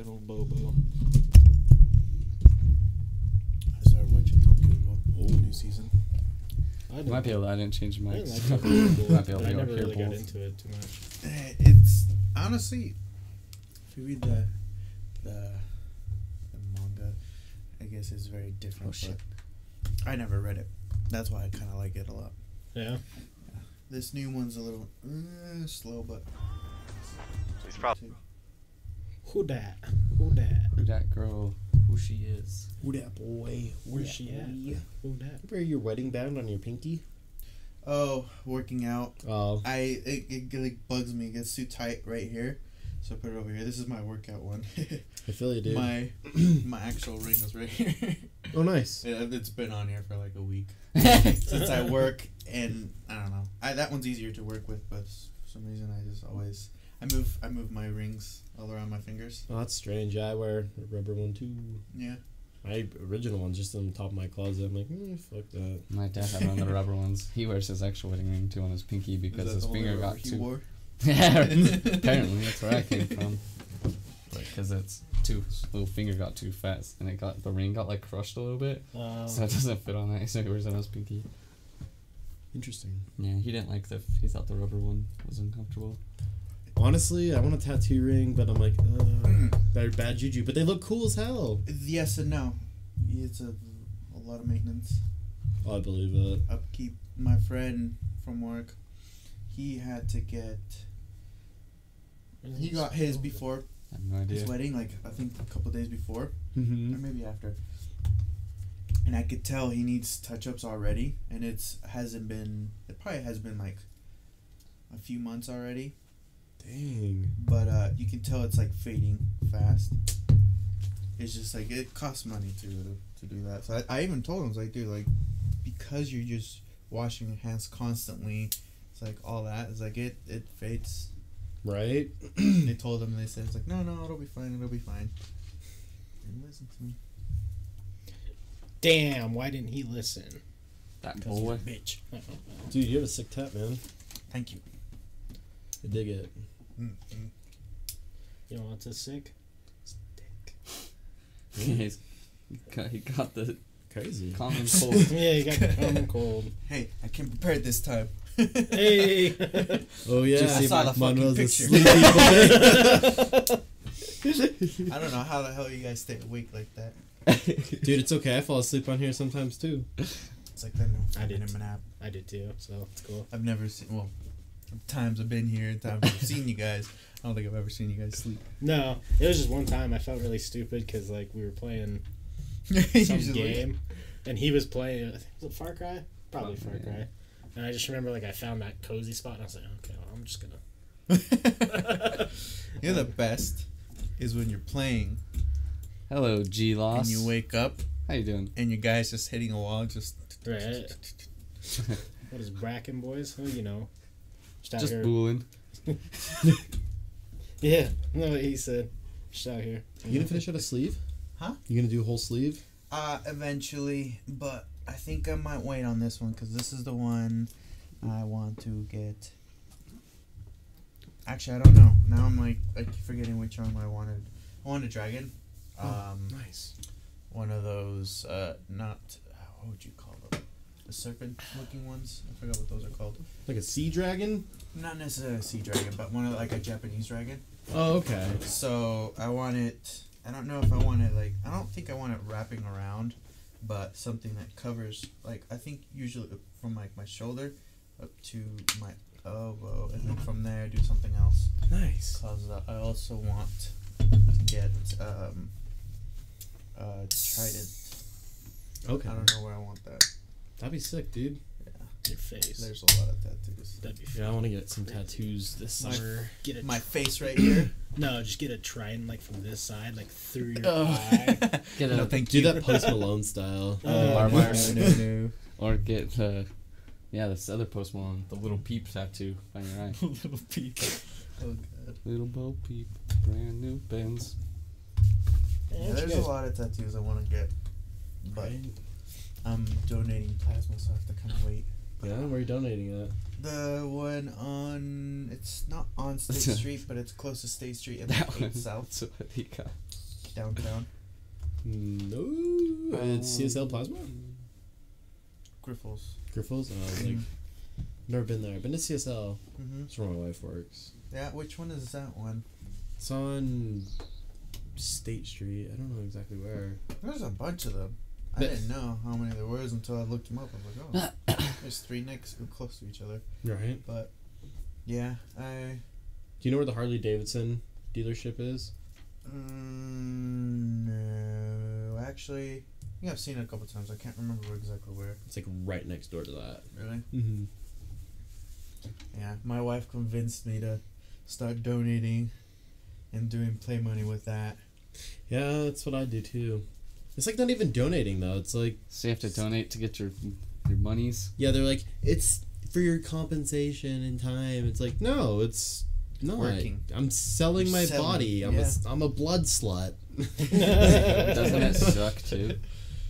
Good old Bobo. I started watching Tokyo Ghoul. new season. I might be able. I didn't change my I didn't like Tokyo might be able but I never really got into it too much. Eh, It's honestly, if you read the the the manga, I guess it's very different. Oh, shit. but I never read it. That's why I kind of like it a lot. Yeah. This new one's a little uh, slow, but He's probably Who that? Who dat? Who that girl? Who she is? Who that boy? Where's she at? Who dat? Wear your wedding band on your pinky. oh, working out. Oh, I it, it like bugs me. It gets too tight right here, so I put it over here. This is my workout one. I feel you, dude. my my actual ring is right here. oh, nice. Yeah, it's been on here for like a week since I work, and I don't know. I that one's easier to work with, but for some reason I just always I move I move my rings all around my fingers. Oh, that's strange. I wear a rubber one too. Yeah, My original one's just on the top of my closet. I'm like, mm, fuck that. My dad had one of the rubber ones. He wears his actual wedding ring too on his pinky because that his the only finger rubber got he too. wore? yeah, apparently that's where I came from. Because it's too little finger got too fast and it got the ring got like crushed a little bit, Um, so it doesn't fit on it. So he wears it on his pinky. Interesting. Yeah, he didn't like the. He thought the rubber one was uncomfortable. Honestly, I want a tattoo ring, but I'm like, uh, they're bad juju. But they look cool as hell. Yes and no. It's a a lot of maintenance, Oh, I believe it. upkeep. My friend from work, he had to get. He got his before I have no idea. his wedding, like I think a couple days before. or Mm-hmm. maybe after. And I could tell he needs touch ups already, and it's hasn't been. It probably has been like a few months already, Dang. but uh, you can tell it's like fading fast. It's just like it costs money to to do that. So I, I even told him, I was like, dude, like because you're just washing your hands constantly, it's like all that. It's like it it fades. Right? they told him, and they said, it's like no, no, it'll be fine, it'll be fine. Didn't listen to me. Damn, why didn't he listen? That 'Cause he's a boy. bitch. Dude, you have a sick tat, man. Thank you. I dig it. Mm-mm. You know what's a sick? Stick. He's, he got, he got the Crazy. common cold. yeah, you got the common cold. Hey, I came prepared this time. Hey. Oh yeah, Just I saw the fucking Manuel's a picture. I don't know how the hell you guys stay awake like that. Dude, it's okay. I fall asleep on here sometimes too. It's like them I did. in a nap. I did too, so it's cool. I've never seen. Well, times I've been here, times I've seen you guys. I don't think I've ever seen you guys sleep. No, it was just one time I felt really stupid because like we were playing some Usually. game, and he was playing. I think, was it Far Cry? Probably Far Probably, yeah. Cry. And I just remember like I found that cozy spot, and I was like, okay, well, I'm just gonna. You're the best. Is when you're playing Hello, G Lost. and you wake up How you doing? and your guy's just hitting a wall. Just Right. What is Bracken boys? Well, you know, just out Just here. booling. Yeah, no, he said. Just out here. You gonna finish out a sleeve? Huh? You gonna do a whole sleeve? uh, eventually, but I think I might wait on this one because this is the one I want to get. Actually, I don't know. Now I'm like I keep forgetting which one I wanted. I wanted a dragon. Um, Nice. one of those uh not what would you call them the serpent looking ones i forgot what those are called Like a sea dragon? not necessarily a sea dragon but one of like a japanese dragon Oh, okay. so i want it i don't know if i want it like i don't think i want it wrapping around but something that covers like i think usually from like my shoulder up to my elbow and then from there do something else Nice. Cause uh, I also want to get um, uh, trident. Okay. I don't know where I want that. That'd be sick, dude. Yeah. Your face. There's a lot of tattoos. That'd be Yeah, I want to get some tattoos this My- summer. Get a My face right here. no, just get a trident like from this side, like through your Oh. eye. Get no, a, thank Do you. that Post Malone style. Uh, Barbed wire. no, no, no. or get the, yeah, this other post Malone, the little peep tattoo on your eye. Little peek. Oh god. little Bo Peep, brand new Benz. Yeah, Yeah, there's a lot of tattoos I want to get, but I'm donating plasma, so I have to kind of wait. Yeah, where are you donating at? The one on it's not on State Street, but it's close to State Street and That one. South. That's what he got. downtown. No, Um, it's CSL Plasma. Grifols. Grifols. Oh, like, never been there. Been to CSL. Mm-hmm. That's where my wife works. Yeah, which one is that one? It's on State Street. I don't know exactly where. There's a bunch of them. I didn't know how many there was until I looked them up. I was like, oh, there's three next close to each other. Right. But yeah, I Do you know where the Harley Davidson dealership is? mm, no actually. I think I've seen it a couple times. I can't remember exactly where. It's like right next door to that. Really? Mm-hmm. Yeah, my wife convinced me to start donating and doing play money with that. Yeah, that's what I do too. It's like not even donating though. It's like So you have to donate to get your your monies. yeah, they're like it's for your compensation and time. It's like no, it's not. working. I'm selling You're my selling, body. I'm yeah. a s- I'm a blood slut. Doesn't it suck too?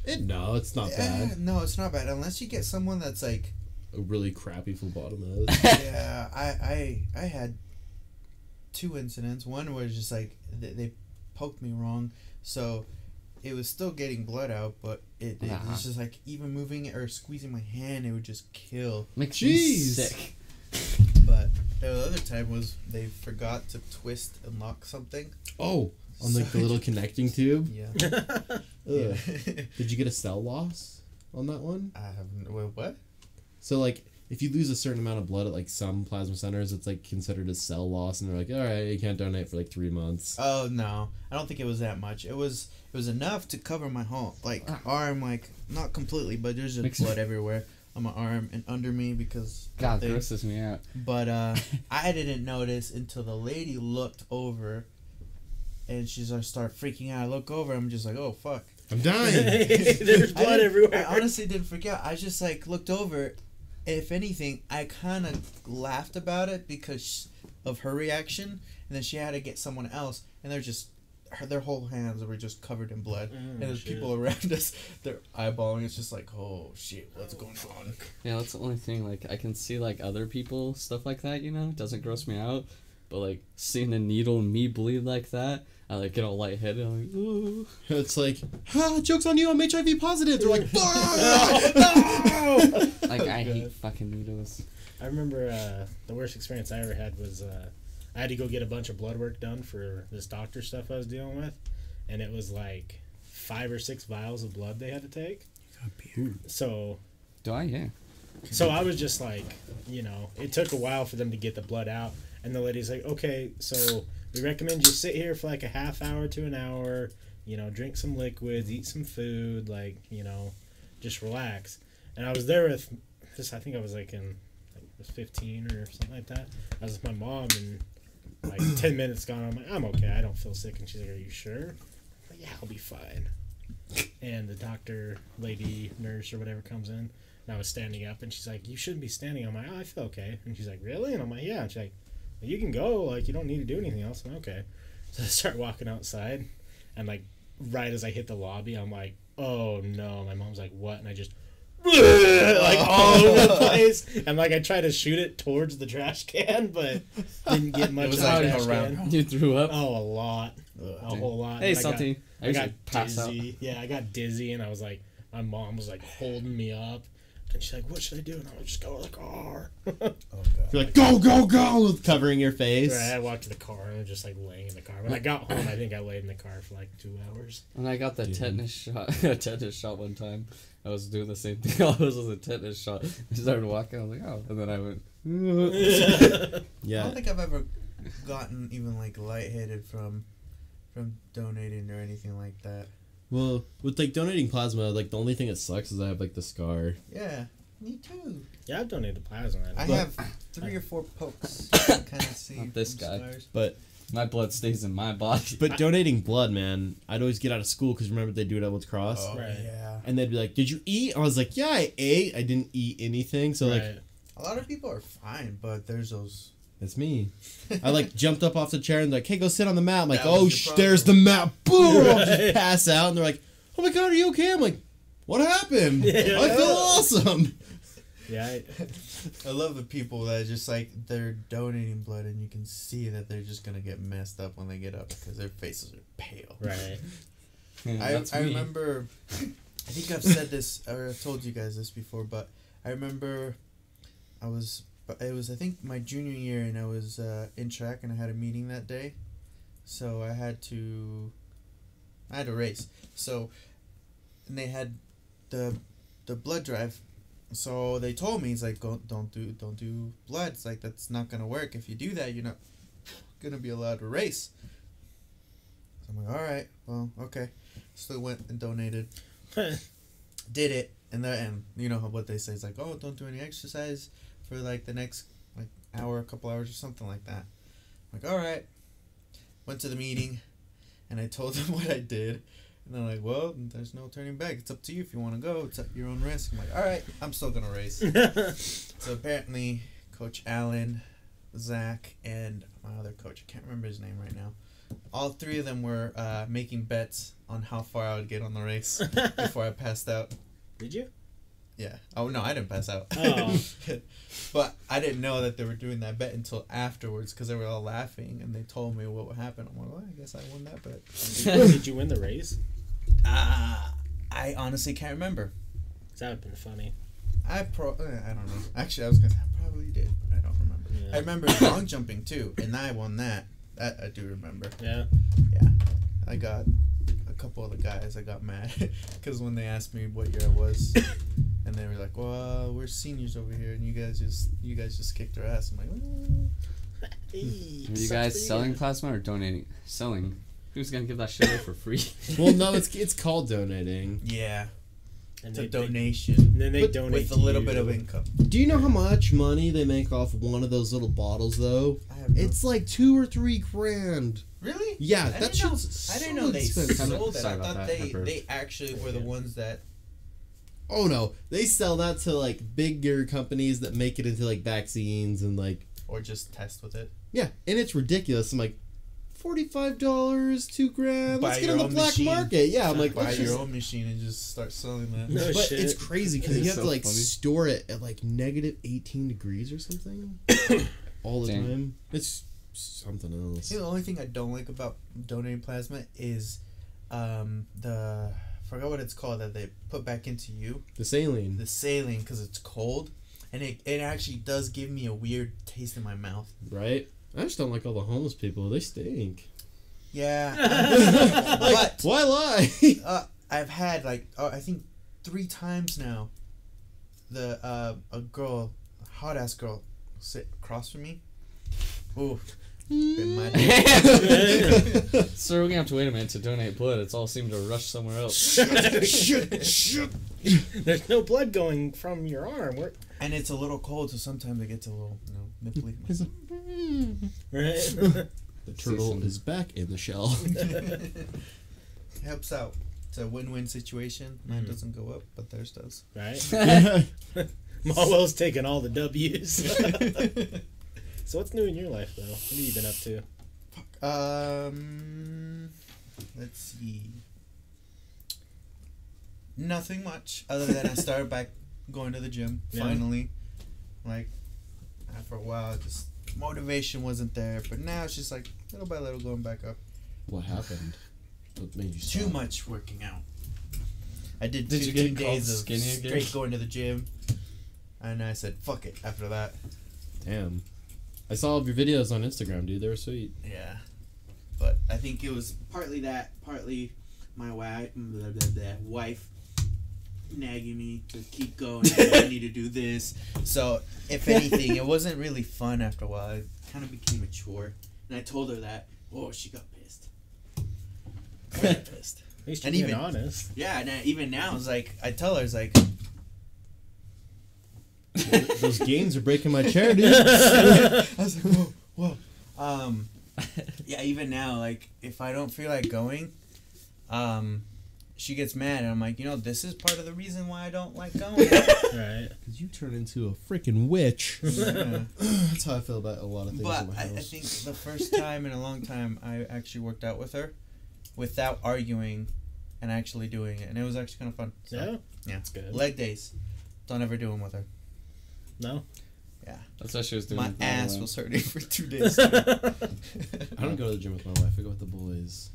It, no, it's not Yeah, bad. no, it's not bad unless you get someone that's like A really crappy phlebotomist. yeah, I, I I had two incidents. One was just like they, they poked me wrong, so it was still getting blood out, but it, it Ah. was just like even moving it or squeezing my hand, it would just kill. Makes me Jeez. sick. But the other time was they forgot to twist and lock something. oh, on like the little connecting tube. Yeah. Yeah. Did you get a cell loss on that one? I haven't. Wait, what? So like if you lose a certain amount of blood at like some plasma centers, it's like considered a cell loss, and they're like, all right, you can't donate for like three months. Oh no, I don't think it was that much. It was it was enough to cover my whole like arm, like not completely, but there's just Makes- blood everywhere on my arm and under me because God, they- grosses me out. But uh, I didn't notice until the lady looked over, and she's like start freaking out. I look over, I'm just like, oh fuck. I'm dying. There's blood didn't- everywhere. I honestly didn't forget. I just like looked over. If anything, I kind of laughed about it because of her reaction, and then she had to get someone else, and they're just her their whole hands were just covered in blood, mm, and there's shit. people around us. They're eyeballing. It's just like, oh shit, what's going on? Yeah, that's the only thing. Like, I can see like other people stuff like that. You know, it doesn't gross me out. But like seeing a needle and me bleed like that, I like get all lightheaded. I'm like, ooh. it's like, ha, joke's on you, I'm HIV positive. They're like, "Ah!" Like I hate fucking needles. I remember uh, the worst experience I ever had was uh, I had to go get a bunch of blood work done for this doctor stuff I was dealing with, and it was like five or six vials of blood they had to take. So, Do I? Yeah. so I was just like, you know, it took a while for them to get the blood out, and the lady's like, okay, so we recommend you sit here for like a half hour to an hour, you know, drink some liquids, eat some food, like, you know, just relax. And I was there with this. I think I was like in like was 15 or something like that. I was with my mom and like 10 minutes gone. I'm like, I'm okay. I don't feel sick. And she's like, Are you sure? I'm like, yeah, I'll be fine. And the doctor, lady, nurse, or whatever comes in. And I was standing up and she's like, You shouldn't be standing. I'm like, oh, I feel okay. And she's like, Really? And I'm like, Yeah. And she's like, You can go. Like, you don't need to do anything else. I'm like, okay. So I start walking outside. And like, right as I hit the lobby, I'm like, Oh no. My mom's like, What? And I just like all over the place, and like I tried to shoot it towards the trash can, but didn't get much was of the like trash around- can. You threw up. Oh, a lot, a Ugh. whole lot. hey, And I got- something. I, I got pass out. dizzy. Yeah, I got dizzy, and I was like, my mom was like holding me up, and she's like, "What should I do?" And I was just go to the car. Oh god. You're like, go, go, go, covering your I face. I walked to the car and I was just like laying in the car. When I got home, I think I laid in the car for like two hours. And I got the Dude. tetanus shot. a tetanus shot one time. I was doing the same thing. I was with a tetanus shot. I started walking. I was like, oh, and then I went. Yeah. I don't think I've ever gotten even like lightheaded from from donating or anything like that. Well, with like donating plasma, like the only thing that sucks is I have like the scar. Yeah, me too. Yeah, I've donated plasma. I But- have three or four pokes. Kind of see Not this guy. scars. But My blood stays in my body. but donating blood, man, I'd always get out of school because remember they do it at Woods Cross, Oh Right. yeah. and they'd be like, "Did you eat?" I was like, "Yeah, I ate. I didn't eat anything." So like, A lot of people are fine, but there's those. That's me. I like jumped up off the chair and like, "Hey, go sit on the mat." I'm like, That "Oh, your sh- there's the mat." Boom! I'll just pass out, and they're like, "Oh my god, are you okay?" I'm like, "What happened? Yeah. I feel awesome." Yeah, I, I love the people that just like they're donating blood and you can see that they're just gonna get messed up when they get up because their faces are pale. right. Yeah, I, I me. remember, I think I've said this or I've told you guys this before, but I remember I was, but it was I think my junior year and I was uh, in track and I had a meeting that day, so I had to, I had a race. So, and they had the, the blood drive. So they told me it's like go, don't do don't do blood. It's like that's not gonna work. If you do that, you're not gonna be allowed to race. So I'm like, all right, well, okay. So Still went and donated. Did it, and then and you know what they say is like, oh, don't do any exercise for like the next like hour, a couple hours, or something like that. I'm like, all right. Went to the meeting, and I told them what I did, and they're like, well, there's no turning back. It's up to you if you want to go. It's at your own risk. I'm like, all right, I'm still gonna race. So apparently, Coach Allen, Zach, and my other coach, I can't remember his name right now. All three of them were uh, making bets on how far I would get on the race before I passed out. Did you? Yeah. Oh no, I didn't pass out. Oh. but I didn't know that they were doing that bet until afterwards because they were all laughing and they told me what would happen. I'm like, well, I guess I won that bet. Did, you win the race? Ah, I honestly can't remember. that would have been funny. I pro. uh, I don't know. Actually, I was gonna say I probably did, but I don't remember. Yeah. I remember long jumping too, and I won that. That I do remember. Yeah. Yeah. I got couple of the guys. I got mad because when they asked me what year I was, and they were like, "Well, we're seniors over here, and you guys just you guys just kicked our ass." I'm like, well, Are you guys selling plasma or donating? Selling. Who's gonna give that shit away for free? well, no, it's it's called donating. "Yeah, And it's they, a they- donation and then they donate with a little you. bit of income." Do you know how much money they make off one of those little bottles, though? I have no- It's like two or three grand. Really. Yeah, I that didn't know. shit's I didn't so know they expensive. sold it. Sorry I thought that. they I they actually were the ones that. Oh no, they sell that to like bigger companies that make it into like vaccines and like Or just test with it. yeah, and it's ridiculous. I'm like, forty five dollars, two grand. Let's Buy get on the black machine. market. Yeah, I'm like, buy let's your just- own machine and just start selling that. No but shit. it's crazy because you have so to like funny. store it at like negative eighteen degrees or something all the Dang. time. It's something else. See, the only thing I don't like about donating plasma is um, the I forgot what it's called that they put back into you The saline. the saline because it's cold and it, it actually does give me a weird taste in my mouth. right? I just don't like all the homeless people. They stink. Yeah, Like, but why lie? uh, I've had like uh, I think three times now. The uh, a girl, a hot ass girl, sit across from me. Ooh, been my. Sir, we're gonna have to wait a minute to donate blood. It's all seemed to rush somewhere else. shit, shit. There's no blood going from your arm. Where, and it's a little cold, so sometimes it gets a little you know nipply. right? The turtle is back in the shell. helps out. It's a win-win situation. Mine Mhm. doesn't go up, but theirs does. right. Malwell's taking all the W's. So what's new in your life, though? What have you been up to? Fuck. Um, let's see. Nothing much other than I started back going to the gym Yeah. finally. Like after a while, just motivation wasn't there, but now it's just like little by little going back up. what happened? What made you Too stop? much working out. I did, Did you 15 get called days of skinny again? straight going to the gym, and I said fuck it after that. Damn. I saw all your videos on Instagram, dude. They were sweet. Yeah, but I think it was partly that, partly my wife, blah, blah, blah, wife nagging me to keep going. I need to do this. So, if anything, it wasn't really fun after a while. It kind of became a chore, and I told her that. Oh, she got pissed. Very pissed. At least you're And being even- honest. Yeah, and I- even now it's like I tell her it's like Those gains are breaking my chair, dude. I was like, whoa, whoa. Um, yeah, even now, like, if I don't feel like going, um, she gets mad, and I'm like, you know, this is part of the reason why I don't like going. Right. Because you turn into a freaking witch. Yeah. That's how I feel about a lot of things But in my I, house. I think the first time in a long time I actually worked out with her without arguing and actually doing it, and it was actually kind of fun. So, Yeah. Yeah. That's good. Leg days, don't ever do them with her. No. Yeah. That's what she was doing. My with ass Madeline. was hurting for two days. I don't go to the gym with my wife. I go with the boys.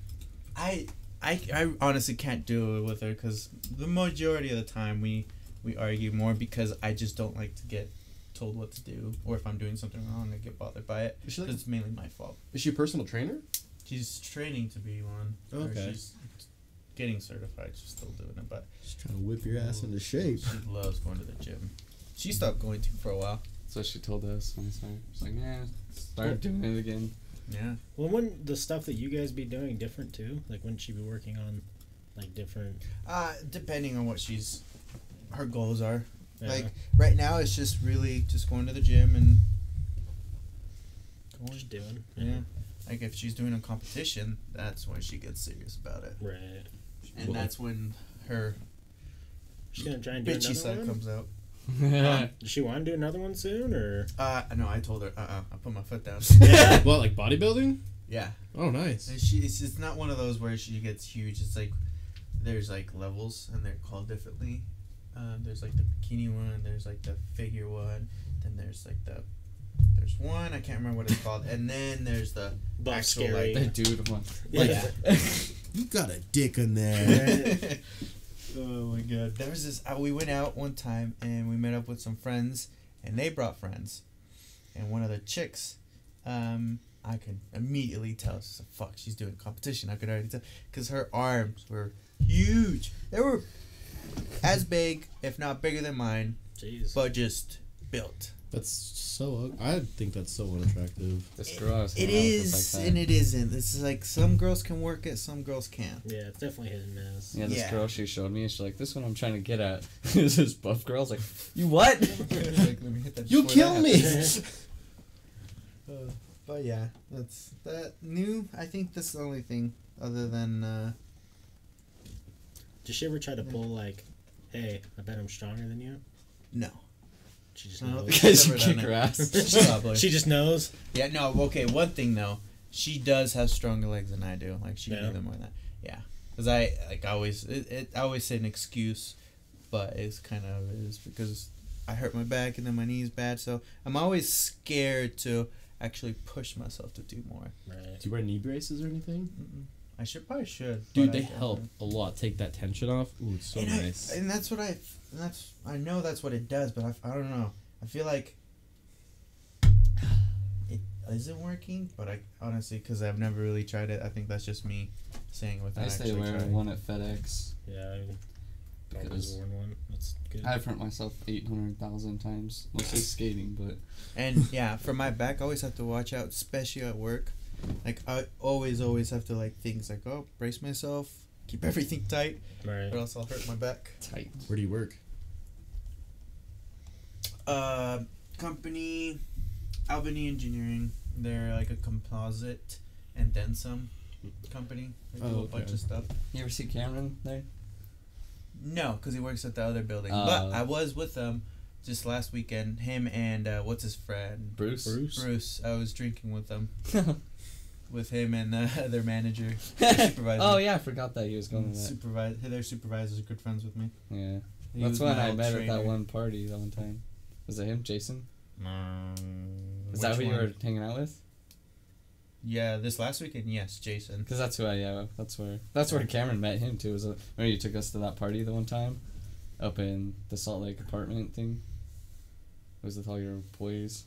I, I, I honestly can't do it with her because the majority of the time we we argue more because I just don't like to get told what to do or if I'm doing something wrong I get bothered by it. like, It's mainly my fault. is she a personal trainer? She's training to be one. or Okay. she's getting certified. She's still doing it, but She's trying to whip your ass into shape. she loves going to the gym. She stopped going to for a while. So she told us. And I started, like, nah, start doing it again. Yeah. Well, wouldn't the stuff that you guys be doing different too? Like, wouldn't she be working on like different? Uh, depending on what she's, her goals are. Yeah. Like right now, it's just really just going to the gym and going. just doing. Yeah. Like if she's doing a competition, that's when she gets serious about it, Right. and Well, that's when her She's gonna try and do bitchy another side one. comes out. Does she want to do another one soon, or? Uh, no, I told her. Uh, uh I put my foot down. yeah. What, like bodybuilding? yeah. Oh, nice. And she, it's, it's not one of those where she gets huge. It's like there's like levels, and they're called differently. Um, there's like the bikini one. There's like the figure one. Then there's like the there's one I can't remember what it's called, and then there's the Buff Actual, scary. the dude one. yeah. You got a dick in there. oh my god! There was this. Uh, we went out one time and we met up with some friends, and they brought friends, and one of the chicks, um, I could immediately tell. She's like, "Fuck, she's doing competition." I could already tell because her arms were huge. They were as big, if not bigger than mine, Jeez. but just built. That's so. ug- I think that's so unattractive. This girl I was It hanging out with was is like and it isn't. It's like some girls can work it, some girls can't. yeah, it's definitely hit and miss. Yeah, this Yeah. girl she showed me, she's like, this one I'm trying to get at. is this buff girl? I was like, you what? Like, let me hit that You kill me. Uh, but yeah, that's that new. I think that's the only thing other than uh, Did she ever try to pull like, "Hey, I bet I'm stronger than you"? no. She just knows. Because you kick her ass. Probably. she just knows. Yeah, no. Okay, one thing though, she does have stronger legs than I do. Like she can Yeah. do them more than that. Yeah, because I like I always it, it I always say an excuse, but it's kind of is because I hurt my back and then my knee's bad, so I'm always scared to actually push myself to do more. Right. Do you wear knee braces or anything? Mm-mm. I should probably should. Dude, but I they don't. help a lot. Take that tension off. Ooh, it's so and I- nice. and that's what I, and that's I know that's what it does, but I, I don't know. I feel like it isn't working, but I honestly, because I've never really tried it, I think that's just me saying it I without stay actually wearing trying. one at FedEx. Yeah. I've Because worn one. That's good. I've hurt myself 800,000 times. Mostly skating, but And yeah, for my back, I always have to watch out, especially at work. Like I always, always have to like things like oh, brace myself, keep everything tight, right. or else I'll hurt my back. tight. Where do you work? Uh, company, Albany Engineering. They're like a composite and then some company. They do Oh, a bunch okay. of stuff. You ever see Cameron there? No, because he works at the other building. Oh. but I was with them just last weekend. Him and uh, what's his friend Bruce? Bruce. Bruce. I was drinking with them, with him and uh, their manager, supervisor. oh, yeah, I forgot that he was going to. Supervisor. Their supervisors are good friends with me. Yeah. He That's when I met at that one party that one time. Was it him, Jason? Um, Is that who you were hanging out with? Yeah, this last weekend. Yes, Jason. Because that's who I yeah. That's where that's where Cameron met him too. Was remember you took us to that party the one time, up in the Salt Lake apartment thing. It was with all your employees.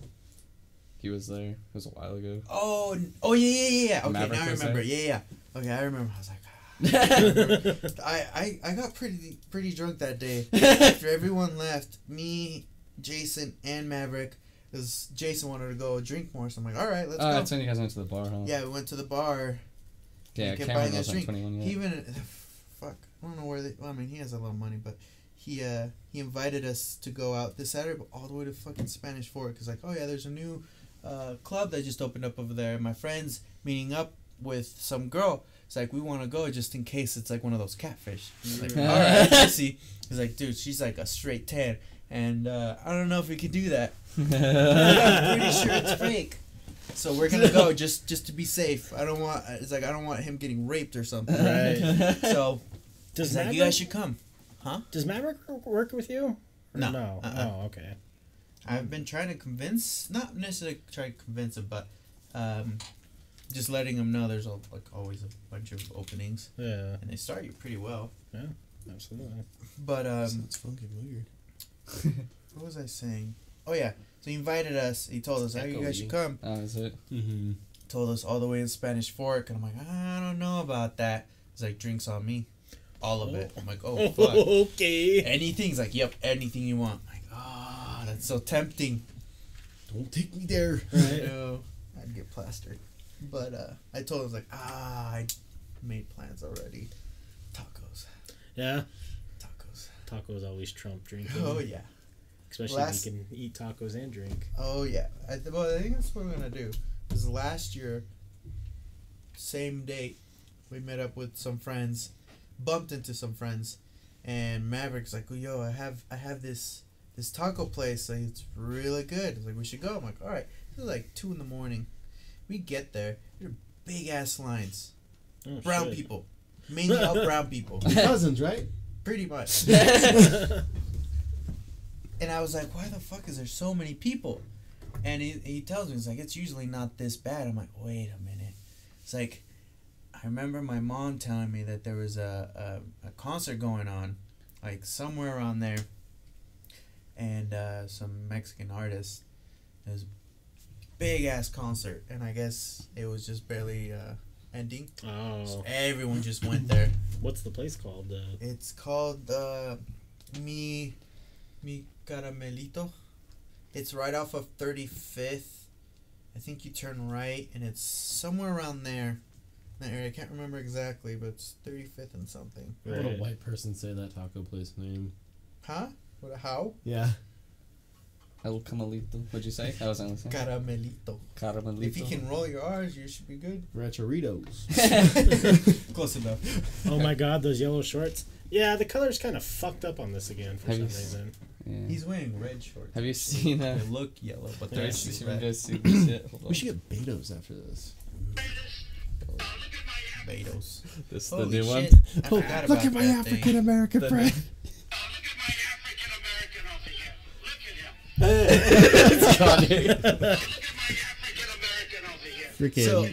He was there. It was a while ago. Oh, oh yeah, yeah, yeah, yeah. Okay, Maverick now I remember. Yeah, yeah. Okay, I remember. I was like, ah. I, I, I got pretty, pretty drunk that day. After everyone left, me, Jason, and Maverick, because Jason wanted to go drink more. So I'm like, all right, let's oh, go. that's when you guys went to the bar, huh? Yeah, we went to the bar. Yeah, he kept Cameron buying us drink. 21 yet. He even, fuck, I don't know where they. Well, I mean, he has a lot of money, but he, uh, he invited us to go out this Saturday, but all the way to fucking Spanish Fork, because like, oh yeah, there's a new, uh, club that just opened up over there. My friends meeting up with some girl. It's like we want to go just in case it's like one of those catfish. I'm like, all right, I see. He's like, dude, she's like a straight tan, and uh, I don't know if we can do that. I'm pretty sure it's fake. So we're gonna go just just to be safe. I don't want. It's like I don't want him getting raped or something. Right. So Does he's like, you guys should come. Huh? Does Maverick work with you? Or No. No. Uh-uh. Oh, okay. I've been trying to convince, not necessarily trying to convince him, but um, just letting him know there's a, like always a bunch of openings, Yeah, and they start you pretty well. Yeah, absolutely. But um, Sounds fucking weird. what was I saying? Oh yeah, so he invited us. He told us, "Hey, you guys should come." Oh, is it? Mm-hmm. Told us all the way in Spanish Fork, and I'm like, I don't know about that. He's like, drinks on me, all of it. I'm like, oh fuck. okay. Anything's like, yep, anything you want. I'm like, ah, that's so tempting. Don't take me there. Right. No, I'd get plastered. But uh, I told him, I was like, ah, I made plans already. Tacos, Yeah, tacos. tacos always trump drinking. Oh yeah, Especially Last- if you can eat tacos and drink. oh yeah. I, th- well, I think that's what we're gonna do. Cause last year, same date, we met up with some friends, bumped into some friends, and Maverick's like, oh, "Yo, I have I have this this taco place. Like, it's really good. It's like we should go." I'm like, "All right." It's like two in the morning. We get there. There are big ass lines. Oh, brown shit. people, mainly all brown people, cousins, right? pretty much. And I was like, why the fuck is there so many people? And he, he tells me, he's like, it's usually not this bad. I'm like, wait a minute. It's like, I remember my mom telling me that there was a, a, a concert going on, like somewhere around there, and uh, some Mexican artists. It was big ass concert, and I guess it was just barely uh, ending. So oh, everyone just went there. what's the place called? Uh, It's called uh, Mi Mi Caramelito. It's right off of 35th. I think you turn right, and it's somewhere around there. That area. I can't remember exactly, but it's 35th and something. What a right. white person say that taco place name. Huh? What? How? Yeah. El Camelito. What'd you say? I wasn't listening. Caramelito. Caramelito. If you can roll your R's, you should be good. Rancheritos. Close enough. oh my god, those yellow shorts. Yeah, the color's kind of fucked up on this again for Have some you s- reason. Yeah. He's wearing red shorts. Have you seen uh, They look yellow, but they're you actually red. guys see? Hold on. we should get Beto's after this. Betos. This is the Holy new one. shit. I forgot about that thing. American friend. Freaking. So,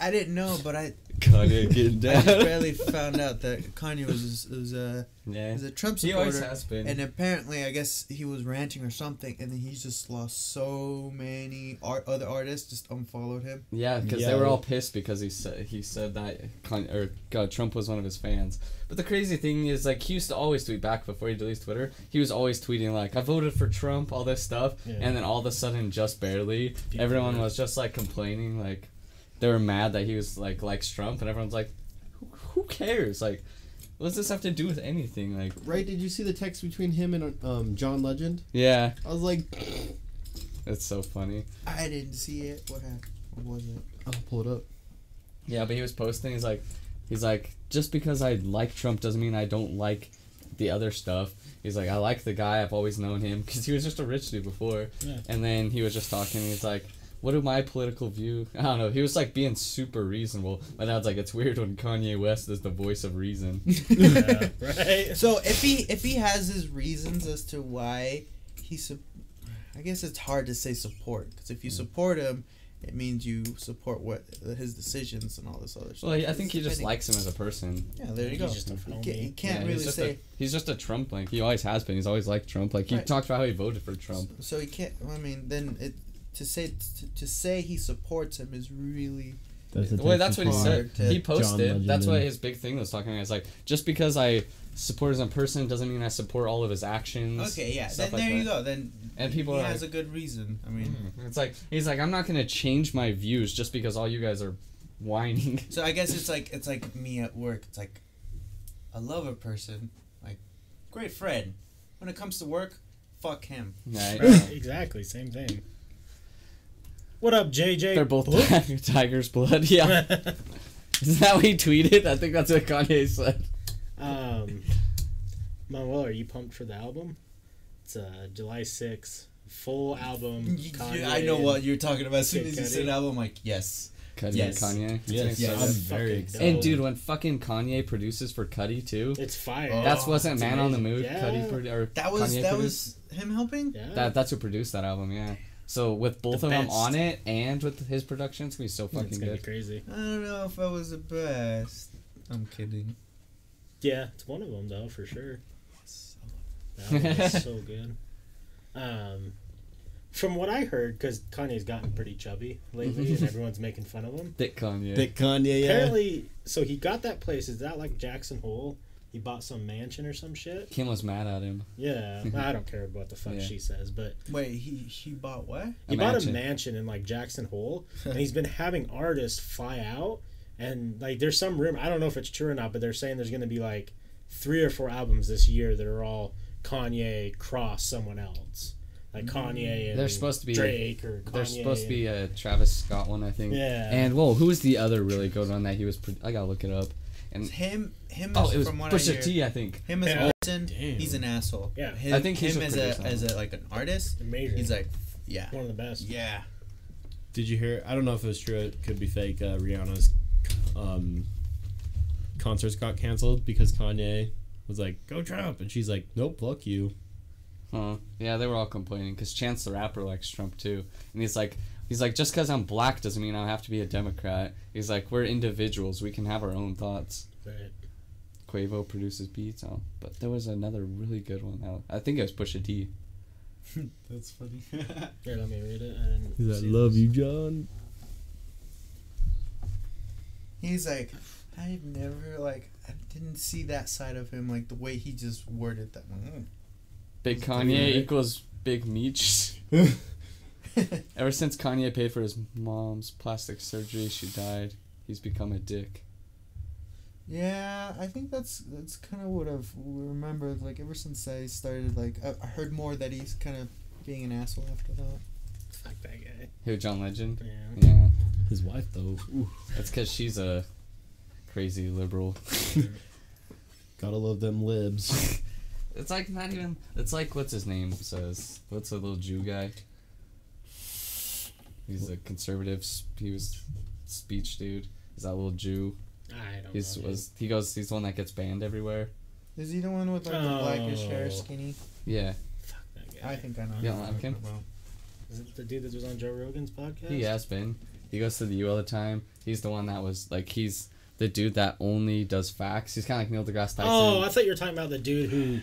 I didn't know, but I, Kanye getting down. I just barely found out that Kanye was was uh, a yeah. was a Trump He always supporter, has been. and apparently, I guess he was ranting or something, and then he's just lost so many art, other artists just unfollowed him. Yeah, because Yeah. they were all pissed because he said he said that Con- or God, Trump was one of his fans. But the crazy thing is, like, he used to always tweet back before he deletes Twitter. He was always tweeting like, "I voted for Trump," all this stuff, Yeah. and then all of a sudden, just barely, People everyone were- was just like complaining, like they were mad that he was like likes Trump, and everyone's like, "Who, who cares? Like, what does this have to do with anything?" Like, Right? Did you see the text between him and um, John Legend? yeah, I was like, it's so funny. I didn't see it. What happened? What was it? I'll pull it up. Yeah, but he was posting. He's like, he's like, just because I like Trump doesn't mean I don't like the other stuff. He's like, I like the guy. I've always known him because he was just a rich dude before. Yeah. And then he was just talking. He's like, what do my political view? I don't know. He was like being super reasonable. My dad's like, it's weird when Kanye West is the voice of reason. yeah, right? So if he if he has his reasons as to why he, su- I guess it's hard to say support because if you mm. support him, it means you support what his decisions and all this other stuff. well, I think he just depending- likes him as a person. Yeah, there you He's go. just a you, can't, homie. you can't Yeah, really he's just say. A, he's just a Trump like he always has been. He's always liked Trump. Like he Right. talked about how he voted for Trump. So he can't. I mean, then it to say to, to say he supports him is really Well, that's what he said. He posted. That's what his big thing was talking about. It's like just because I support him as a person doesn't mean I support all of his actions. okay. Yeah, then like there you go. Then And people he are has like- a good reason. I mean, mm-hmm. It's like he's like I'm not gonna change my views just because all you guys are whining. so I guess it's like it's like me at work. It's like I love a person, like great friend. When it comes to work, fuck him. Right? Right, exactly, same thing. What up, JJ? They're both Book? tiger's blood. Yeah, is that what he tweeted? I think that's what Kanye said. um, Manuel, are you pumped for the album? It's uh, July 6th. Full album. I know what you're talking about. As soon Kid as you said album, I'm like, yes. Cudi Yes. and Kanye. It's Yes, gonna be yeah, so I'm very excited. And dude, when fucking Kanye produces for Cudi too, It's fire. Oh, that's wasn't it's Man on the amazing. Moon. Yeah. Cudi pro- or That was Kanye that produced. was him helping. Yeah. That that's who produced that album, yeah. So with both The of them on it and with his production, it's gonna be so fucking it's fucking gonna good. be crazy. I don't know if I was the best. I'm kidding. Yeah, it's one of them though for sure. That was so good. Um, from what I heard, because Kanye's gotten pretty chubby lately, and everyone's making fun of him. Thick Kanye. Thick Kanye, yeah. Apparently, so he got that place. Is that like Jackson Hole? He bought some mansion or some shit. Kim was mad at him. Yeah, I don't care what the fuck Yeah. she says, but Wait, he he bought what? he A bought mansion. a mansion in like Jackson Hole, and he's been having artists fly out, and like there's some rumor. I don't know if it's true or not, but they're saying there's gonna be like three or four albums this year that are all Kanye cross someone else, like mm. Kanye and They're supposed to be- Drake or Kanye. There's supposed to be a Travis Scott one, I think. Yeah. And whoa, who was the other really good one that he was? Pro- I gotta look it up. And Him him oh, is it was from what I Pusha hear. T, I think. Him as Yeah. person, Damn. he's an asshole. Yeah. Him, I think he's him a as a producer. as a like an artist. amazing. He's like, yeah, one of the best. yeah. Did you hear? I don't know if it was true. It could be fake. Uh, Rihanna's um, concerts got canceled because Kanye was like, "Go Trump," and she's like, "Nope, fuck you." Huh. Yeah, they were all complaining because Chance the Rapper likes Trump too, and he's like, he's like, just because I'm black doesn't mean I have to be a Democrat. He's like, we're individuals. We can have our own thoughts. Right. Quavo produces beats. Oh, but there was another really good one. Now I think it was Pusha T. That's funny. Here, let me read it. I He's like, see "Love this. you, John." he's like, I've never like I didn't see that side of him like the way he just worded that one. Big Kanye equals Big Meech. Ever since Kanye paid for his mom's plastic surgery, she died. He's become a dick. Yeah, I think that's that's kind of what I've remembered. Like ever since I started, like I, I heard more that he's kind of being an asshole after that. Fuck that guy. Who, John Legend? Yeah. Yeah, His wife though, ooh, that's because she's a crazy liberal. gotta love them libs. It's like not even. It's like what's his name says. What's the little Jew guy? He's a conservative. He was speech dude. Is that little Jew? I don't He's know. was he goes. He's the one that gets banned everywhere. Is he the one with like the blackish hair, Oh. skinny? Yeah, Fuck that guy. I think I know. You who don't you're like him? talking. Is it the dude that was on Joe Rogan's podcast? he has been. He goes to the U all the time. He's the one that was like he's the dude that only does facts. He's kind of like Neil deGrasse Tyson. Oh, I thought you were talking about the dude who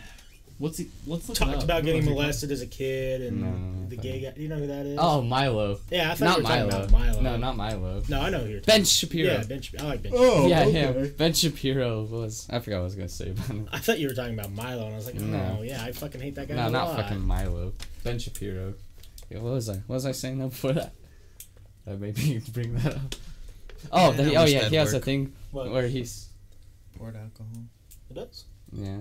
What's he? Let's look it talked up. about getting No, molested as a kid and No, no, no, the gay guy. You know who that is? Oh, Milo. yeah, I thought Not you were talking Milo. about Milo. No, not Milo. No, I know who you're talking Ben about. Shapiro. Yeah, Ben Shapiro. I like Ben. Oh, yeah, okay. him. Ben Shapiro was. I forgot what I was gonna say about him. I thought you were talking about Milo, and I was like, oh, No. yeah, I fucking hate that guy. No, a not lot. fucking Milo. Ben Shapiro. Yeah, what was I? What was I saying though before that? That made me bring that up. Oh, Yeah, that he, I oh yeah, that'd he has a thing What? where he's Poured alcohol. It does. yeah.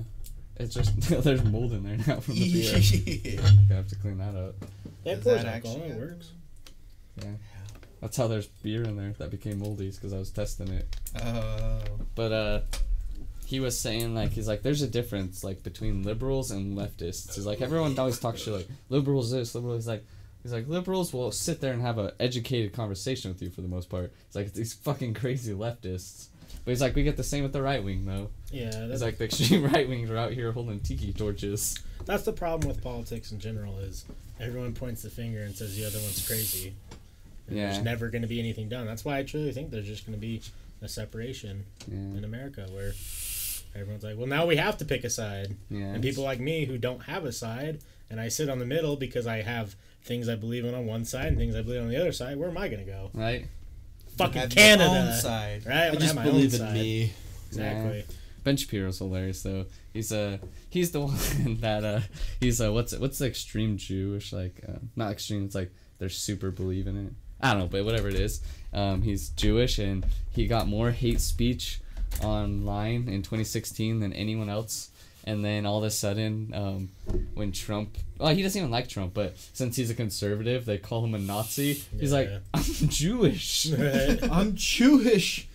It's just there's mold in there now from the beer. yeah. I have to clean that up. Yeah, Does it pours that alcohol. actually It works. Yeah, that's how there's beer in there that became moldy because I was testing it. Oh. But uh, he was saying like he's like there's a difference like between liberals and leftists. He's like everyone always talks shit like liberals this liberals like he's like liberals will sit there and have a educated conversation with you for the most part. It's like it's these fucking crazy leftists. But he's like we get the same with the right wing though. Yeah, He's that's, like the extreme right wings are out here holding tiki torches. that's the problem with politics in general is everyone points the finger and says the other one's crazy. And Yeah. There's never going to be anything done. That's why I truly think there's just going to be a separation Yeah, in America where everyone's like, well, now we have to pick a side. yeah. And people like me who don't have a side, and I sit on the middle because I have things I believe in on one side and things I believe on the other side. Where am I going to go? right. Fucking Have your Canada, own side. right? I'm I just have my own believe in side. me. Exactly. Ben Shapiro's hilarious though. He's uh he's the one that uh he's uh what's what's the extreme Jewish like uh, not extreme it's like they're super believe in it. I don't know, but whatever it is, um, he's Jewish and he got more hate speech online in 2016 than anyone else. And then all of a sudden, um, when Trump, well, he doesn't even like Trump, but since he's a conservative, they call him a Nazi. He's like, I'm Jewish. Right. I'm Jewish.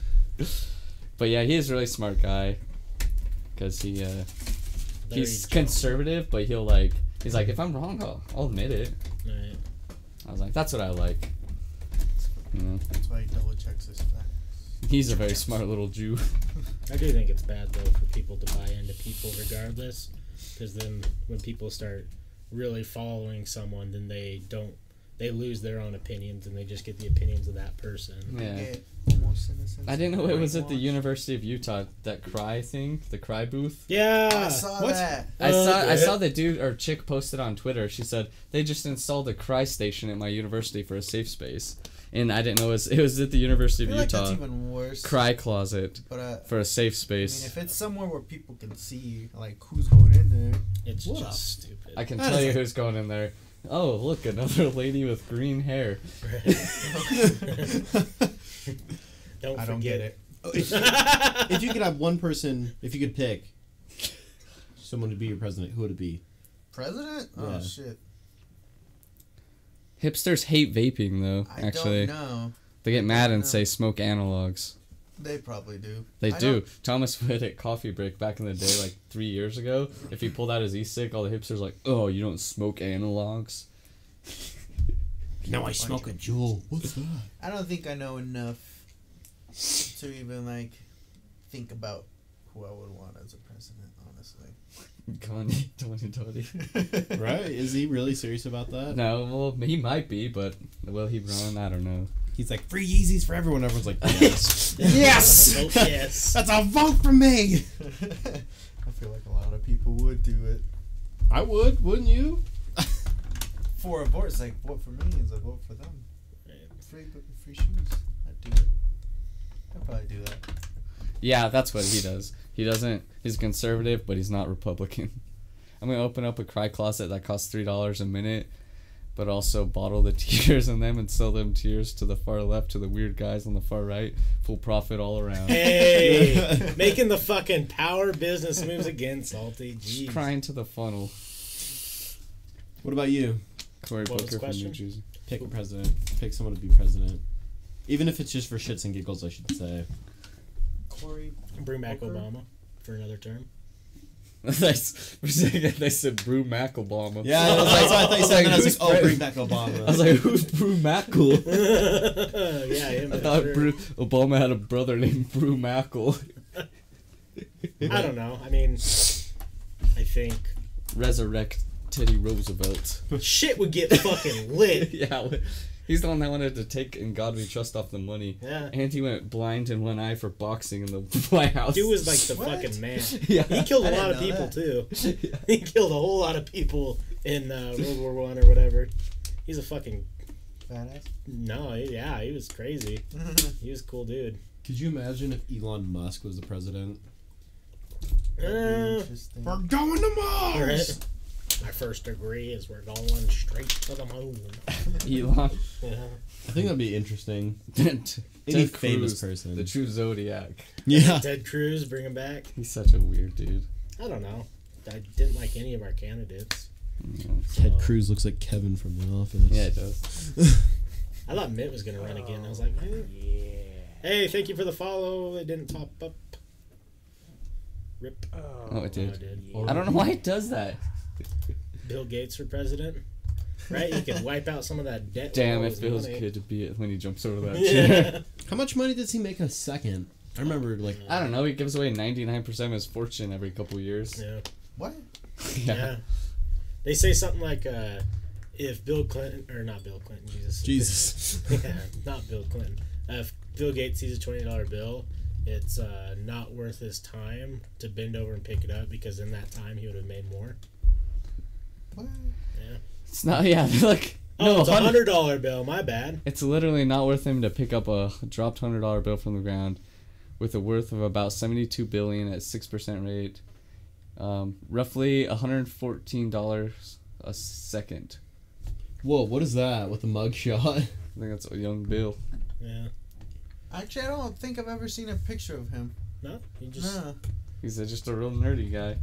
But yeah, he is a really smart guy. Cause he uh, he's conservative, but he'll like he's like if I'm wrong, I'll, I'll admit it. Right. I was like, that's what I like. You know, That's why he double checks his facts. he's a very smart little Jew. I do think it's bad though for people to buy into people regardless, because then when people start really following someone, then they don't. They lose their own opinions and they just get the opinions of that person. Yeah. Get almost innocent. I didn't know it was at the. University of Utah. That cry thing, the cry booth. Yeah. I saw What? that. I saw oh, I saw the dude or chick posted on Twitter. She said they just installed a cry station at my university for a safe space, and I didn't know it was it was at the University I of feel like Utah. that's even worse. cry closet But uh, for a safe I space. mean, if it's somewhere where people can see, like who's going in there. It's What just stupid. I can That tell you a- who's going in there. Oh, look, another lady with green hair. don't I don't forget get it. Oh, if, if you could have one person, if you could pick someone to be your president, who would it be? President? Oh Yeah. shit! Hipsters hate vaping though. I actually, don't know. they get mad and know. say smoke analogs. They probably do. They I do. don't- Thomas Witt at Coffee Break back in the day, like three years ago, if he pulled out his e-cig, all the hipsters like, "Oh, you don't smoke analogs." Now I smoke a Juul. What's that? I don't think I know enough to even like think about who I would want as a president. Honestly. Kanye 2020. Right? Is he really serious about that? no, well, he might be, but will he run? I don't know. He's like free Yeezys for everyone. Everyone's like, yes, yes, Oh, yes. that's a vote for me. I feel like a lot of people would do it. I would, wouldn't you? For a vote, it's like vote for me is a vote for them. Right. Free free shoes. I'd do it. I'd probably do that. Yeah, that's what he does. He doesn't. He's conservative, but he's not Republican. I'm gonna open up a cry closet that costs three dollars a minute, but also bottle the tears in them and sell them tears to the far left to the weird guys on the far right. Full profit all around. Hey, making the fucking power business moves again, Salty. Jeez. Crying to the funnel. What about you? Cory What was the Booker from New? Jersey. Pick a president. Pick someone to be president. Even if it's just for shits and giggles, I should say. Corey. Bring back Booker? Obama for another term. Nice. For a second, they said Brew Mac Obama. Yeah, I was that's like, what I thought you said. I was like, oh, Pre- bring back Obama. I was like, who's Brew Mackle? yeah, him I thought sure. Brew, Obama had a brother named Brew Mackle. I don't know. I mean, I think Resurrect Teddy Roosevelt. shit would get fucking lit. yeah, he's the one that wanted to take in God We Trust off the money. Yeah. And he went blind in one eye for boxing in the White House. Dude was like the What? fucking man. yeah. He killed a lot of people that. too. He killed a whole lot of people in uh, World War One or whatever. He's a fucking Badass. no. he- Yeah, he was crazy. He was a cool dude. Could you imagine if Elon Musk was the president? That'd Uh. We're going to Mars. Right. My first degree is we're going straight to the moon. Elon. Yeah. I think that'd be interesting. Ted Any Cruz, person. The true Zodiac. Yeah. Ted Cruz, bring him back. He's such a weird dude. I don't know. I didn't like any of our candidates. Ted so- Cruz looks like Kevin from The Office. Yeah, it does. I thought Mitt was gonna run again. I was like, eh. hey, thank you for the follow. It didn't pop up. Rip. Oh, it did. Oh, I don't know why it does that. Bill Gates for president. Right? You can wipe out some of that debt. Damn, all it his feels money. good to be it when he jumps over that chair. Yeah. How much money does he make a second? I remember like I don't know. He gives away 99% of his fortune every couple years. yeah. What? Yeah. They say something like, uh, if Bill Clinton, or not Bill Clinton, Jesus. Jesus. yeah, not Bill Clinton. Uh, if Bill Gates sees a twenty dollar bill, it's uh, not worth his time to bend over and pick it up because in that time he would have made more. What? It's not, yeah, like, Oh, no, it's a hundred dollar bill. My bad. it's literally not worth him to pick up a dropped $100 bill from the ground with a worth of about 72 billion at 6% rate. Um, roughly $114 a second. Whoa, what is that with the mug shot? I think that's a young Bill. Yeah. Actually, I don't think I've ever seen a picture of him. No, he just No. He's a, just a real nerdy guy.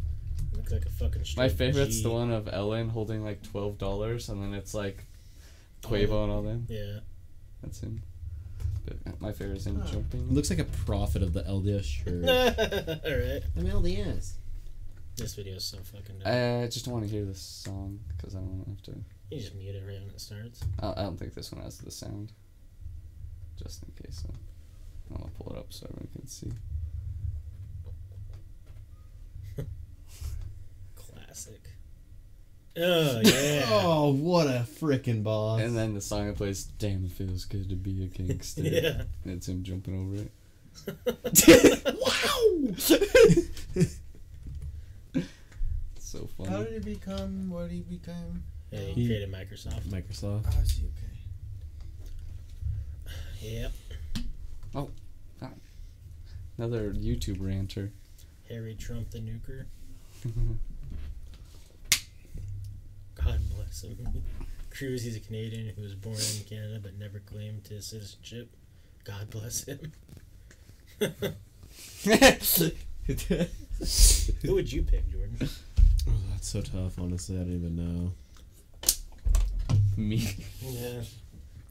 Looks like a fucking. My favorite's G. the one of Ellen holding like $12 and then it's like Quavo and all them. Yeah. That's him. But my favorite's him Huh. jumping. He looks like a prophet of the LDS shirt. All right. I'm LDS. This video is so fucking. Dumb. I just don't want to hear this song because I don't want to have to. you just mute it right when it starts. I I don't think this one has the sound. just in case. So I'll pull it up so everyone can see. Oh yeah. Oh, what a freaking boss! And then the song it plays, "Damn, it feels good to be a gangster." yeah. And it's him jumping over it. Wow. so funny. How did he become? What did he become? Yeah, he He- created Microsoft. Microsoft. Oh, How is he okay? Yep. Oh, ah. another YouTube ranter. Harry Trump the nuker. God bless him. Cruz, he's a Canadian who was born in Canada but never claimed his citizenship. God bless him. Who would you pick, Jordan? Oh, that's so tough. Honestly, I don't even know. Me. Yeah.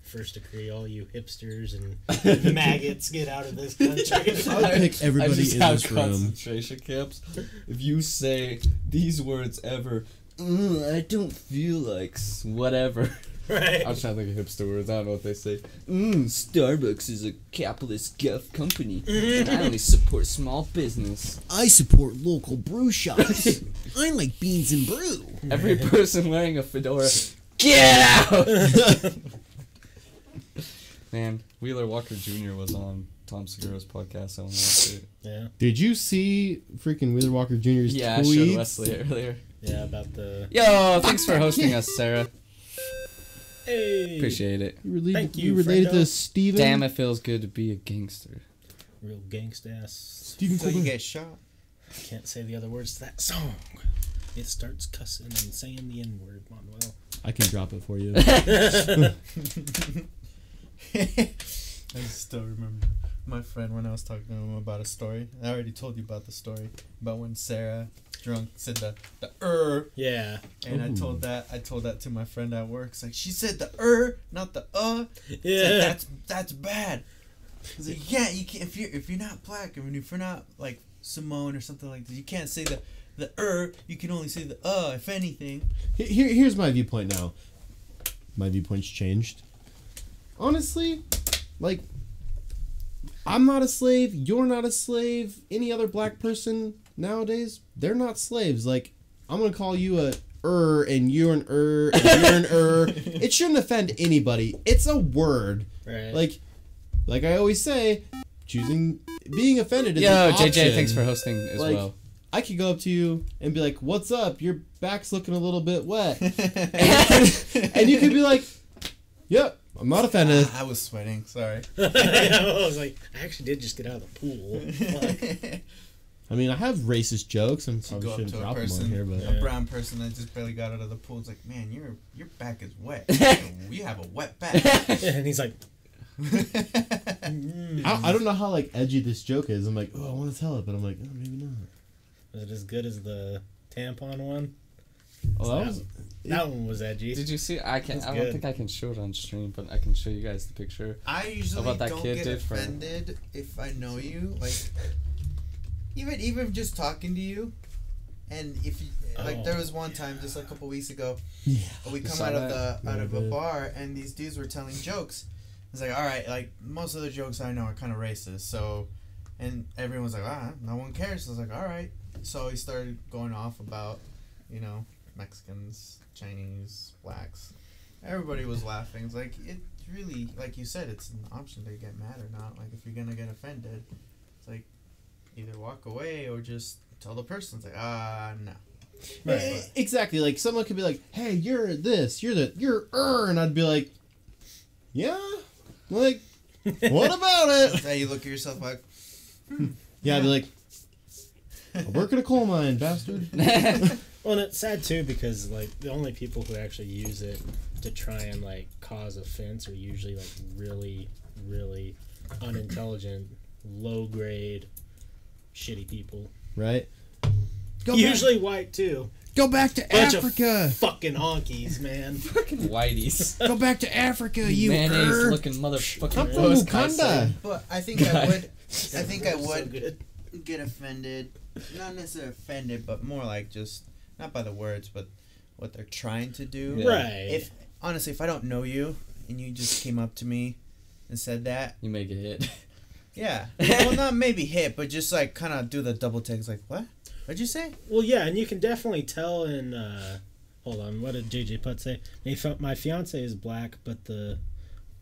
First decree, all you hipsters and maggots get out of this country. I would pick everybody I just in have this room. concentration camps. If you say these words ever, "Ugh, I don't feel like whatever. right. I was trying to think of hipster words. I don't know what they say. Mm, Starbucks is a capitalist guff company, and I only support small business. I support local brew shops. I like beans and brew. Every person wearing a fedora, get out! Man, Wheeler Walker Jr. was on Tom Segura's podcast. I want to watch it. Yeah. Did you see freaking Wheeler Walker Jr.'s Yeah, I showed Wesley earlier. Yeah, about the. Yo, thanks for hosting us, Sarah. Hey! Appreciate it. You related, Thank you, you, related friendo. to Stephen? Damn, it feels good to be a gangster. Real gangsta ass. Stephen So you Colbert. get shot. I Can't say the other words to that song. It starts cussing and saying the N word, Manuel. I can drop it for you. I still remember my friend when I was talking to him about a story. I already told you about the story about when Sarah drunk said the the er, Yeah. and I told that I told that to my friend at work. It's like she said the er, not the uh. It's like, Yeah. that's that's bad. He's like, yeah, you can't if you're if you're not black, I mean, if you're not like Simone or something like that, you can't say the the er. You can only say the uh, if anything. Here, here's my viewpoint now. My viewpoint's changed. Honestly, like, I'm not a slave. You're not a slave. Any other black person nowadays, they're not slaves. Like, I'm gonna call you a er, and you're an er, and you're an er. It shouldn't offend anybody. It's a word. Right. Like, like I always say, choosing being offended is Yo, an JJ, option. thanks for hosting as Like, well. I could go up to you and be like, "What's up? Your back's looking a little bit wet," and you could be like, "Yep, I'm not offended." I was sweating. Sorry. I was like, I actually did just get out of the pool. Fuck. I mean, I have racist jokes. and You probably go up shouldn't to a drop them on person, here, but Yeah. a brown person that just barely got out of the pool. It's like, man, your your back is wet. we have a wet back. and he's like, I, I don't know how like edgy this joke is. I'm like, oh, I want to tell it, but I'm like, oh, maybe not. is it as good as the tampon one? Oh, that was That one was edgy. Did you see? I can. That's I don't good. think I can show it on stream, but I can show you guys the picture. I usually About that don't kid get did for- offended if I know you. Like, even even just talking to you, and if you, like Oh, there was one time just a couple weeks ago, yeah. we come out of the out of a Yeah, bar and these dudes were telling jokes. It's like, all right, like most of the jokes I know are kind of racist. So, and everyone's like, ah, no one cares. I was like, all right. So he started going off about, you know, Mexicans, Chinese, blacks. Everybody was laughing. It's like it really, like you said, it's an option to get mad or not. Like if you're gonna get offended, it's like either walk away or just tell the person. It's like, ah, no. Eh, Exactly. Like someone could be like, "Hey, you're this. You're the. You're er," and I'd be like, "Yeah." Like, what about it? Now you look at yourself like, Yeah, I'd be like, "I work in a coal mine, bastard." Well, and it's sad too because like the only people who actually use it to try and like cause offense are usually like really, really unintelligent, low grade, shitty people. Right? Go usually white too. Go back to Bunch Africa. of fucking honkies, man. Fucking whiteys. Go back to Africa, you Mayonnaise er. looking motherfucking I'm from post Wakanda. But I think I would. I think I would good. get offended. Not necessarily offended, but more like just not by the words, but what they're trying to do. Yeah. Right. If honestly, if I don't know you and you just came up to me and said that, You may get hit. yeah. well, not maybe hit, but just like kind of do the double takes. Like, what? What'd you say? Well, yeah, and you can definitely tell in. Uh, hold on, what did JJ Putt say? My, fi- my fiance is black, but the,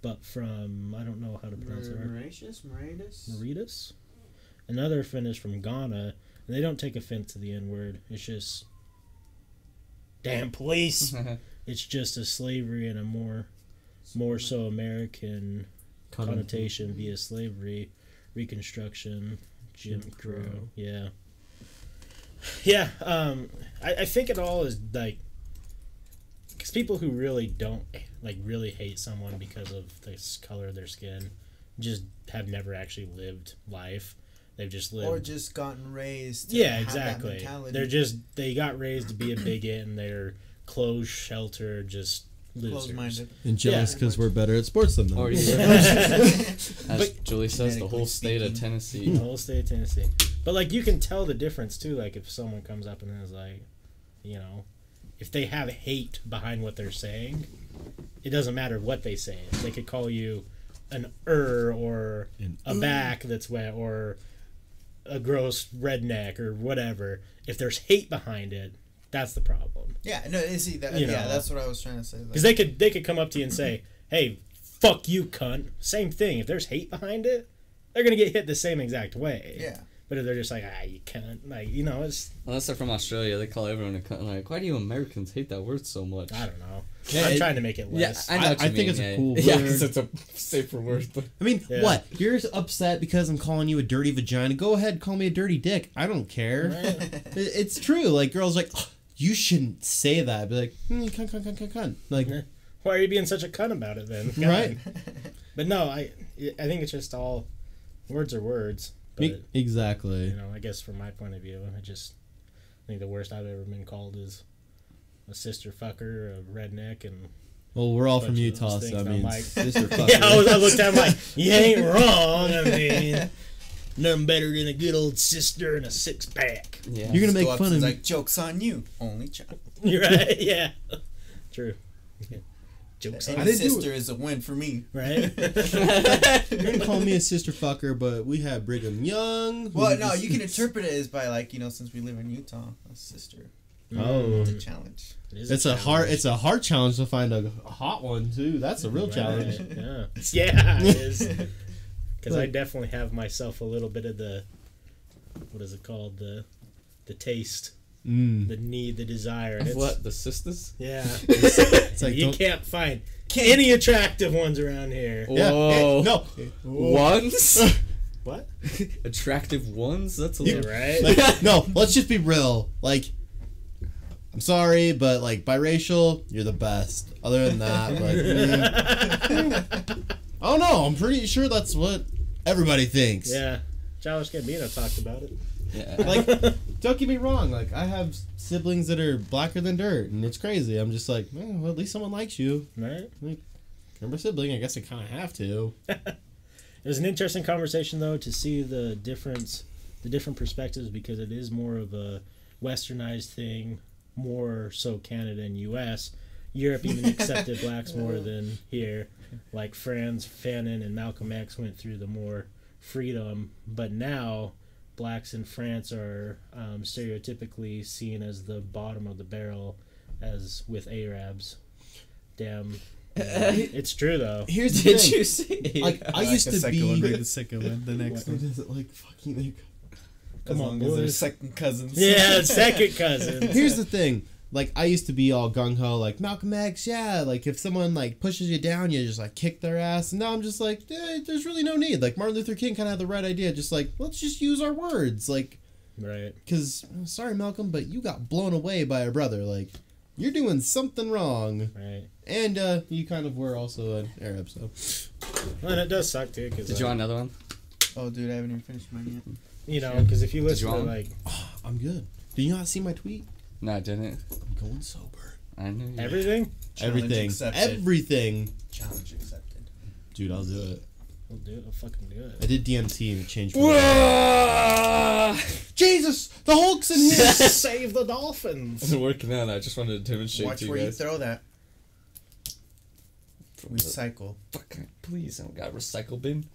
but from I don't know how to pronounce it. Right? Mauritius, Mauritius. Mauritius. Another friend is from Ghana, and they don't take offense to the N word. It's just, damn police. it's just a slavery and a more, more so American connotation via slavery, Reconstruction, Jim Jim Crow. Crow. Yeah. Yeah, um, I, I think it all is like, because people who really don't like really hate someone because of the color of their skin, just have never actually lived life. They've just lived. Or just gotten raised. to yeah, exactly. mentality. They're just they got raised to be a bigot and they're closed, sheltered, just losers. closed-minded. And jealous Yeah. because we're better at sports than them. Or you As Julie says, the whole state of speaking. Tennessee. whole state of Tennessee. But like you can tell the difference too. Like if someone comes up and is like, you know, if they have hate behind what they're saying, it doesn't matter what they say. They could call you an er or An a back that's wet or a gross redneck or whatever. If there's hate behind it, that's the problem. Yeah, no, see that. You yeah, know. that's what I was trying to say. Like, Because they could they could come up to you and say, "Hey, fuck you, cunt." Same thing. If there's hate behind it, they're gonna get hit the same exact way. yeah, But if they're just like, "Ah, you cunt," like you know, it's Unless they're from Australia, they call everyone a cunt. Like, why do you Americans hate that word so much? I don't know. Yeah, I'm it- thaan to make it Yeah, less. I know. I- what you I think mean, it's a yeah. cool Yeah, word. 'cause it's a safer word. But I mean, Yeah. what? You're upset because I'm calling you a dirty vagina. Go ahead, call me a dirty dick. I don't care. Right? It's true. Like girls, like "Oh, you shouldn't say that. Be like, mm, cunt, cunt, cunt, cunt, cunt. Like, Why are you being such a cunt about it then? Right. But no, I I think it's just all words are words. But exactly. you know, I guess from my point of view, I just think the worst I've ever been called is a sister fucker, a redneck, and Well, we're all from Utah, so I mean, like- sister fucker. yeah, I, was, I looked at him like, you ain't wrong. I mean, nothing better than a good old sister and a six pack. yeah, You're gonna make Go fun of me. like jokes on you. Only child. You're right. Yeah. True. Jokes on I Any sister is a win for me. right? You're gonna call me a sister fucker, but we have Brigham Young. who Well, no, you can interpret it as by like you know since we live in Utah, a sister. Mm. Oh. It's a challenge. It is It's a hard. challenge. It's a hard challenge to find a, a hot one too. That's a real Right, challenge. Yeah. Yeah, it is. Because I definitely have myself a little bit of the, what is it called? The, the taste, Mm. the need, the desire. And it's, what the sisters? Yeah. It's like you don't- can't find any attractive ones around here. Yeah, Whoa. no, Ones? What? Attractive ones? That's a Yeah, little. right? like, no. Let's just be real. Like, I'm sorry, but like biracial, you're the best. Other than that, like, mm, I don't know. I'm pretty sure that's what everybody thinks. yeah. Childish Gambino talked about it. Yeah. Like, don't get me wrong. Like, I have siblings that are blacker than dirt, and it's crazy. I'm just like, eh, well, at least someone likes you. Right? You're my sibling. I guess I kind of have to. It was an interesting conversation though to see the difference, the different perspectives because it is more of a westernized thing, more so Canada and U.S. Europe even accepted blacks more than here. Like Frantz Fanon and Malcolm X went through the more freedom, but now blacks in France are um, stereotypically seen as the bottom of the barrel, as with Arabs. Damn, it's true though. Here's the Did thing. you see? Like, I, like used to be. one, the second one, the next What one. is it like? Fucking. Like, As Come on, long as they're boys. second cousins. Yeah, second cousin. Here's the thing. Like I used to be all gung ho, like Malcolm X, yeah. Like if someone like pushes you down, you just like kick their ass. And now I'm just like, eh, there's really no need. Like Martin Luther King kind of had the right idea, just like let's just use our words, like right. because sorry Malcolm, but you got blown away by a brother. Like you're doing something wrong, Right. and uh, you kind of were also an Arab, so Well, and it does suck too, because Did you want another one? Oh, dude, I haven't even finished mine yet. you know, because if you listen you to want like I'm good. Do you not see my tweet? No, I didn't. I'm going sober. I knew. you- everything, Challenge Everything, accepted. everything, Challenge accepted. dude. I'll do it. we'll do it. I'll fucking do it. I did DMT and it changed. my life. Jesus, the Hulk's in here. Save the dolphins. I'm working out. I just wanted to demonstrate Watch to you where you throw that. recycle. Fuck, please, I don't got a recycle bin.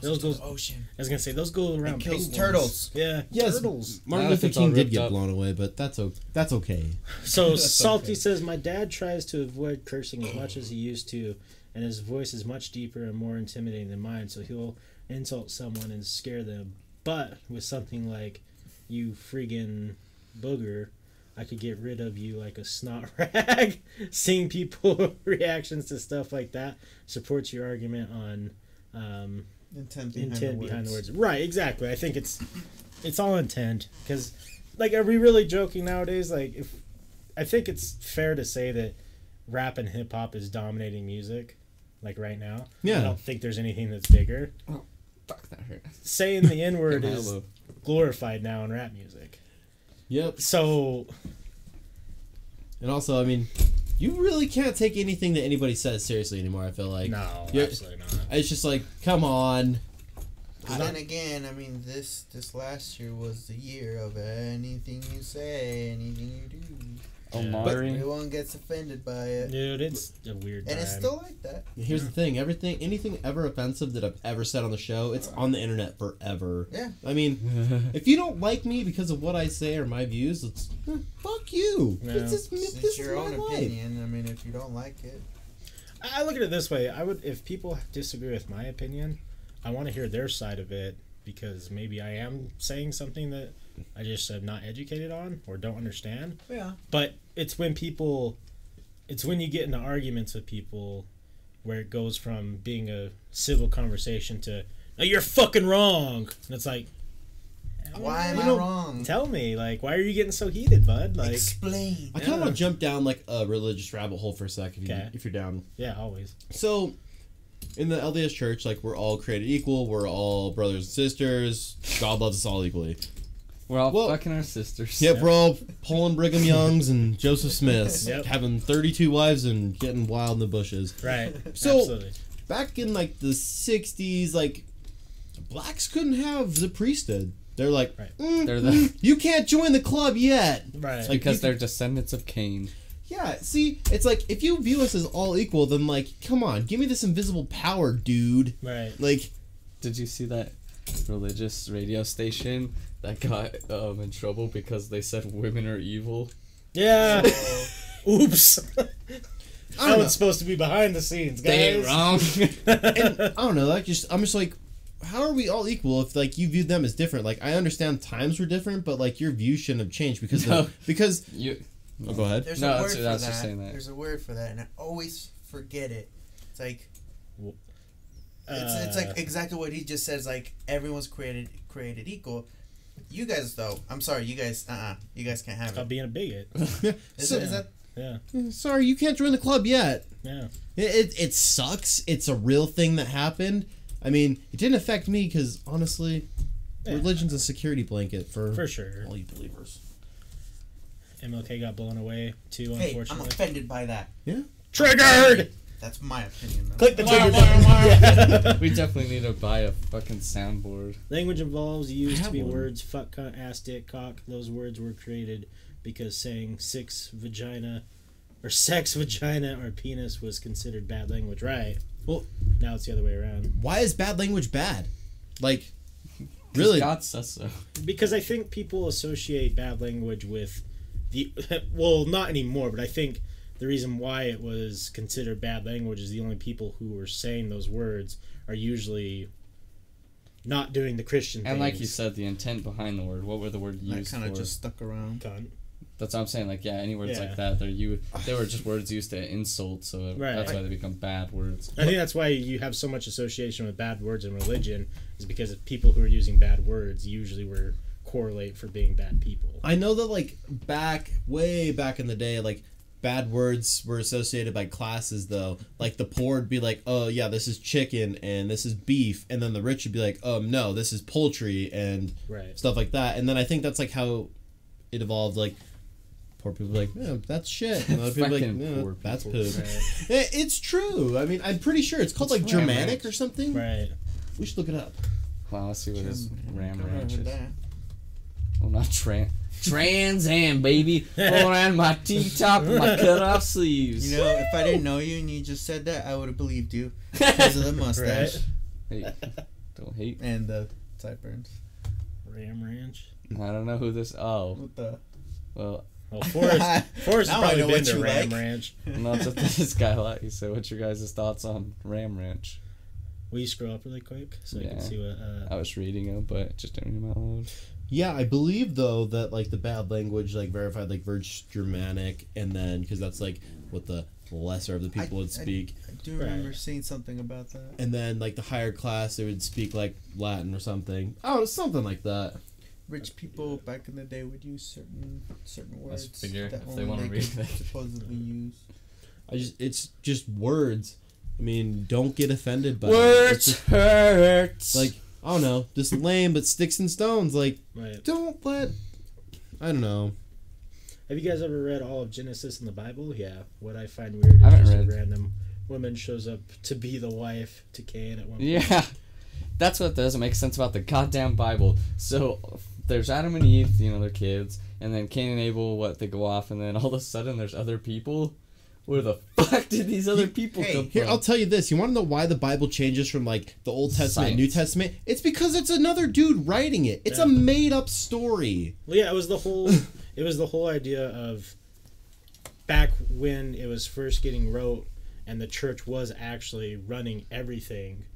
That goes Those into goes- the ocean. I was gonna say those go around. kills turtles. Yeah, Yes, turtles. Martin Not Luther King did get up. blown away, but that's o- that's okay. So That's Salty okay. says my dad tries to avoid cursing as much as he used to, and his voice is much deeper and more intimidating than mine. So he'll insult someone and scare them. But with something like "you friggin' booger," I could get rid of you like a snot rag. Seeing people reactions to stuff like that supports your argument on um, Intent behind, intent the, behind the words. words. Right, exactly. I think it's it's all intent because, like, are we really joking nowadays? Like, if I think it's fair to say that rap and hip hop is dominating music, like right now. Yeah. I don't think there's anything that's bigger. Oh, fuck, that hurt. Saying the N word is elbow. glorified now in rap music. Yep. So And also, I mean, you really can't take anything that anybody says seriously anymore. I feel like no, you're- absolutely not. it's just like, come on. But then again, I mean, this this last year was the year of anything you say, anything you do. Omari. Everyone gets offended by it, Dude, it's a weird and it's still like that. Here's the thing: everything, anything ever offensive that I've ever said on the show, it's on the internet forever. Yeah. I mean, if you don't like me because of what I say or my views, it's eh, fuck you. Yeah. This is, It's this your own my life. opinion. I mean, if you don't like it, I look at it this way. I would if people disagree with my opinion, I want to hear their side of it because maybe I am saying something that I just am not educated on or don't understand. yeah. But it's when people it's when you get into arguments with people where it goes from being a civil conversation to no you're fucking wrong. And it's like Why am You I wrong? Tell me, like, why are you getting so heated, bud? Like, Explain. I kind of want to jump down like a religious rabbit hole for a second, if, you, Okay. if you're down. yeah, always. So, in the LDS Church, like we're all created equal. We're all brothers and sisters. God loves us all equally. We're all Well- fucking our sisters. Yep, we're all pulling Brigham Youngs and Joseph Smiths, Yep. having 32 wives and getting wild in the bushes. Right. So- Absolutely. Back in like the 60s, like blacks couldn't have the priesthood. They're like, Right. "Mm, They're the- mm, you can't join the club yet. Right. like- because they're descendants of Cain. Yeah, see, it's like if you view us as all equal, then like, come on, give me this invisible power, dude. right. Like, Did you see that religious radio station that got um, in trouble because they said women are evil? Yeah. Oops. I I don't know. was supposed to be behind the scenes, They guys. wrong. and I don't know, like just I'm just like, how are we all equal if like you viewed them as different? Like I understand times were different, but like your view shouldn't have changed because No. the, because you, oh, go ahead. There's No, a that's- word for that's that. just saying that. There's a word for that, and I always forget it. It's like it's, it's Uh, like exactly what he just says. Like everyone's created created equal. You guys though, I'm sorry, you guys, uh, uh you guys can't have About it. being a bigot. Is, So- it, is that Yeah. Sorry, you can't join the club yet. Yeah. It, it, it sucks. It's a real thing that happened. I mean, it didn't affect me because honestly, Yeah. religion's a security blanket for, For sure. all you believers. MLK got blown away too, hey? I'm unfortunately. offended by that. Yeah. Triggered! That's my opinion. Though. Click the trigger button. we definitely need to buy a fucking soundboard. Language involves used to be one. words fuck, cunt, ass, dick, cock. Those words were created because saying six vagina or sex vagina or penis was considered bad language. Right. Well- now it's the other way around. Why is bad language bad? Like, really? God says so. Because I think people associate bad language with the well, not anymore, but I think the reason why it was considered bad language is the only people who were saying those words are usually not doing the Christian thing. And like you said, the intent behind the word. What were the word That used kind for? of just stuck around. Cunt. That's what I'm saying. Like, yeah, any words Yeah. like that, they're you. They were just words used to insult, so Right. that's why they become bad words. I think that's why you have so much association with bad words in religion, is because people who are using bad words usually were correlate for being bad people. I know that like back way back in the day, like bad words were associated by classes though. Like the poor would be like, "Oh yeah, this is chicken and this is beef," and then the rich would be like, "Um, no, this is poultry and Right. stuff like that." And then I think that's like how it evolved. Like poor people are like, "Yeah, that's shit," and other people are like, Fucking "Yeah, poor that's people. poop." Right. Eh, It's true. I mean, I'm pretty sure it's called like Ram Germanic Ranch. or something. Right. We should look it up. well let's see what his ram Never heard ranch is. that. Well, not tran. Trans Am, baby. All around my T top and my cut off sleeves. You know, if I didn't know you and you just said that, I would have believed you because of the mustache Right? Hey, don't hate. and the sideburns. Ram Ranch. I don't know who this. Oh, What the? well, Oh, Forrest. Forrest has Now I probably know been to Ram like. Ranch. no, it's what this guy like. He said, "What's your guys' thoughts on Ram Ranch?" Will you scroll up really quick so I can see what? Uh, I was reading it, but just didn't read them out loud. Yeah, I believe though that like the bad language like verified like Verge Germanic, and then because that's like what the lesser of the people I- would speak, I do remember Right. seeing something about that. and then like the higher class they would speak like Latin or something. Oh, something like that. Rich people back in the day would use certain certain words figure that if they only wanna they read could supposedly use. I just it's just words. I mean, don't get offended by it. It's Words just, hurts. like I don't know, just lame, but sticks and stones. Like right. don't let. I don't know. Have you guys ever read all of Genesis in the Bible? Yeah. What I find weird is just read. a random woman shows up to be the wife to Cain at one point. Yeah, that's what doesn't make sense about the goddamn Bible. So there's Adam and Eve, you know, their kids, and then Cain and Abel, what they go off, and then all of a sudden there's other people. Where the fuck did these other people hey, come Here, from? I'll tell you this. You want to know why the Bible changes from like the Old Testament, and New Testament? It's because it's another dude writing it. It's Yeah. a made-up story. Well, yeah, it was the whole it was the whole idea of back when it was first getting wrote and the church was actually running everything.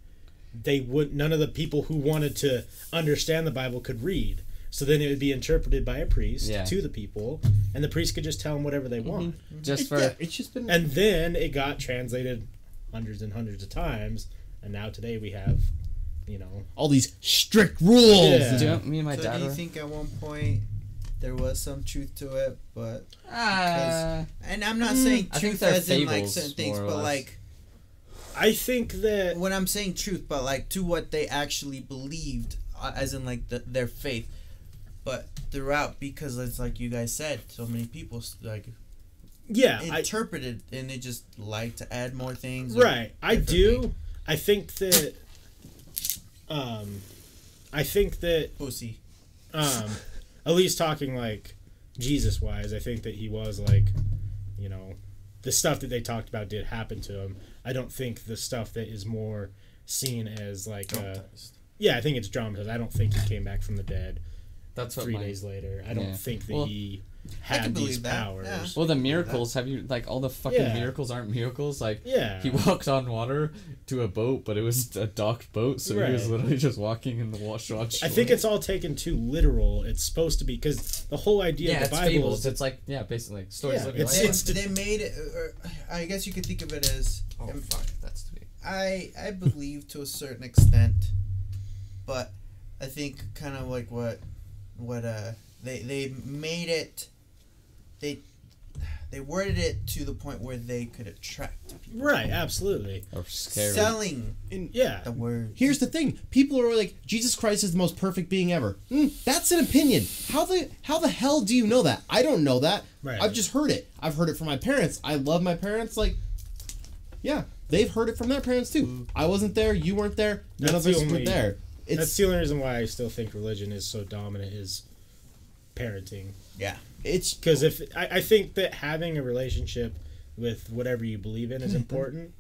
They would none of the people who wanted to understand the Bible could read. So then it would be interpreted by a priest Yeah. to the people, and the priest could just tell them whatever they want. Just It- for yeah, it's just been. And then it got translated hundreds and hundreds of times, and now today we have, you know, all these strict rules. Yeah. Do you know, me and my so dad do you were. think at one point there was some truth to it? But Ah, and I'm not saying truth they're as in like certain things, but less. like I think that when I'm saying truth, but like to what they actually believed, uh, as in like the, their faith. But throughout, because it's like you guys said, so many people like yeah, I, interpreted and they just like to add more things. Right. I do. things. I think that. Um, I think that Pussy. um, at least talking like Jesus wise, I think that he was like, you know, the stuff that they talked about did happen to him. I don't think the stuff that is more seen as like, uh, yeah, I think it's dramatized. I don't think he came back from the dead that's what three my. days later. I don't Yeah. think that Well, he I can had these that, powers. yeah. Well, the miracles. Have you like all the fucking Yeah. miracles aren't miracles? Like Yeah. he walked on water to a boat, but it was a docked boat, so he was literally just walking in the wash on. I think it's all taken too literal. It's supposed to be because the whole idea yeah, of the it's Bible fables. is It's like yeah, basically stories Yeah, it's- They, it's they made it. Or, I guess you could think of it as. oh um, fuck, that's too big. I I believe to a certain extent, but I think kind of like what what uh they they made it they they worded it to the point where they could attract people. right. Absolutely. Or scary. Selling in Yeah. the word. Here's the thing: people are like, Jesus Christ is the most perfect being ever. Hmm, that's an opinion. How the how the hell do you know that? I don't know that. Right. I've just heard it. I've heard it from my parents. I love my parents. Like, yeah, they've heard it from their parents too. I wasn't there. You weren't there. None That's of the us were only- there. It's That's the only reason why I still think religion is so dominant is parenting. Yeah. it's Because if I, I think that having a relationship with whatever you believe in is important,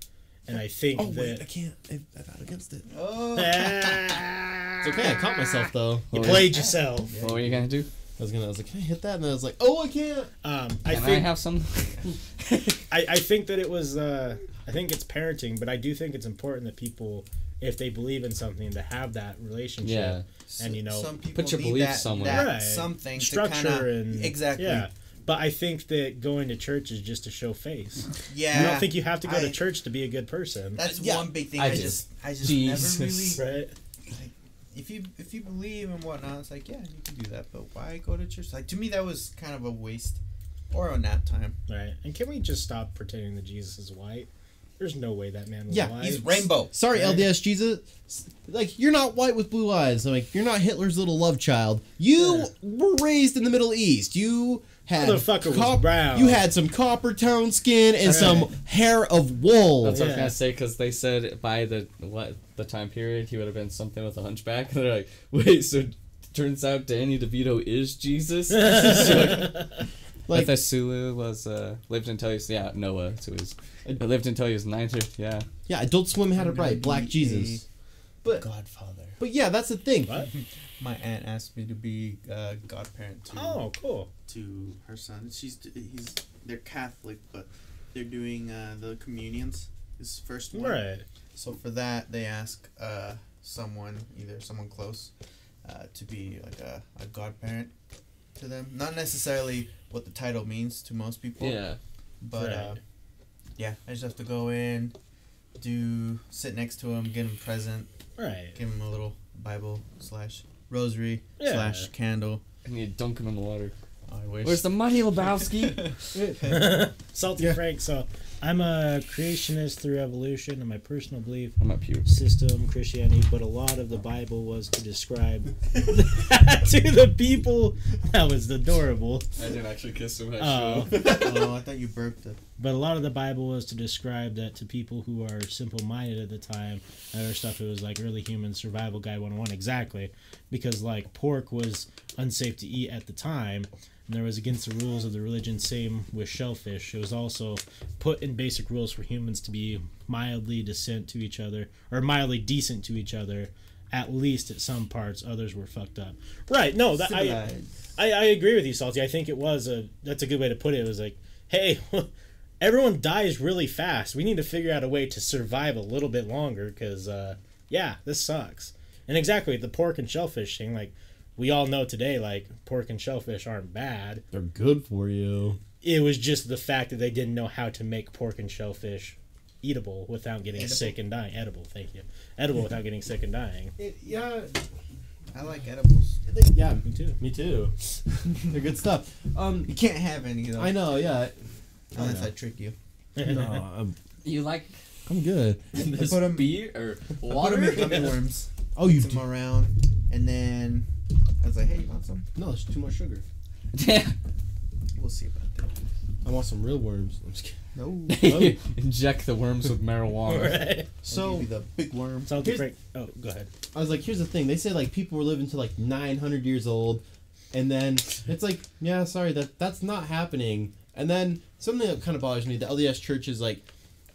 and I think oh wait, I can't. I, I got against it. Oh. It's okay. I caught myself though. you What played yourself. What were you gonna do? I was gonna. I was like, can I hit that? And I was like, oh, I can't. Um, Can I think have some? I, I think that it was uh, I think it's parenting, but I do think it's important that people, if they believe in something, to have that relationship. yeah. And, you know, some people your need belief that, somewhere. that Right. something structure to kinda, and exactly. Yeah, but I think that going to church is just to show face. Yeah. You don't think you have to go I- to church to be a good person, That's Yeah, one big thing. I I, just I just Jesus. never really right? if you if you believe and whatnot, it's like yeah, you can do that. But why go to church? Like to me, that was kind of a waste or a nap time. Right. And can we just stop pretending that Jesus is white? There's no way that man was Yeah, white. He's rainbow. Sorry, Right. LDS Jesus. Like you're not white with blue eyes. I'm Like you're not Hitler's little love child. You Yeah. were raised in the Middle East. You had Motherfucker was brown. You had some copper tone skin and Right. some hair of wool. That's what I was Yeah. gonna say because they said by the what the time period he would have been something with a hunchback. And they're like, wait, so turns out Danny DeVito is Jesus. like, Like- Sulu was uh, lived until he was yeah Noah so he's lived until he was ninety yeah Yeah, Adult Swim had it I'm right. Black Jesus. But Godfather. but yeah, that's the thing. What? My aunt asked me to be uh, godparent to Oh, cool. to her son. She's he's they're Catholic, but they're doing uh, the communions. His first one. Right. So for that, they ask uh, someone, either someone close, uh, to be like a, a godparent to them. Not necessarily what the title means to most people. yeah But uh, yeah, I just have to go in, do sit next to him, get him a present, Right. give him a little Bible slash rosary Yeah. slash candle. and you dunk him in the water. I wish. Where's the money, Lebowski? Salty Frank. So I'm a creationist through evolution, and my personal belief I'm up here. system Christianity, but a lot of the Bible was to describe to the people. That was adorable. I didn't actually kiss him. Oh. oh, I thought you burped it. But a lot of the Bible was to describe that to people who are simple minded at the time. Other stuff, it was like early human survival guide 101. Exactly. Because, like, pork was unsafe to eat at the time. And there was against the rules of the religion. Same with shellfish. It was also put in basic rules for humans to be mildly decent to each other, or mildly decent to each other, at least at some parts. Others were fucked up. Right. No, that I. I, I agree with you, Salty. I think it was a that's a good way to put it. It was like, hey, everyone dies really fast. We need to figure out a way to survive a little bit longer because, uh, yeah, this sucks. And exactly the pork and shellfish thing. Like we all know today, like pork and shellfish aren't bad. They're good for you. It was just the fact that they didn't know how to make pork and shellfish eatable without getting Edible. sick and dying. Edible, thank you. Edible without getting sick and dying. It, yeah, I like edibles. yeah, Me too. me too. They're good stuff. Um, You can't have any though. I know. Yeah, Unless I trick you. no, I'm, You like I'm good. this put 'em- beer or I put water? them in gummy worms. Oh, you Put do? them around, and then I was like, "Hey, you want some?" No, it's too much sugar. Yeah. We'll see about that. I want some real worms. I'm just kidding. No. Inject the worms with marijuana. right. So So the big worm. Salty Here's- Oh, go ahead. I was like, here's the thing. They say like people were living to like 900 years old, and then it's like, yeah, sorry, that that's not happening. And then something that kind of bothers me, the LDS Church is like,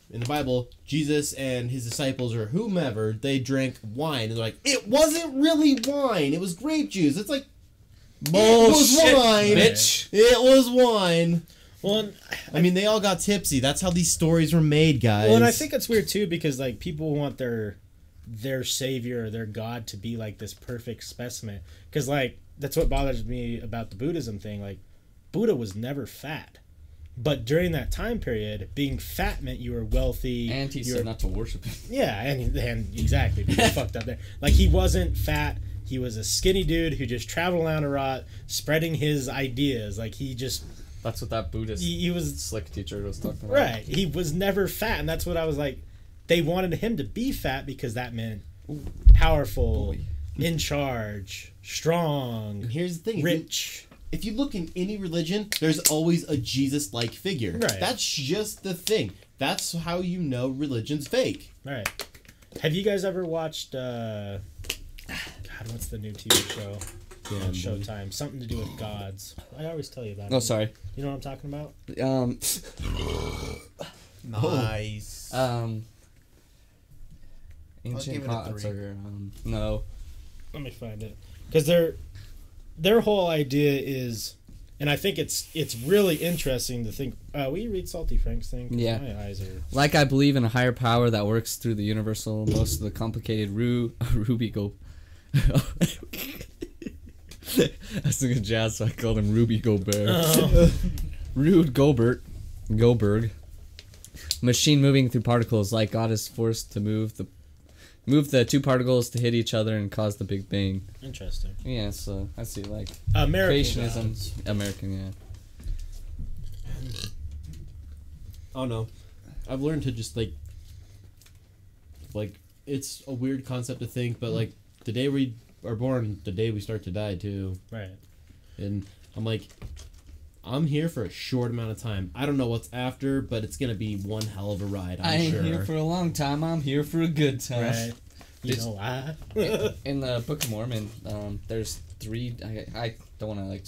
in the Bible, Jesus and his disciples or whomever they drank wine, and they're like, it wasn't really wine, it was grape juice. It's like, Bullshit, it was wine, bitch. It was wine. Well, and, I mean, they all got tipsy. That's how these stories were made, guys. well, and I think it's weird too because like people want their their savior or their god to be like this perfect specimen because like that's what bothers me about the Buddhism thing. Like Buddha was never fat, but during that time period, being fat meant you were wealthy. And he you said were- not to worship him. Yeah, and and exactly, people fucked up there. Like he wasn't fat. He was a skinny dude who just traveled around a lot, spreading his ideas. Like he just That's what that Buddhist he, he was slick teacher was talking about. Right. He was never fat, and that's what I was like. They wanted him to be fat because that meant powerful, in charge, strong, And here's the thing: if you- rich. If you look in any religion, there's always a Jesus like figure. Right. That's just the thing. That's how you know religion's fake. Right. Have you guys ever watched? uh God, what's the new TV show Yeah, on Showtime? Something to do with gods. I always tell you about. Oh, sorry. You know what I'm talking about? Um, Nice. um, give ancient it a gods three. are um, no. Let me find it because their their whole idea is, and I think it's it's really interesting to think. Uh, will you read Salty Frank's thing? Yeah. my eyes are. Like I believe in a higher power that works through the universal, most of the complicated Ru- Ruby Go. I was thinking jazz, so I called him Rudy Gobert. Oh. Rude Gobert, Goldberg. Machine moving through particles, like God is forced to move the move the two particles to hit each other and cause the Big Bang. Interesting. Yeah, so I see like American creationism, gods. American, yeah. Oh no, I've learned to just like, like it's a weird concept to think, but like the day we are born, the day we start to die too, Right. and I'm like, I'm here for a short amount of time. I don't know what's after, but it's gonna be one hell of a ride. I'm I ain't sure. here for a long time. I'm here for a good time. Right. You It's- know why? in the Book of Mormon, um, there's three. I I don't want to like.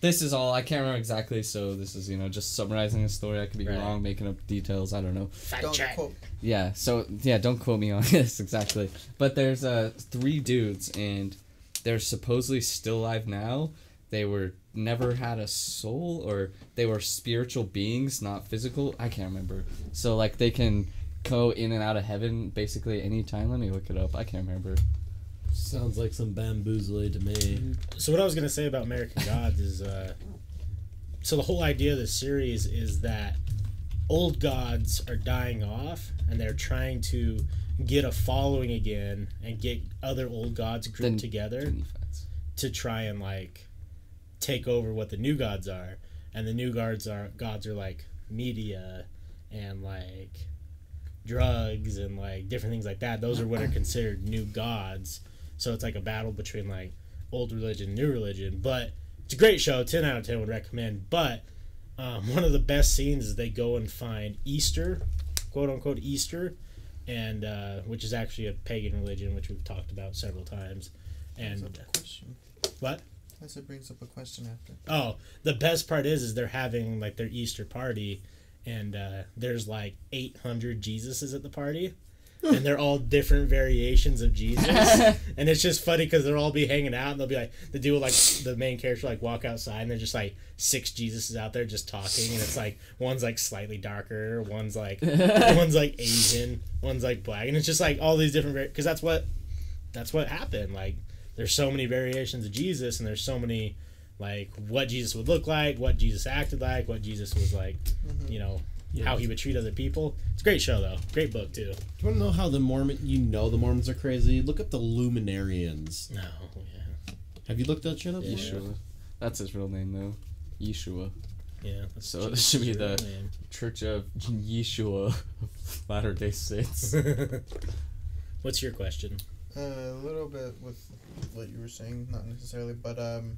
This is all I can't remember exactly, so this is you know just summarizing the story. I could be Right. wrong, making up details. I don't know. Fact Don't check. quote. Yeah, so yeah, don't quote me on this exactly. But there's uh three dudes and they're supposedly still alive now. They were never had a soul or they were spiritual beings, not physical. I can't remember. So like they can go in and out of heaven basically anytime. Let me look it up. I can't remember. Sounds like some bamboozle to me. So what I was gonna say about American Gods is, uh, so the whole idea of the series is that old gods are dying off, and they're trying to get a following again and get other old gods grouped Then- together Too to try and like take over what the new gods are, and the new gods are gods are like media and like drugs and like different things like that. Those are what are considered new gods. So it's like a battle between like old religion, new religion. But it's a great show. Ten out of ten would recommend. But um, one of the best scenes is they go and find Easter, quote unquote Easter, and uh, which is actually a pagan religion, which we've talked about several times. And up a question. what? Yes, it brings up a question after. Oh, the best part is, is they're having like their Easter party, and uh, there's like 800 Jesuses at the party, and they're all different variations of Jesus, and it's just funny because they'll all be hanging out, and they'll be like, the dude will, like the main character like walk outside, and there's just like six Jesuses out there just talking, and it's like one's like slightly darker, one's like one's like Asian, one's like black, and it's just like all these different because that's what that's what happened. Like there's so many variations of Jesus, and there's so many like what Jesus would look like, what Jesus acted like, what Jesus was like, mm-hmm. you know, how he would treat other people. It's a great show though, great book too. Do you want to know how the Mormon? You know the Mormons are crazy. Look up the Luminarians. No, yeah, Have you looked that shit up? yet? Yeshua. That's his real name though. Yeshua. yeah. That's So it Jesus' should be the- name. Church of Yeshua of Latter Day Saints. What's your question? Uh, a little bit with what you were saying, not necessarily, but um,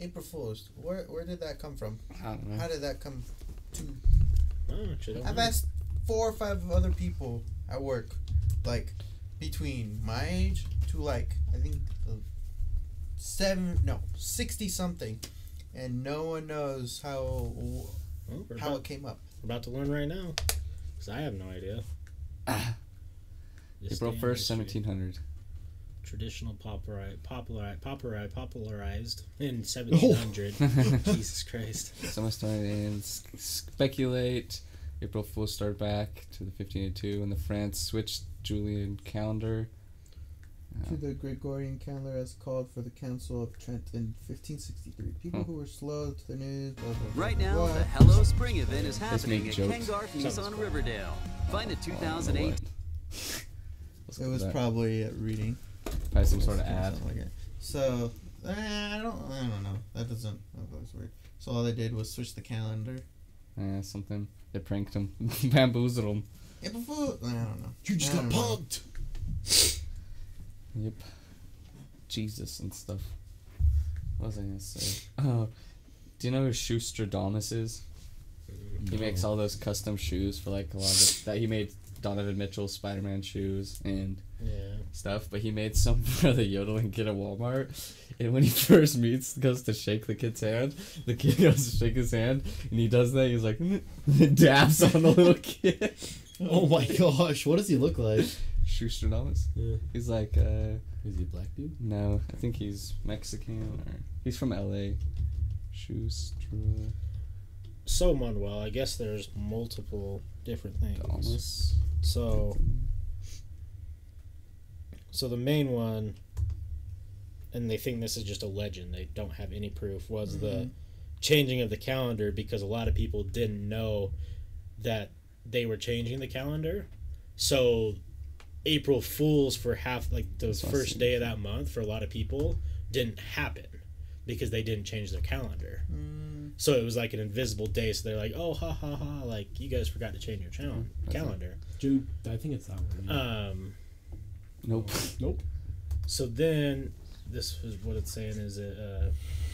April Fools. Where where did that come from? I don't know. How did that come to? Oh, I don't I've asked four or five other people at work, like between my age to like I think uh, seven, no, sixty something, and no one knows how Oh, how about, it came up. we're about to learn right now, because I have no idea. This April day in first, history. seventeen hundred. Traditional populari- populari- populari- popularized in 1700. Jesus Christ. Some historians speculate April Fools start back to the 1582 when the France switched Julian calendar. To uh, the Gregorian calendar as called for the Council of Trent in 1563. People Huh. who were slow to the news. Blah, blah, blah, Right now, blah. the Hello Spring event is happening at jokes. Ken Garff Nissan. Riverdale. Find a oh, I don't 2008 what. Let's It was with that. probably a reading. probably some sort of ad. like it. So eh, I don't I don't know. That doesn't that was weird. So all they did was switch the calendar. Yeah, something. They pranked him, bamboozled him. April Fool. I don't know. You just got don't punked. Yep. Jesus and stuff. What was I gonna say? Oh, do you know who Schuster Shoestradamus is? He makes all those custom shoes for like a lot of the, that he made Donovan Mitchell Spider-Man shoes and Yeah. stuff, but he made some for the yodeling kid at Walmart. And when he first meets, goes to shake the kid's hand, the kid goes to shake his hand, and he does that. He's like, dabs on the little kid. Oh my gosh, what does he look like? Shoestradamus. Yeah. He's like, uh, Is he a black dude? no, I think he's Mexican or he's from L.A. Shoestradamus. So, Manuel, I guess there's multiple different things. So, so the main one, and they think this is just a legend. They don't have any proof. Was the Mhm. changing of the calendar because a lot of people didn't know that they were changing the calendar. So, April Fools for half like the That's first see. day of that month for a lot of people didn't happen because they didn't change their calendar. Mm, So it was like an invisible day. So they're like, "Oh, ha ha ha!" Like you guys forgot to change your channel That's it. Calendar. Dude, I think it's that one. yeah. Um, Nope. nope. so then, this is what it's saying is it uh,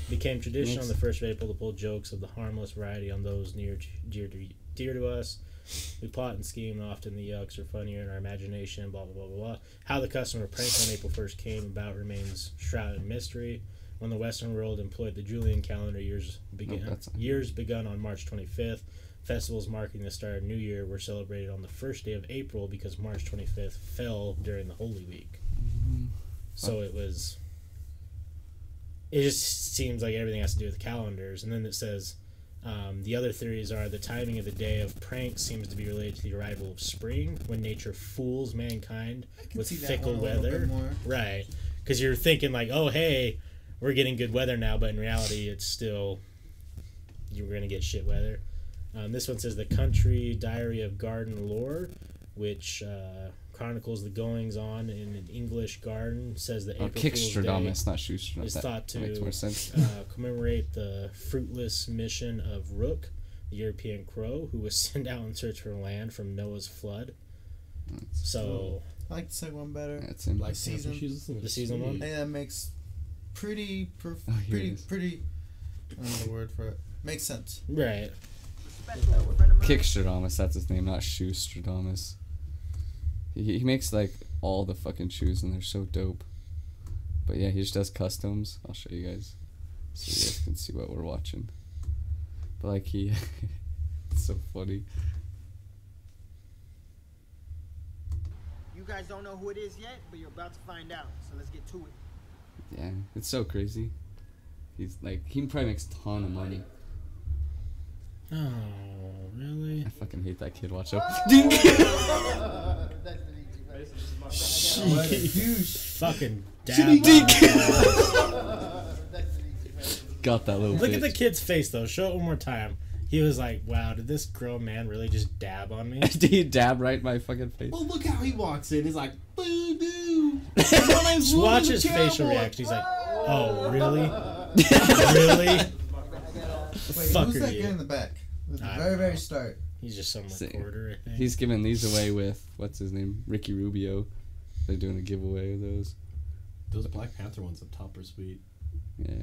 became tradition on the first of April to pull jokes of the harmless variety on those near dear to, dear to us. We plot and scheme, and often the yucks are funnier in our imagination. Blah blah blah blah blah. How the customer prank on April first came about remains shrouded in mystery. When the Western world employed the Julian calendar, years began that's- years begun on March 25th. Festivals marking the start of New Year were celebrated on the first day of April because March 25th fell during the Holy Week. So it was. It just seems like everything has to do with calendars, and then it says um, the other theories are the timing of the day of pranks seems to be related to the arrival of spring, when nature fools mankind with fickle one a little bit weather. Right, because you're thinking like, oh hey, we're getting good weather now, but in reality, it's still you're gonna get shit weather. Um, this one says the country diary of garden lore, which uh, chronicles the goings on in an English garden. Says that Oh, April Fool's Day Kickstradomis, not Shoestradamus. is That thought to makes more sense. uh, commemorate the fruitless mission of Rook, the European crow, who was sent out in search for land from Noah's flood. So I like the second one better. That's in. Black season- the season one? I think that makes pretty, perf- Oh, pretty, pretty. I don't know the word for it. Makes sense. right, Kickstradomis, that's his name, not Shoestradamus. He, he makes like all the fucking shoes and they're so dope. But yeah, he just does customs. I'll show you guys so you guys can see what we're watching. But like he, it's so funny. You guys don't know who it is yet, but you're about to find out. So let's get to it. Yeah, it's so crazy. He's like he probably makes a ton of money. Oh really? I fucking hate that kid. Watch out! Fucking dab. Got that little. Look at the kid's face though. Show it one more time. He was like, "Wow, did this grown man really just dab on me?" Did he dab right in my fucking face? Well, look how he walks in. He's like, boo doo. Just watch his facial reaction. He's like, "Oh, really? really?" Wait, Fuck who's are that you? guy in the back? At the I very, don't very start. He's just some recorder, I think. He's giving these away with what's his name, Ricky Rubio. They're doing a giveaway of those. Those Black Panther ones up top are sweet. Yeah.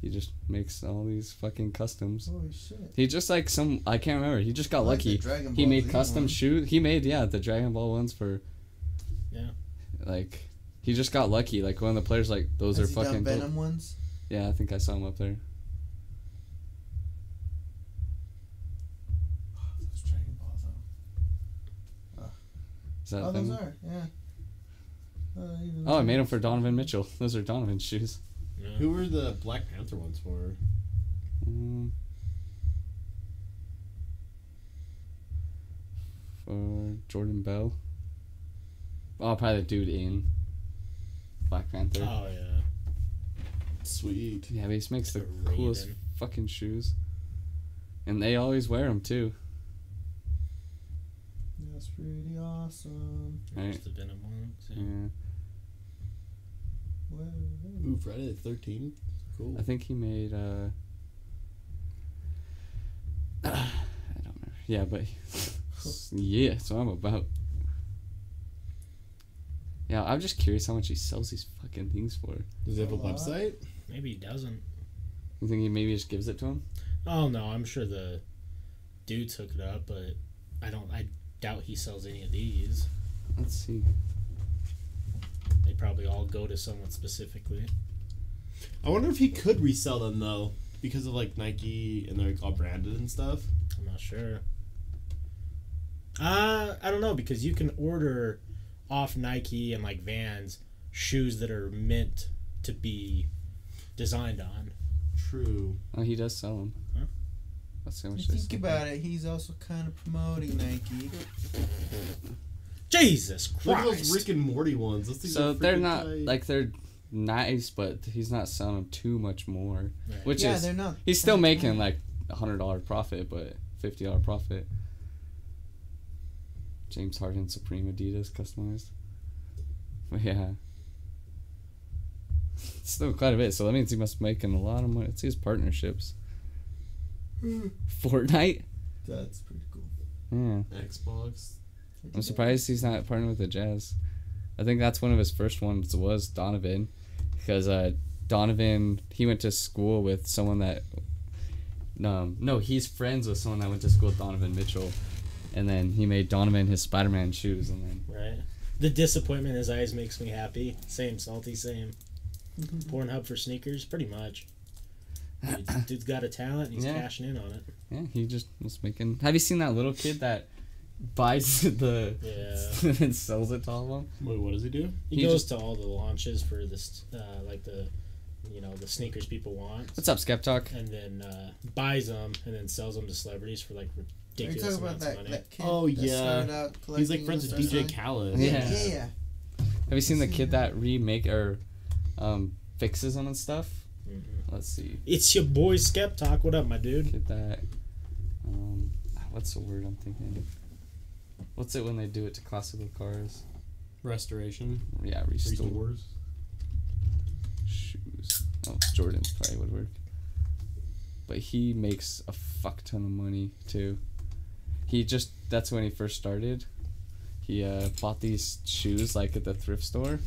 He just makes all these fucking customs. Holy shit. He just like some I can't remember. He just got like lucky. Dragon He made Z custom one. shoes. He made yeah the Dragon Ball ones for. Yeah. Like, he just got lucky. Like one of the players like those Has are he done fucking. dope. Venom ones? Yeah, I think I saw him up there. Those Dragon Ball though. Is that Oh, them? those are, yeah. Uh, Oh, I made them for Donovan Mitchell. Those are Donovan shoes. No. Who were the Black Panther ones for? Mm. For Jordan Bell. Oh, probably the dude in Black Panther. Oh yeah. Sweet. Yeah, but he just makes the The coolest fucking shoes. And they always wear them too. That's pretty awesome. Right. Just the Venom ones. Yeah. Yeah. Whoa. Ooh, Friday the 13th. Cool. I think he made uh I don't remember. Yeah, but yeah, so I'm about. Yeah, I'm just curious how much he sells these fucking things for. Does he have a A website? Maybe he doesn't. You think he maybe just gives it to him? Oh no, I'm sure the dude took it up, but I don't. I doubt he sells any of these. Let's see. They probably all go to someone specifically. I wonder if he could resell them though, because of like Nike and they're like, all branded and stuff. I'm not sure. Uh, I don't know because you can order off Nike and like Vans shoes that are meant to be designed on. True. Oh, he does sell them. Huh? Let's see how You much they think about it, he's also kind of promoting Nike. Jesus Look at those Christ! Rick and Morty ones. Those things So are they're freaking not tight. like they're nice, but he's not selling them too much more. Right. Which yeah, is they're not. he's still making bad. like a hundred dollar profit, but fifty dollar profit. James Harden Supreme Adidas customized. But yeah. It's still quite a bit, so that means he must be making a lot of money. Let's his partnerships. Fortnite? That's pretty cool. Yeah. Xbox. I'm surprised he's not partnering with the Jazz. I think that's one of his first ones was Donovan, because uh, Donovan he went to school with someone that. Um, no, he's friends with someone that went to school with Donovan Mitchell, and then he made Donovan his Spider-Man shoes, and then Right. The disappointment in his eyes makes me happy. Same salty, same. Mm-hmm. Pornhub for sneakers, pretty much. Dude, dude's got a talent. and He's Yeah. cashing in on it. yeah, he just was making. Have you seen that little kid that buys the Yeah. and sells it to all of them? Wait, what does he do? He, He goes just- to all the launches for this, uh, like the, you know, the sneakers people want, What's up, Skep Talk? and then uh, buys them and then sells them to celebrities for like Are you ridiculous about amounts that, of money. that kid Oh, yeah. started He's like friends with DJ stuff? Khaled. Yeah. Yeah, yeah, yeah. Have you seen the kid that remake or um, fixes them and stuff? Let's see. It's your boy Skep Talk. What up, my dude? Kid that. Um, what's the word I'm thinking? What's it when they do it to classical cars? Restoration. Yeah, restore Restores. shoes. Oh, Jordan probably would work. But he makes a fuck ton of money too. He just that's when he first started. He uh, bought these shoes like at the thrift store.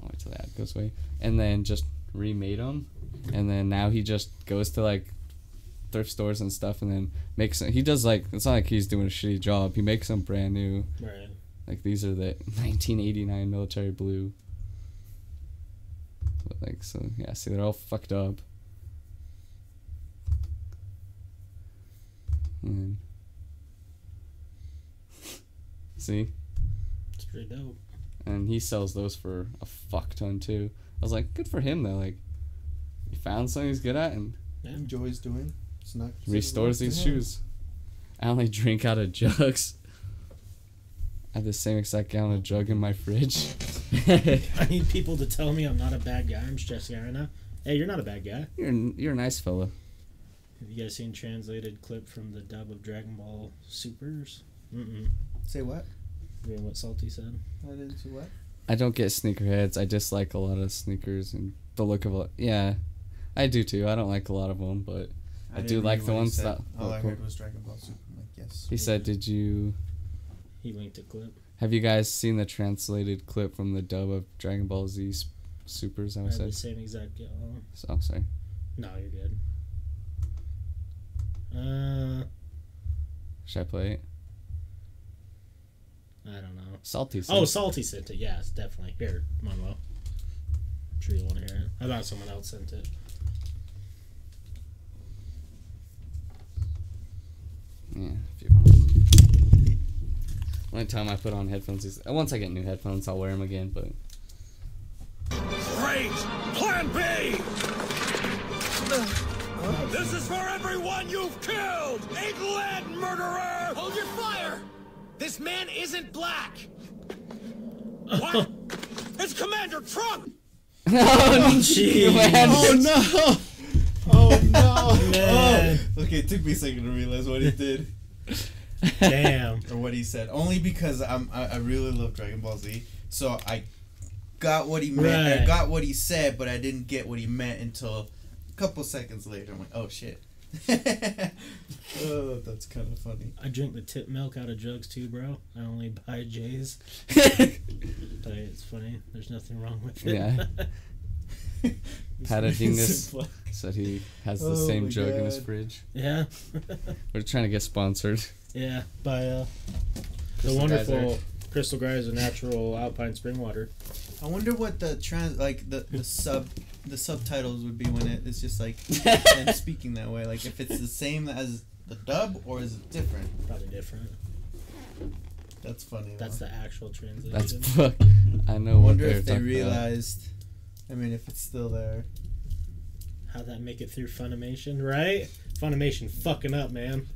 I'll wait till the ad goes away, and then just remade them, and then now he just goes to like thrift stores and stuff, and then makes he does like it's not like he's doing a shitty job. He makes them brand new. Right. Like these are the 1989 military blue. But like so, yeah. See, they're all fucked up. And see, It's pretty dope. and he sells those for a fuck ton too. I was like, good for him though. Like, he found something he's good at and Enjoys doing. It's not restores these shoes. I only drink out of jugs. I have the same exact gallon of jug in my fridge. I need people to tell me I'm not a bad guy. I'm stressing out right now. Hey, you're not a bad guy. You're you're a nice fella. Have you guys seen translated clip from the dub of Dragon Ball Supers? Mm-mm. Say what? You hear what Salty said? I didn't see what? I don't get sneakerheads. I dislike a lot of sneakers and the look of it. Yeah, I do too. I don't like a lot of them, but I do like the ones that All look I cool. heard was Dragon Ball Super. I'm like, yes. he said, "Did you He linked a clip. have you guys seen the translated clip from the dub of Dragon Ball Z Supers?" I I would say. the same exact. Oh, Oh, sorry. no, you're good. Uh, Should I play it? I don't know. Salty. Sent it. Oh, Salty sent it. Yes, definitely. Here, Monroe. I'm sure you want to hear it. I thought someone else sent it. Yeah, if you want. Only time I put on headphones is once I get new headphones, I'll wear them again. But Great! Plan B! This is for everyone you've killed! England, murderer! Hold your fire! This man isn't black! What? it's Commander Trump! oh, jeez. man. Oh no! Oh, oh, oh no! Man. Oh. Okay, it took me a second to realize what he did Damn. or what he said. Only because I'm I, I really love Dragon Ball Z, so I got what he meant. I got what he said, but I didn't get what he meant until a couple seconds later. I'm like, oh shit. oh, that's kind of funny. I drink the tip milk out of jugs too, bro. I only buy J's. But it's funny. There's nothing wrong with it. Yeah. Patadingus Simple. said he has the Oh same my jug in his fridge. yeah. We're trying to get sponsored. yeah. By uh, the wonderful Geyser. Crystal Geyser natural alpine spring water. I wonder what the trans like the the sub the subtitles would be when it, it's just like and speaking that way. Like if it's the same as the dub or is it different? Probably different. That's funny. That's though. the actual translation. That's fuck. I know I wonder they're if they talking about. realized. I mean, if it's still there. How'd that make it through Funimation, right? Funimation fucking up, man.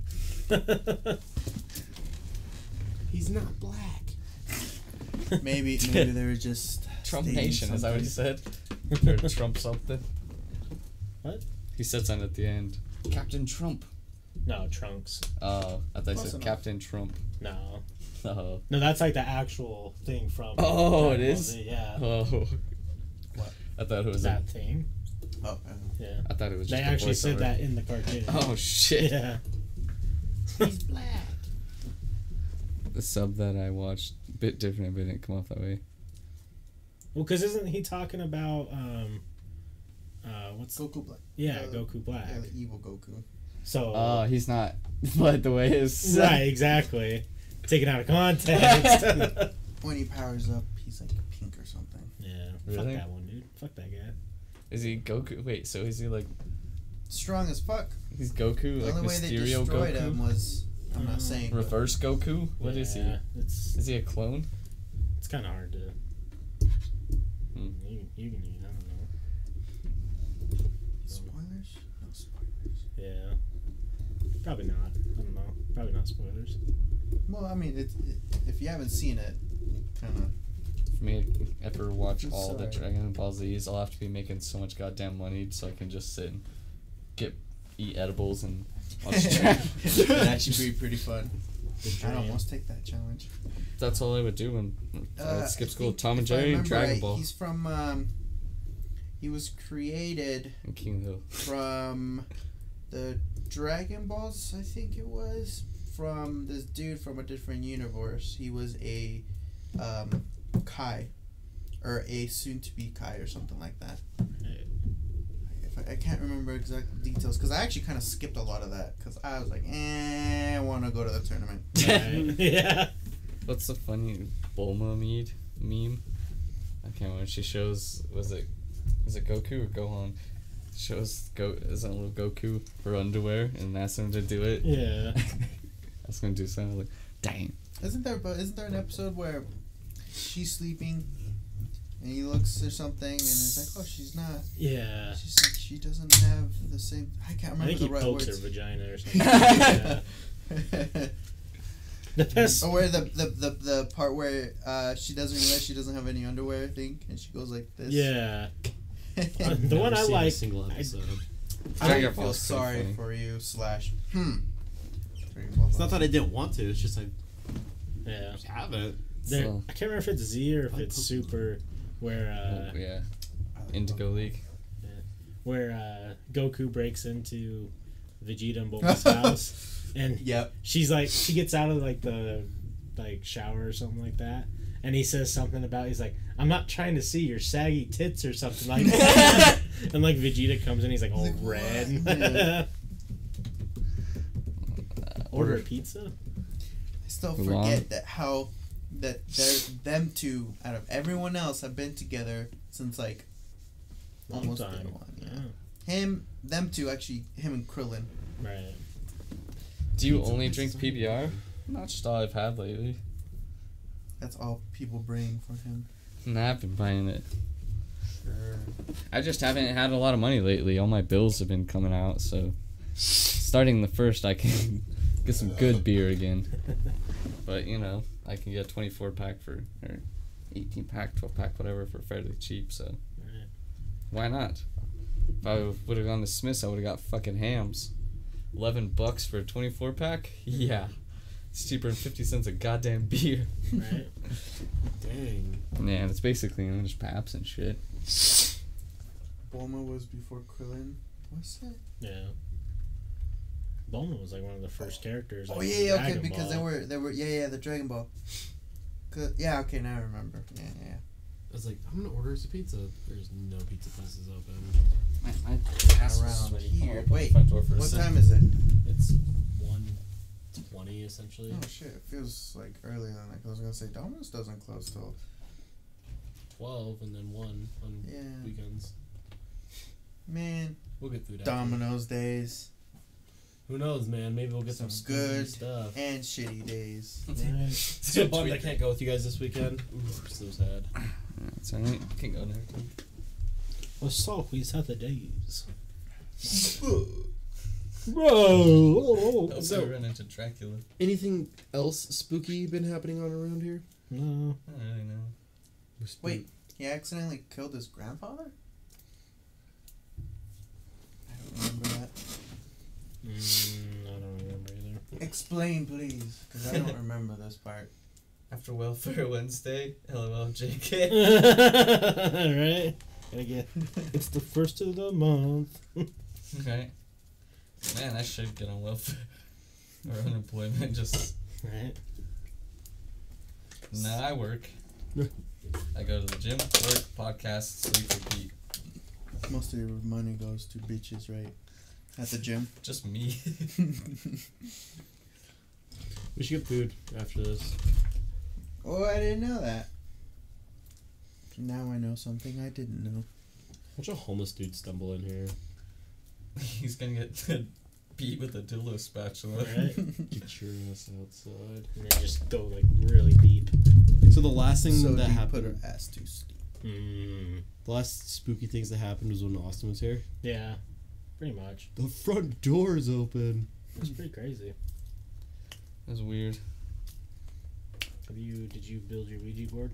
He's not black. Maybe maybe they were just Trump Nation, is that what he said? or Trump something? What? He said something at the end. Captain Trump. no, Trunks. Oh, I thought he Close said enough. Captain Trump. No. Oh. No, that's like the actual thing from. Oh, it Dragon Ball? Z, Yeah. Oh. What? I thought it was a, that thing. Oh, I. Yeah. I thought it was They a actually said that in the cartoon. Oh shit. Yeah. He's black. The sub that I watched a bit different, but it didn't come off that way. Well, because isn't he talking about um, uh, what's Goku Black. yeah, Uh, Goku Black? Yeah, the evil Goku. So Oh, he's not. But the way his right, exactly. Taken out of context. When he powers up, he's like pink or something. yeah, fuck that one, dude. Fuck that guy. Is he Goku? Wait, so is he like Strong as fuck. he's Goku, The like only way they destroyed Goku, him was I'm not Mm. saying reverse Goku? What is Yeah, It's he? Is he a clone? it's kind of hard to. Hmm. You, you can eat. I don't know. Spoilers? Yeah. Probably not. I don't know. Probably not spoilers. Well, I mean, it's it, if you haven't seen it, kind of. For me, to ever watch I'm all the. Dragon Ball Z's, I'll have to be making so much goddamn money so I can just sit and get eat edibles and watch Dragon. It'd actually be pretty fun. The I'd dream. almost take that challenge. That's all I would do when I Uh, would skip school. think Tom and Jerry Dragon right, Ball He's from. Um, he was created and King Hill. from the Dragon Balls, I think it was, from this dude from a different universe. He was a um, Kai, or a soon-to-be Kai, or something like that. If I, I can't remember exact details because I actually kind of skipped a lot of that because I was like, eh, I want to go to the tournament. Right. yeah. What's the funny Bulma mead meme? I can't remember. She shows was it is it Goku or Gohan? Shows go is it little Goku for underwear and asks him to do it. Yeah. I was gonna do something like, dang. Isn't there? But isn't there an episode where she's sleeping and he looks or something and it's like, oh, she's not. Yeah. She's like, she doesn't have the same. I can't I remember think the he right pokes words. her vagina or something. yeah. The best. Or where the, the the the part where uh, she doesn't realize she doesn't have any underwear I think, and she goes like this. Yeah. The one I seen a like. single I- episode. I feel sorry funny. for you. Slash. Hmm. It's not that I didn't want to. It's just I Yeah. just haven't. So- I can't remember if it's Z or if it's Super, where uh, oh, yeah, Indigo League. where uh, Goku breaks into Vegeta and Bulma's house, and Yep. she's like, she gets out of like the like shower or something like that, and he says something about he's like, I'm not trying to see your saggy tits or something like that, and like Vegeta comes in, he's like all like, red. Yeah. Order Order a pizza. I still forget that how that they're them two out of everyone else have been together since like Long almost day time. one. Yeah. Yeah. Him, them two actually, him and Krillin. Right. Do you Pizza only drink PBR? Not just all I've had lately. That's all people bring for him. Nah, I've been buying it. Sure. I just haven't had a lot of money lately. All my bills have been coming out, so starting the first, I can get some good beer again. But you know, I can get a 24 pack for or 18 pack, 12 pack, whatever, for fairly cheap. So Right. why not? If I would have gone to Smith's, I would have got fucking hams. 11 bucks for a 24 pack? Yeah. It's cheaper than 50 cents a goddamn beer. Right. Dang. Yeah, it's basically you know, just paps and shit. Bulma was before Krillin. What's that? Yeah. Bulma was like one of the first characters. Oh like, yeah, yeah, okay, Dragon because they were they were yeah yeah the Dragon Ball. 'Cause- yeah, okay, now I remember. Yeah, yeah. I was like, I'm gonna order us a pizza. There's no pizza places open. My, my ass was Around sweaty. here. I'll open the Wait, front door for a What time is it? It's one twenty essentially. Oh shit, it feels like earlier than like I was gonna say. Domino's doesn't close till Twelve and then one on Yeah. weekends. man We'll get through that. Domino's days Who knows, man? Maybe we'll get some, Some good stuff. and shitty days. Right. Still bummed I can't go with you guys this weekend. Ooh, so sad. That's alright. Can't go next time. Well, always other days. Oh, Bro. so run into Dracula. Anything else spooky been happening on around here? No. I don't really know. Wait, he accidentally killed his grandfather? I don't remember that. Mm, I don't remember either. Explain, please, because I don't remember this part. After Welfare Wednesday, LOL JK. right? Gotta get. It's the first of the month. right. Man, I should get on welfare or unemployment. Just Right? nah, I work. I go to the gym, work, podcast, sleep, repeat. Most of your money goes to bitches, right? at the gym. Just me. We should get food after this. Oh, I didn't know that. Now I know something I didn't know. Watch a homeless dude stumble in here. He's gonna get beat with a dildo spatula. Right? Get your ass outside. and then just go like really deep. So the last thing so that deep, happened, put her ass too steep. Mm, the last spooky things that happened was when Austin was here. yeah, pretty much. The front door is open. It's pretty crazy. That's weird. Have you? Did you build your Ouija board?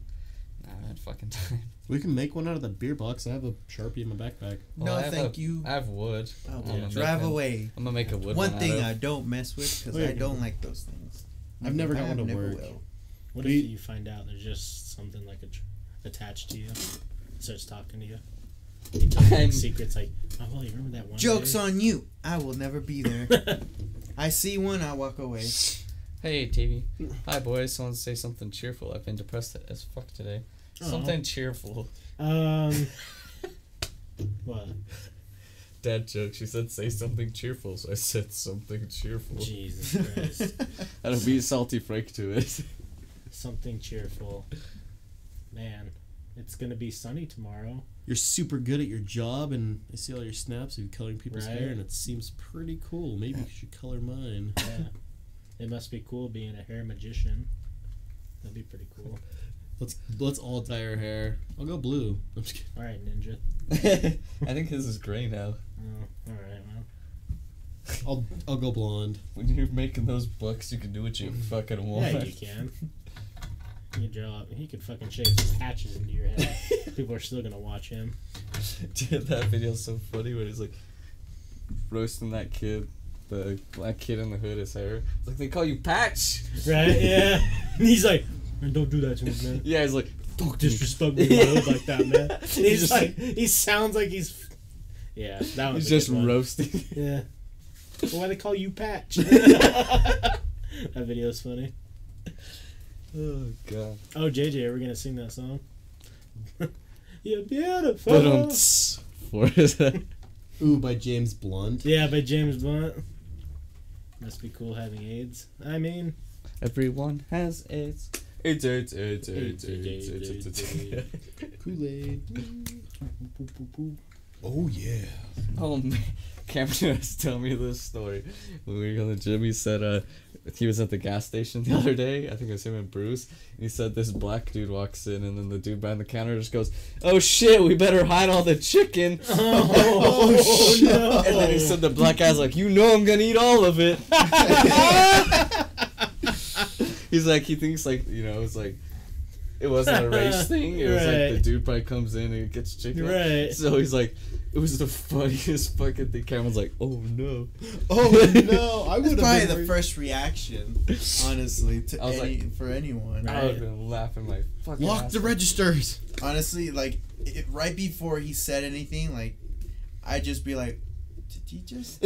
Nah, I had fucking time. We can make one out of the beer box. I have a sharpie in my backpack. No, I thank a- you. I have wood. I I'm will gonna drive make away. I'm gonna make a wood One one. thing out I don't mess with because Wait. I don't like those things. I've never got I one to never work. will. What We- if you find out there's just something like a tr- attached to you, starts talking to you? You tell you, like, secrets like, oh well, you remember that one? Jokes day? on you. I will never be there. I see one, I walk away. Hey, TV. Hi, boys. Someone say something cheerful. I've been depressed as fuck today. Aw. Something cheerful. Um. what? Dad joke. She said say something cheerful, so I said something cheerful. Jesus Christ. And a beat salty Frank to it. Something cheerful. Man, it's gonna be sunny tomorrow. You're super good at your job, and I see all your snaps of you coloring people's Right. hair, and it seems pretty cool. Maybe you should color mine. Yeah. it must be cool being a hair magician. That'd be pretty cool. Let's let's all dye our hair. I'll go blue. I'm just kidding. All right, Ninja. I think his is gray now. Oh, all right, well. I'll I'll go blonde. When you're making those bucks, you can do what you mm. fucking want. Yeah, you can. You draw. He could fucking shave some patches into your head. People are still gonna watch him. Dude, that video's so funny when he's like roasting that kid, the black kid in the hood, his hair. It's like they call you Patch. Right? Yeah. And he's like, man, don't do that to me, man. Yeah, he's like, Don't disrespect me in my hood like that, man. And he's just- like, he sounds like he's. Yeah, that was he's a just good one. roasting. Yeah. Well, why they call you Patch? that video's funny. oh god. Oh, JJ, are we gonna sing that song? You're beautiful. But um, for Ooh, by James Blunt. Yeah, by James Blunt. Must be cool having AIDS. I mean, everyone has AIDS. AIDS, AIDS, AIDS, AIDS, AIDS, AIDS, AIDS, AIDS. Kool Aid. Oh yeah. Oh man, Cameron was telling me this story. When we were in the gym, he said uh, he was at the gas station the other day. I think it was him and Bruce. He said this black dude walks in, and then the dude behind the counter just goes, "Oh shit, we better hide all the chicken." oh, no. And then he said the black guy's like, "You know I'm gonna eat all of it." He's like, he thinks like you know it's like. It wasn't a race thing. It was like the dude probably comes in and gets chicken. Right. So he's like, it was the funniest fucking thing. Cameron's like, oh no. Oh no, I would probably the been. first reaction, honestly, to any for anyone. I would have been laughing my fucking Lock ass the registers. Honestly, like it, right before he said anything, like I'd just be like, "Did he just?"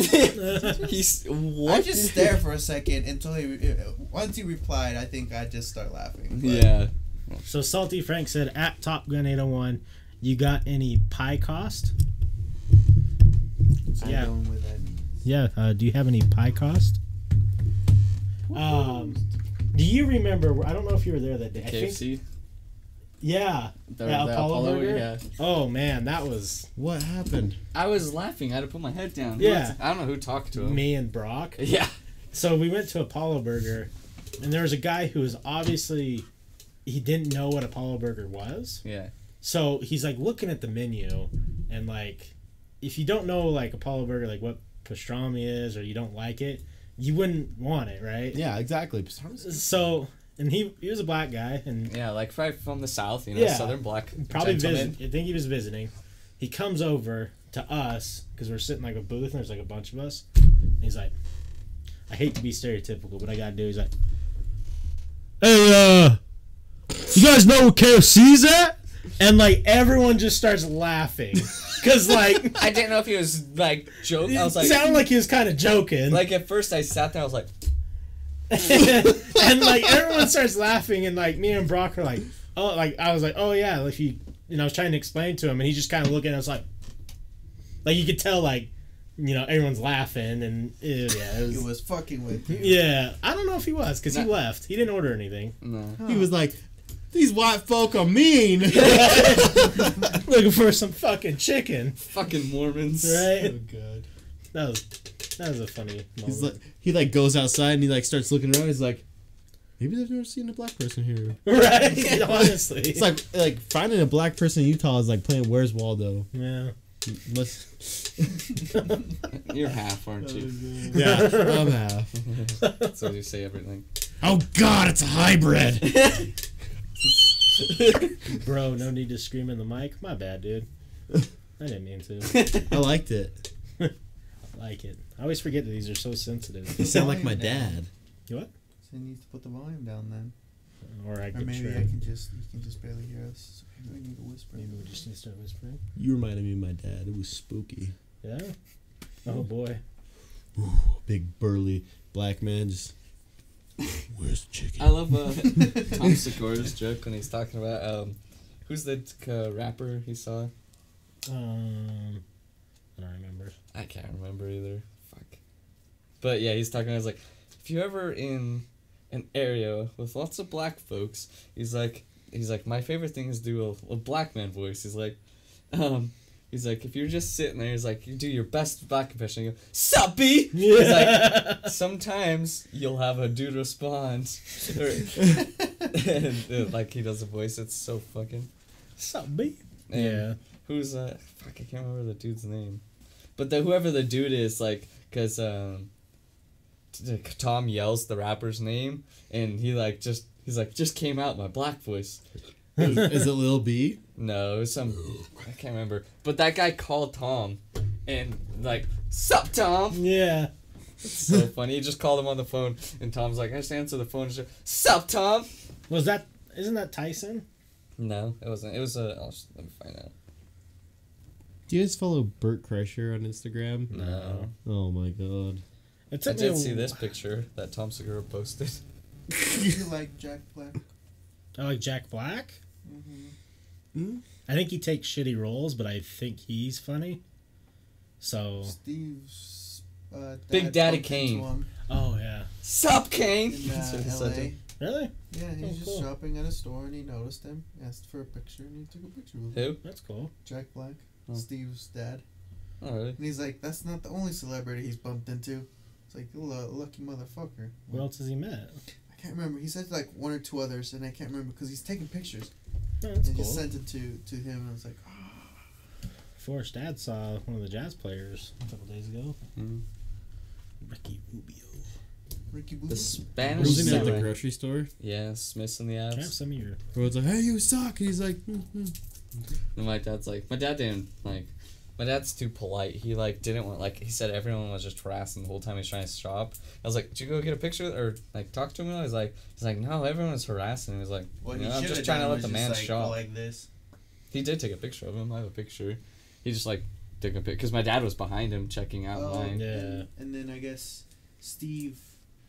He's what? I just stare for a second until he. Once he replied, I think I just start laughing. But Yeah. So Salty Frank said at Top Gun 801, you got any pie cost? I Yeah. don't know what that means. Yeah. Uh, do you have any pie cost? Um, do you remember? I don't know if you were there that day. I think, KFC. Yeah. The, Yeah, the Apollo Apollo, burger? yeah. Oh man, that was What happened? I was laughing. I had to put my head down. Yeah. I don't know who talked to him. me and Brock. Yeah. So we went to Apollo Burger, and there was a guy who was obviously he didn't know what Apollo Burger was. Yeah. So he's like looking at the menu, and like, if you don't know like Apollo Burger, like what pastrami is, or you don't like it, you wouldn't want it, right? Yeah, exactly. So, and he he was a black guy, and Yeah, like right from the south, you know, Yeah. southern black. probably visit. I think he was visiting. He comes over to us because we're sitting like a booth, and there's like a bunch of us. And he's like, I hate to be stereotypical, but I gotta do. He's like, Hey, uh, you guys know where KFC's at? And like everyone just starts laughing because like I didn't know if he was like joking. I was it like, sounded like he was kind of joking. like at first I sat there, I was like, and like everyone starts laughing, and like me and Brock are like, oh, like I was like, oh yeah, like he, you know, I was trying to explain to him, and he just kind of looked at us like, like you could tell like you know, everyone's laughing and ew, yeah, it He was, was fucking with you. yeah. I don't know if he was because he left. He didn't order anything. No. He was like, "These white folk are mean." Looking for some fucking chicken, Fucking Mormons. right? Oh, god. That was that was a funny moment. He's like, he like goes outside and he like starts looking around. He's like, maybe they've never seen a black person here. right? Honestly, It's like like finding a black person in Utah is like playing Where's Waldo. yeah. Unless, You're half, aren't you? yeah, I'm half. That's what you say everything. Oh God, it's a hybrid. Bro, no need to scream in the mic. My bad, dude. I didn't mean to. I liked it. I like it. I always forget that these are so sensitive. You sound like my dad. You what? So he needs to put the volume down then. Or I Or could maybe try. I can just you can just barely hear us. So maybe we need to whisper. Maybe we just need to start whispering. You reminded me of my dad. It was spooky. Yeah. Oh boy. Ooh, Big burly black man just. Where's the chicken? I love uh, Tom Segura's joke when he's talking about um, who's the uh, rapper he saw. Um, I don't remember. I can't remember either. But yeah, he's talking. I was like, if you're ever in an area with lots of black folks, he's like, he's like, my favorite thing is do a, a black man voice. He's like, um, he's like, if you're just sitting there, he's like, you do your best black impression. You go, sup, B? He's like, sometimes you'll have a dude respond, or, and uh, like he does a voice. It's so fucking. Sup, B? And Yeah. Who's uh fuck I can't remember the dude's name. But the whoever the dude is like cuz um Tom yells the rapper's name and he like just he's like just came out my black voice. is, is it Lil B? No, it was some I can't remember. But that guy called Tom and like sup Tom. Yeah. It's so funny. He just called him on the phone and Tom's like I just answer the phone and just sup Tom. Was that? Isn't that Tyson? No, it wasn't. It was a. Oh, I'll just, let me find out. Do you guys follow Bert Kreischer on Instagram? No. Oh my god. It I took me did a- see this picture that Tom Segura posted. you like Jack Black? I like Jack Black. Mm-hmm. I think he takes shitty roles, but I think he's funny. So. Steve's uh, Big Daddy bumped Kane. Oh yeah. Sup, Kane? in That's what he uh, LA. Really? Yeah, he Oh, was just cool. shopping at a store and he noticed him, asked for a picture, and he took a picture with him. Who? That's cool. Jack Black, Oh. Steve's dad. Oh, really? And he's like, that's not the only celebrity he's bumped into. It's like, you lu- lucky motherfucker. What else has he met? I can't remember. He said like one or two others, and I can't remember because he's taking pictures. Oh, that's and cool. just sent it to, to him, and I was like, oh, Forrest Dad saw one of the jazz players a couple days ago. Mm. Ricky Rubio. Ricky Rubio. The Spanish Wasn't at the grocery store? Yeah, Smiths in the Can I have abs. some of your? Everyone's like, "Hey, you suck." And he's like, "Hmm, hmm." And my dad's like, my dad didn't like. My dad's too polite. He like didn't want like he said everyone was just harassing the whole time he's trying to shop. I was like, did you go get a picture or like talk to him? He's like, he's like, no, everyone was harassing. him. He was like, What you he I'm just trying to let the man like, shop. like this. He did take a picture of him. I have a picture. He just like took a pic because my dad was behind him checking out Oh, line. Yeah. And, and then I guess Steve,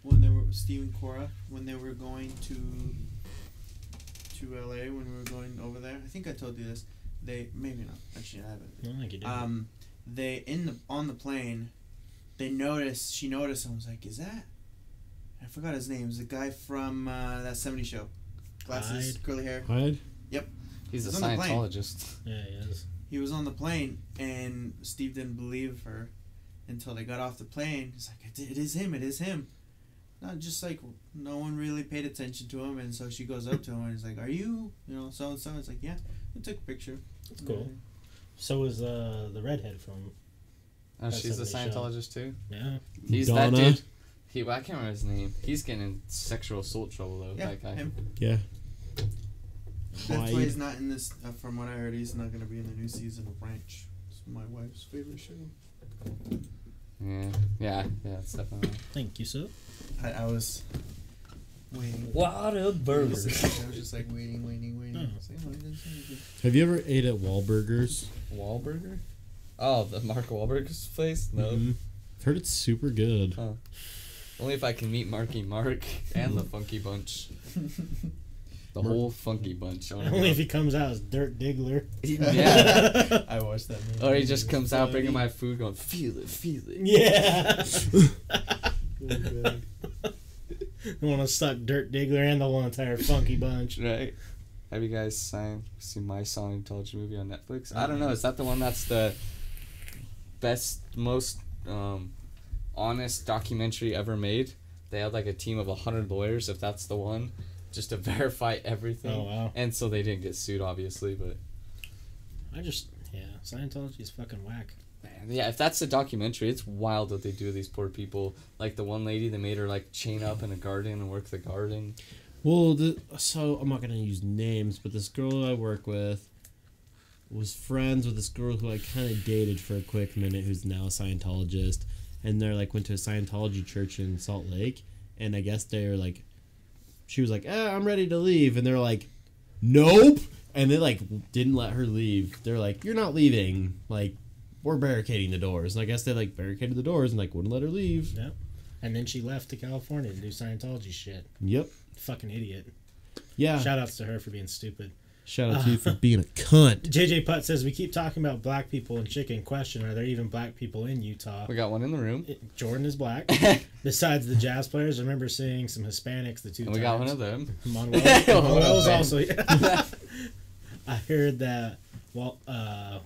when they were Steve and Cora, when they were going to to LA, when we were going over there, I think I told you this. They maybe not. Actually, I haven't. I don't think you did. Um, they in the on the plane, they noticed. She noticed and was like, "Is that?" I forgot his name. It's the guy from uh, that '70s show, glasses, Hyde. curly hair. Hyde. He's a He's on the. Scientologist. yeah, he is. He was on the plane, and Steve didn't believe her until they got off the plane. He's like, "It, it is him. It is him." Not just like no one really paid attention to him, and so she goes up to him and is like, "Are you, you know, so and so?" It's like, "Yeah." I took a picture. That's cool. So is uh the redhead from Oh, she's a somebody's show. Scientologist too. yeah. He's Donna. that dude. He, well, I can't remember his name. He's getting in sexual assault trouble though. Yeah, that guy. him. Yeah. That's why he's not in this. Uh, from what I heard, he's not going to be in the new season of Ranch. It's my wife's favorite show. Yeah, yeah, yeah. It's definitely. Thank you, sir. I, I was waiting. What a I was just like waiting, waiting, waiting. It's like, he didn't say anything. Have you ever ate at Wahlburgers? Wahlburger? Oh, the Mark Wahlberg's place? No. Mhm. I've heard it's super good. Only if I can meet Marky Mark and the Funky Bunch. The whole funky bunch. showing Only if he comes out as Dirk Diggler. yeah. I watched that movie. Or he just comes out bringing my food, going feel it, feel it. Yeah. The one that stuck Dirk Diggler and the whole entire funky bunch. Right. Have you guys seen seen my Scientology movie on Netflix? I don't know. Is that the one that's the best, most um, honest documentary ever made? They had like a team of hundred lawyers, if that's the one, just to verify everything. Oh, wow. And so they didn't get sued, obviously. But I just, yeah, Scientology is fucking whack. Man, yeah, if that's a documentary, it's wild what they do to these poor people. Like the one lady, they made her like chain up in a garden and work the garden. Well, the, so I'm not gonna use names, but this girl I work with was friends with this girl who I kind of dated for a quick minute, who's now a Scientologist, and they're like went to a Scientology church in Salt Lake, and I guess they're like, she was like, eh, I'm ready to leave, and they're like, nope, and they like didn't let her leave. They're like, you're not leaving, like. We're barricading the doors, and I guess they like barricaded the doors and like wouldn't let her leave. Yep. And then she left to California to do Scientology shit. Yep. Fucking idiot. Yeah. Shout outs to her for being stupid. Shout out to you for being a cunt. JJ Putt says we keep talking about black people and chicken. Question: Are there even black people in Utah? We got one in the room. Jordan is black. Besides the jazz players, I remember seeing some Hispanics the two And we times. got one of them. Manuel, Manuel's also. I heard that Walt uh,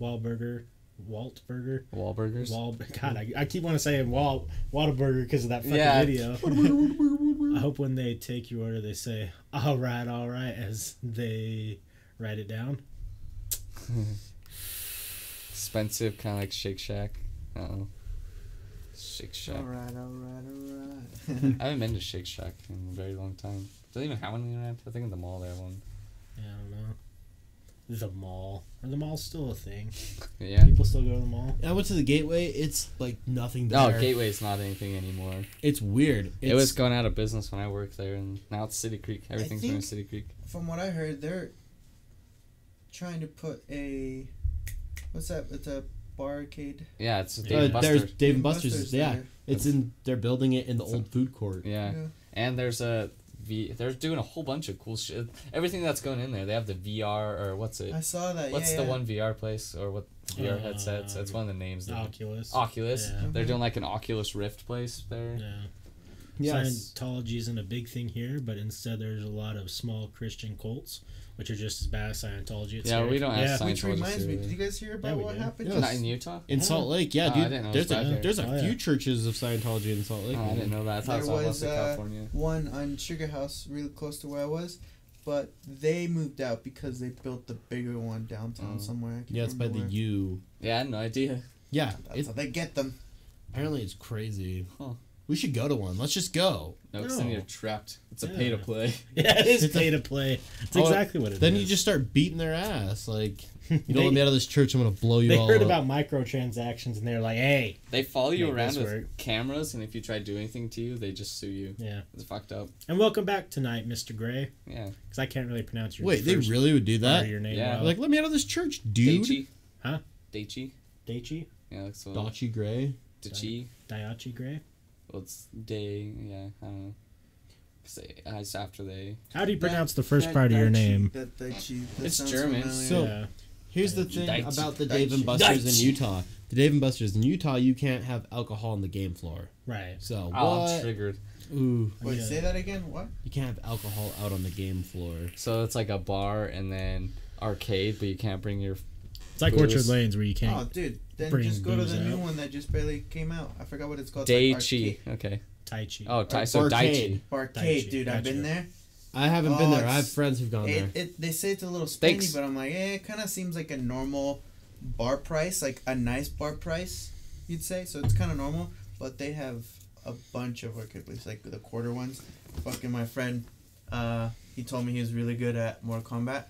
Wahlburger, Walt Burger, Wahlburgers. Wal. God, I, I keep wanting to say Walt Whataburger because of that fucking Yeah. video. I hope when they take your order, they say "all right, all right" as they write it down. Expensive, kind of like Shake Shack. Uh oh. Shake Shack. Alright, alright, alright. I haven't been to Shake Shack in a very long time. Do they even have one around? I think in the mall they have one. Yeah, I don't know. The mall. Are the malls still a thing? Yeah. People still go to the mall. I went to the Gateway. It's like nothing there. No, there. Gateway's not anything anymore. It's weird. It's, it was going out of business when I worked there, and now it's City Creek. Everything's going to City Creek. From what I heard, they're trying to put a what's that? It's a barcade. Yeah, it's Uh, Dave there's Buster's. Dave and Buster's. Buster's yeah, there. it's in. They're building it in the old food court. Yeah. Yeah. and there's a V. They're doing a whole bunch of cool shit. Everything that's going in there. They have the VR or what's it? I saw that. What's yeah, the yeah. one VR place or what VR Uh, headsets? That's one of the names. that- Oculus. Oculus. Yeah. They're doing like an Oculus Rift place there. Yeah. Yes. Scientology isn't a big thing here, but instead there's a lot of small Christian cults, which are just as bad as Scientology. It's Yeah, scary. we don't have yeah. Scientology. Which reminds me, did you guys hear about we what do. happened? Yes. Not in Utah. In Salt Lake, yeah, Oh, dude. I didn't know there's a there. there's a Oh, few yeah. churches of Scientology in Salt Lake. Oh, I didn't know that. I thought it was There was uh, California. one on Sugar House, really close to where I was, but they moved out because they built the bigger one downtown Oh. somewhere. I can't Yeah, it's by the. U. Yeah, I had no idea. Yeah, That's it's how they get them. apparently it's crazy. Huh. We should go to one. Let's just go. No, because No. then you're trapped. It's a Yeah. pay to play. Yeah, it is It's a- pay to play. It's Oh, exactly what it is. Then you just start beating their ass. Like you don't They- let me out of this church, I'm gonna blow you They all heard up. about microtransactions and they're like, "Hey, They follow you around with work. cameras, and if you try to do anything to you, they just sue you. yeah." It's fucked up. And welcome back tonight, Mr. Gray, Yeah. because I can't really pronounce your name. Wait, they really would do that? your name. Yeah. well. Like, let me out of this church, dude. Daichi. Huh? Daichi. Daichi, Yeah, that's what. Dachi Gray. Daichi. Daichi Gray. Well, it's day. Yeah, I don't know. Say it's after they. How do you pronounce the first part of your name? That, that cheap, that It's German. familiar. So- yeah. Here's the thing Daichi. about the Dave and Buster's Daichi. in Utah. The Dave and Buster's in Utah, you can't have alcohol on the game floor. Right. So Oh, I'm what? triggered. Ooh, Wait, say that again. What? you can't have alcohol out on the game floor. So it's like a bar and then arcade, but you can't bring your. It's like Booze. Orchard Lanes where you can't Oh, dude. Then bring just go to booze the new one that just barely came out. I forgot what it's called. It's like Okay. Tai Chi. Oh, tai- so Barcade. Daichi. Barcade, Daichi, dude. I've been there. I haven't Oh, been there. I have friends who've gone there. It, it they say it's a little Thanks. but I'm like, eh, it kind of seems like a normal bar price, like a nice bar price, you'd say. So it's kind of normal, but they have a bunch of arcade places, like the quarter ones. Fucking my friend, uh, he told me he was really good at Mortal Kombat.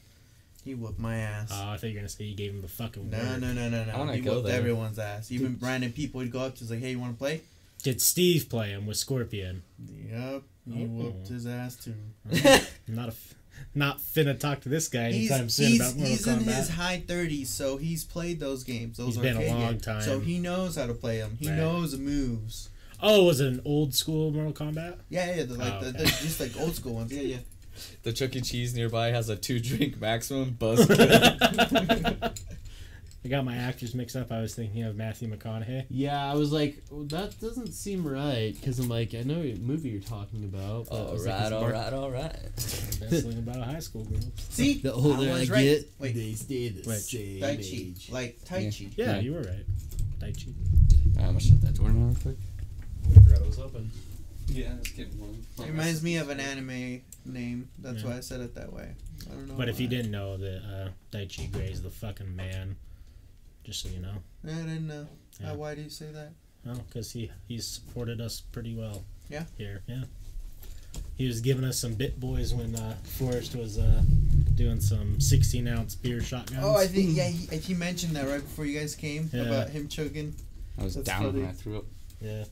He whooped my ass. Oh, I thought you were gonna say you gave him the fucking no, word. no, no, no, I no. wanna He go whooped there. everyone's ass. Even random people would go up to, he's like, hey, you want to play? Did Steve play him with Scorpion? Yep. He Oh. whooped his ass too. I'm uh-huh. not a, f- not finna talk to this guy He's, anytime soon he's, about Mortal he's in his high 30s, so he's played those games. Those He's been a long games. time. So he knows how to play them. He Right. knows the moves. Oh, was it an old school Mortal Kombat? Yeah, yeah, the, like Oh, the, the, just like old school ones. Yeah, yeah. The Chuck E. Cheese nearby has a two drink maximum. Buzzkill. I got my actors mixed up. I was thinking of Matthew McConaughey. Yeah, I was like, well, that doesn't seem right because I'm like, I know what movie you're talking about. but oh, I was like, right, is all Mark- right, all right. Best thing about high school girls. See, The older I, was right. get, Wait, they stay the Wait. same Tai Chi, age. like Tai Chi. Yeah, Yeah. you were right. Daichi. I'm gonna shut that door now real quick. forgot it was open. Yeah, let's get one. It reminds me of an anime name. That's Yeah. why I said it that way. I don't know. But if you didn't know that uh, Daichi is the fucking man, just so you know. I didn't know. Yeah. Uh, why do you say that? Oh, because he he's supported us pretty well. Yeah? Here, yeah. He was giving us some bit boys when uh, Forrest was uh, doing some 16 ounce beer shotguns. Oh, I think yeah. He, he mentioned that right before you guys came Yeah. about him choking. I was That's down funny. when I threw up. Yeah.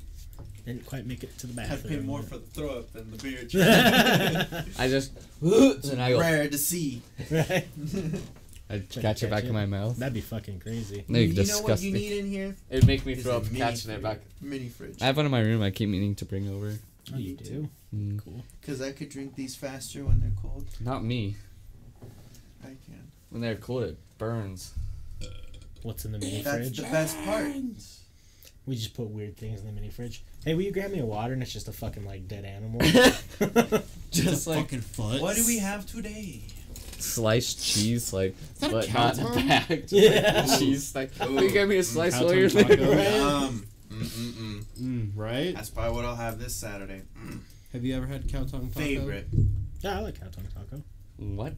Didn't quite make it to the bathroom. to pay bathroom. more for the throw up than the beer. I just and I go. Rare to see. right? I Try got to it back it. in my mouth. That'd be fucking crazy. No, you you know what disgusting. you need in here? It'd make me Is throw up mini catching it back. Mini fridge. I have one in my room. I keep meaning to bring over. Oh, you do? Mm. Cool. Because I could drink these faster when they're cold. Not me. I can. When they're cold, it burns. What's in the mini That's fridge? the best part. We just put weird things in the mini fridge. Hey, will you grab me a water? And it's just a fucking like dead animal. Just like fucking foot. What do we have today? sliced cheese, like that a but cow not tongue? bagged. Yeah. Like, cheese. Like, will you give me a slice cow while you're there? taco. Um, mm-mm-mm. Mm, right? That's probably what I'll have this Saturday. Mm. Have you ever had cow tongue taco? Favorite. yeah, I like cow tongue taco. What?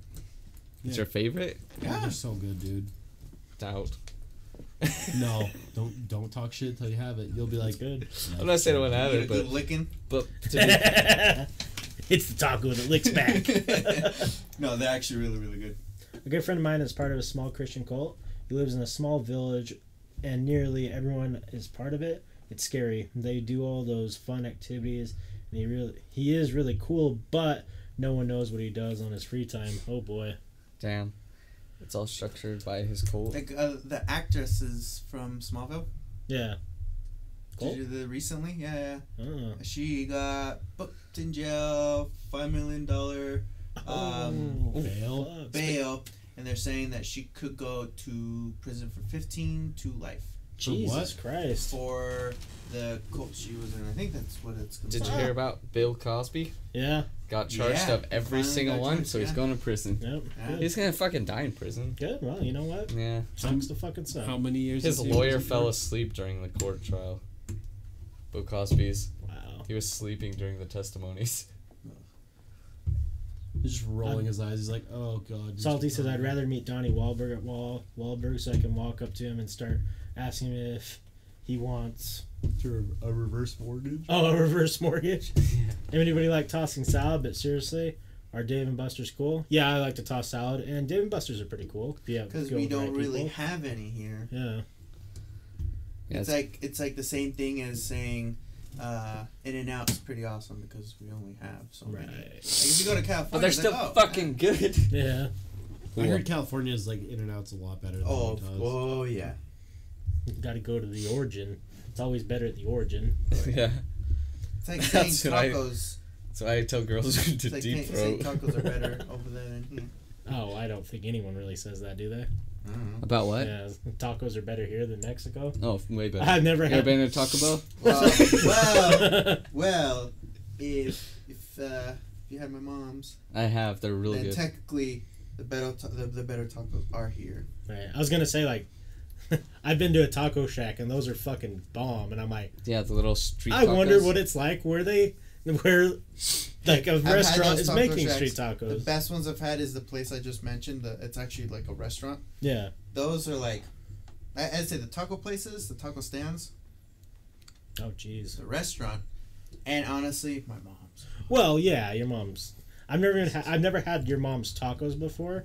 It's your favorite? Yeah, they're so good, dude. Doubt. No, don't don't talk shit till you have it. You'll be like, good. I'm not saying I wouldn't have Get it, good but licking. but to be, it's the taco that licks back. no, they're actually really, really good. A good friend of mine is part of a small Christian cult. He lives in a small village, and nearly everyone is part of it. It's scary. They do all those fun activities, and he really he is really cool, but no one knows what he does on his free time. Oh boy. damn, it's all structured by his cult. Like uh, the actress is from Smallville. Yeah. Cool. Did you the recently? Yeah, yeah. Oh. She got booked in jail, five million dollar um, Oh, bail. bail, and they're saying that she could go to prison for fifteen to life Jesus Christ. for the cult she was in. I think that's what it's. called. Did you hear about Bill Cosby? Yeah. Got charged Yeah, of every single one, charged, so he's going to prison. Yep. Yeah. Good. He's gonna fucking die in prison. Good. Well, you know what? Yeah. Sucks to fucking suck. How many years? His lawyer fell asleep during the court trial. Bill Cosby's. Wow. He was sleeping during the testimonies. He's just rolling his eyes. He's like, oh god. Salty says, I'd rather meet Donnie Wahlberg at Wall Wahlberg so I can walk up to him and start asking him if he wants to a reverse mortgage. oh a reverse mortgage. Yeah. Anybody like tossing salad? But seriously, are Dave and Buster's cool? Yeah, I like to toss salad, and Dave and Buster's are pretty cool. Yeah, Because we don't right really people. have any here. Yeah. Yeah, it's it's- like it's like the same thing as saying uh, In and Out is pretty awesome because we only have so many. Like if you go to California, But they're it's still like, oh, fucking good. Yeah. I heard California's like In and Out's a lot better than Oh, oh yeah. You got to go to the origin. It's always better at the origin. yeah. It's like saying That's what I- tacos. So I tell girls to It's like deep saying throat. tacos are better over there than here. Oh, I don't think anyone really says that, do they? About what? Yeah, tacos are better here than Mexico. Oh, way better. I've never You ever had. been to Taco Bell? Well, well, well, if if uh, if you had my mom's, I have. They're really then good. technically the better ta- the, the better tacos are here. Right. I was gonna say like, I've been to a taco shack and those are fucking bomb, and I'm like, yeah, the little street. I wonder what it's like where they, where, like a I've restaurant is making shacks. street tacos. The best ones I've had is the place I just mentioned. The, it's actually like a restaurant. Yeah. Those are like, I, I'd say the taco places, the taco stands, Oh jeez. the restaurant, and honestly, my mom's. Well, yeah, your mom's. I've never even ha- I've never had your mom's tacos before,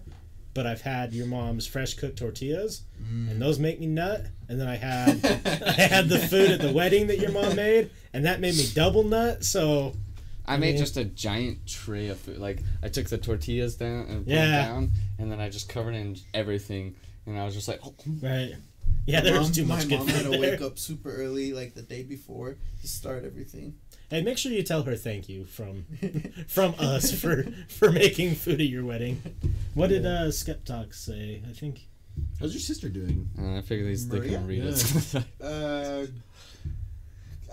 but I've had your mom's fresh cooked tortillas, Mm. and those make me nut. And then I had I had the food at the wedding that your mom made, and that made me double nut. So I made mean- just a giant tray of food. Like I took the tortillas down and put Yeah. them down, and then I just covered it in everything. And I was just like, oh, right. Yeah, there was too much My good mom had to wake up super early, like the day before, to start everything. Hey, make sure you tell her thank you from from us for for making food at your wedding. What did uh Skeptox say? I think How's your sister doing? Uh, I figured he's thinking of Maria? Rita's. Uh,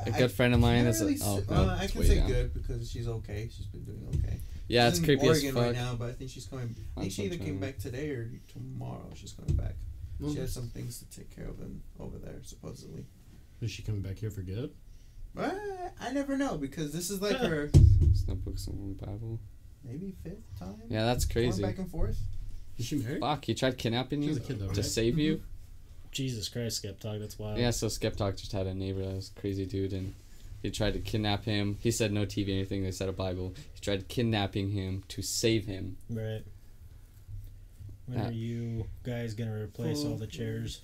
A I good friend of mine can't is. really a, oh, s- no, uh, I can say down. good because she's okay. She's been doing okay. Yeah, she's it's in creepy Oregon as fuck. right now, but I think she's coming. I think she either came back today or tomorrow. She's coming back. She has some things to take care of in, over there, supposedly. Is she coming back here for good? But I never know because this is like her It's no books in the Bible. maybe fifth time. Yeah, that's going crazy. back and forth. Is she married? Fuck, he tried kidnapping She you kid though, to right? save you. Jesus Christ, Skeptox, that's wild. Yeah, so Skeptox just had a neighbor that was a crazy dude, and he tried to kidnap him. He said no TV, anything. They said a Bible. He tried kidnapping him to save him. Right. When Uh, are you guys gonna replace all the chairs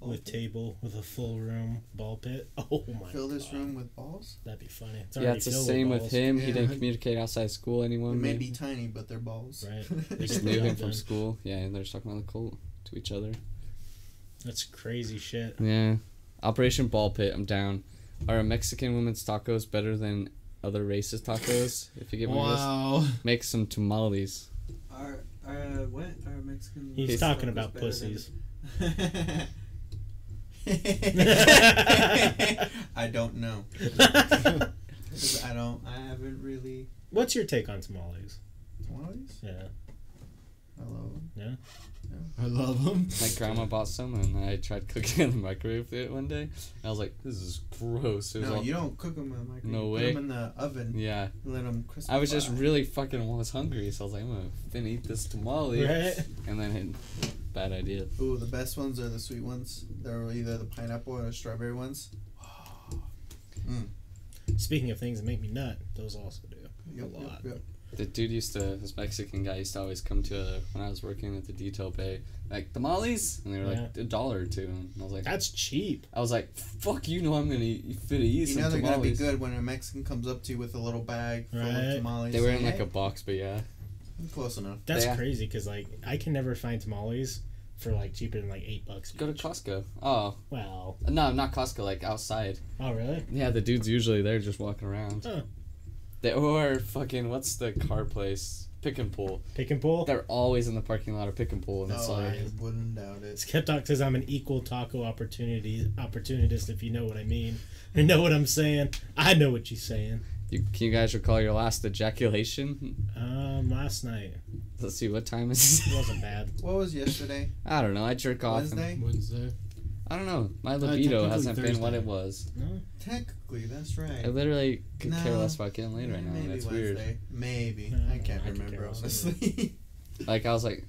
with table with a full room ball pit? Oh my Fill this God. room with balls. That'd be funny. It's yeah, it's the same with balls. him. He didn't communicate outside school anyone. They may They be tiny, but they're balls. Right. they They just knew him from school. Yeah, and they're just talking about the cult to each other. That's crazy shit. Yeah. Operation Ball Pit, I'm down. Are a Mexican woman's tacos better than other races' tacos? If you get my drift? Wow. Make some tamales. Our, our what? Our Mexican. He's He's- talking about pussies. I don't know. I don't. I haven't really. What's your take on tamales? Tamales? Yeah. I love them. Yeah. I love them. My grandma bought some, and I tried cooking in the microwave it one day. And I was like, "This is gross." It was No, all, you don't cook them in the microwave. No way. Put them in the oven. yeah. Let them crispify. I was just really fucking was hungry, so I was like, "I'm gonna finna eat this tamale," Right. and then it, bad idea. Ooh, the best ones are the sweet ones. They're either the pineapple or the strawberry ones. Mm. Speaking of things that make me nut, those also do. Yep, a lot. Yep, yep. The dude used to, this Mexican guy used to always come to uh, when I was working at the detail bay, like tamales, and they were like a dollar or two, and I was like, That's cheap. I was like, fuck, you know I'm gonna eat, finna eat You some know they're gonna be good when a Mexican comes up to you with a little bag full Right. of tamales. They were in like "Hey, a box, but yeah. close enough. That's Yeah. crazy because like I can never find tamales for like cheaper than like eight bucks. Go to. Costco. Oh, Well, no, not Costco, like outside. oh really? Yeah, the dude's usually there just walking around. Huh. They, or fucking, what's the car place? Pick and pull. Pick and pull. They're always in the parking lot of pick and pull, and it's Oh, like, I wouldn't doubt it. Skeptox says I'm an equal taco opportunity opportunist. If you know what I mean, you know what I'm saying. I know what you're saying. you, can you guys recall your last ejaculation? Um, last night Let's see, what time is it it? wasn't bad. What was yesterday? I don't know. I jerk off. and- Wednesday? Wednesday. I don't know. My Uh, libido technically hasn't been what it was. No, Technically, that's right. I literally could care less about getting laid right now, Maybe and it's Wednesday. weird. Maybe. No, I can't I remember care honestly. Like I was like,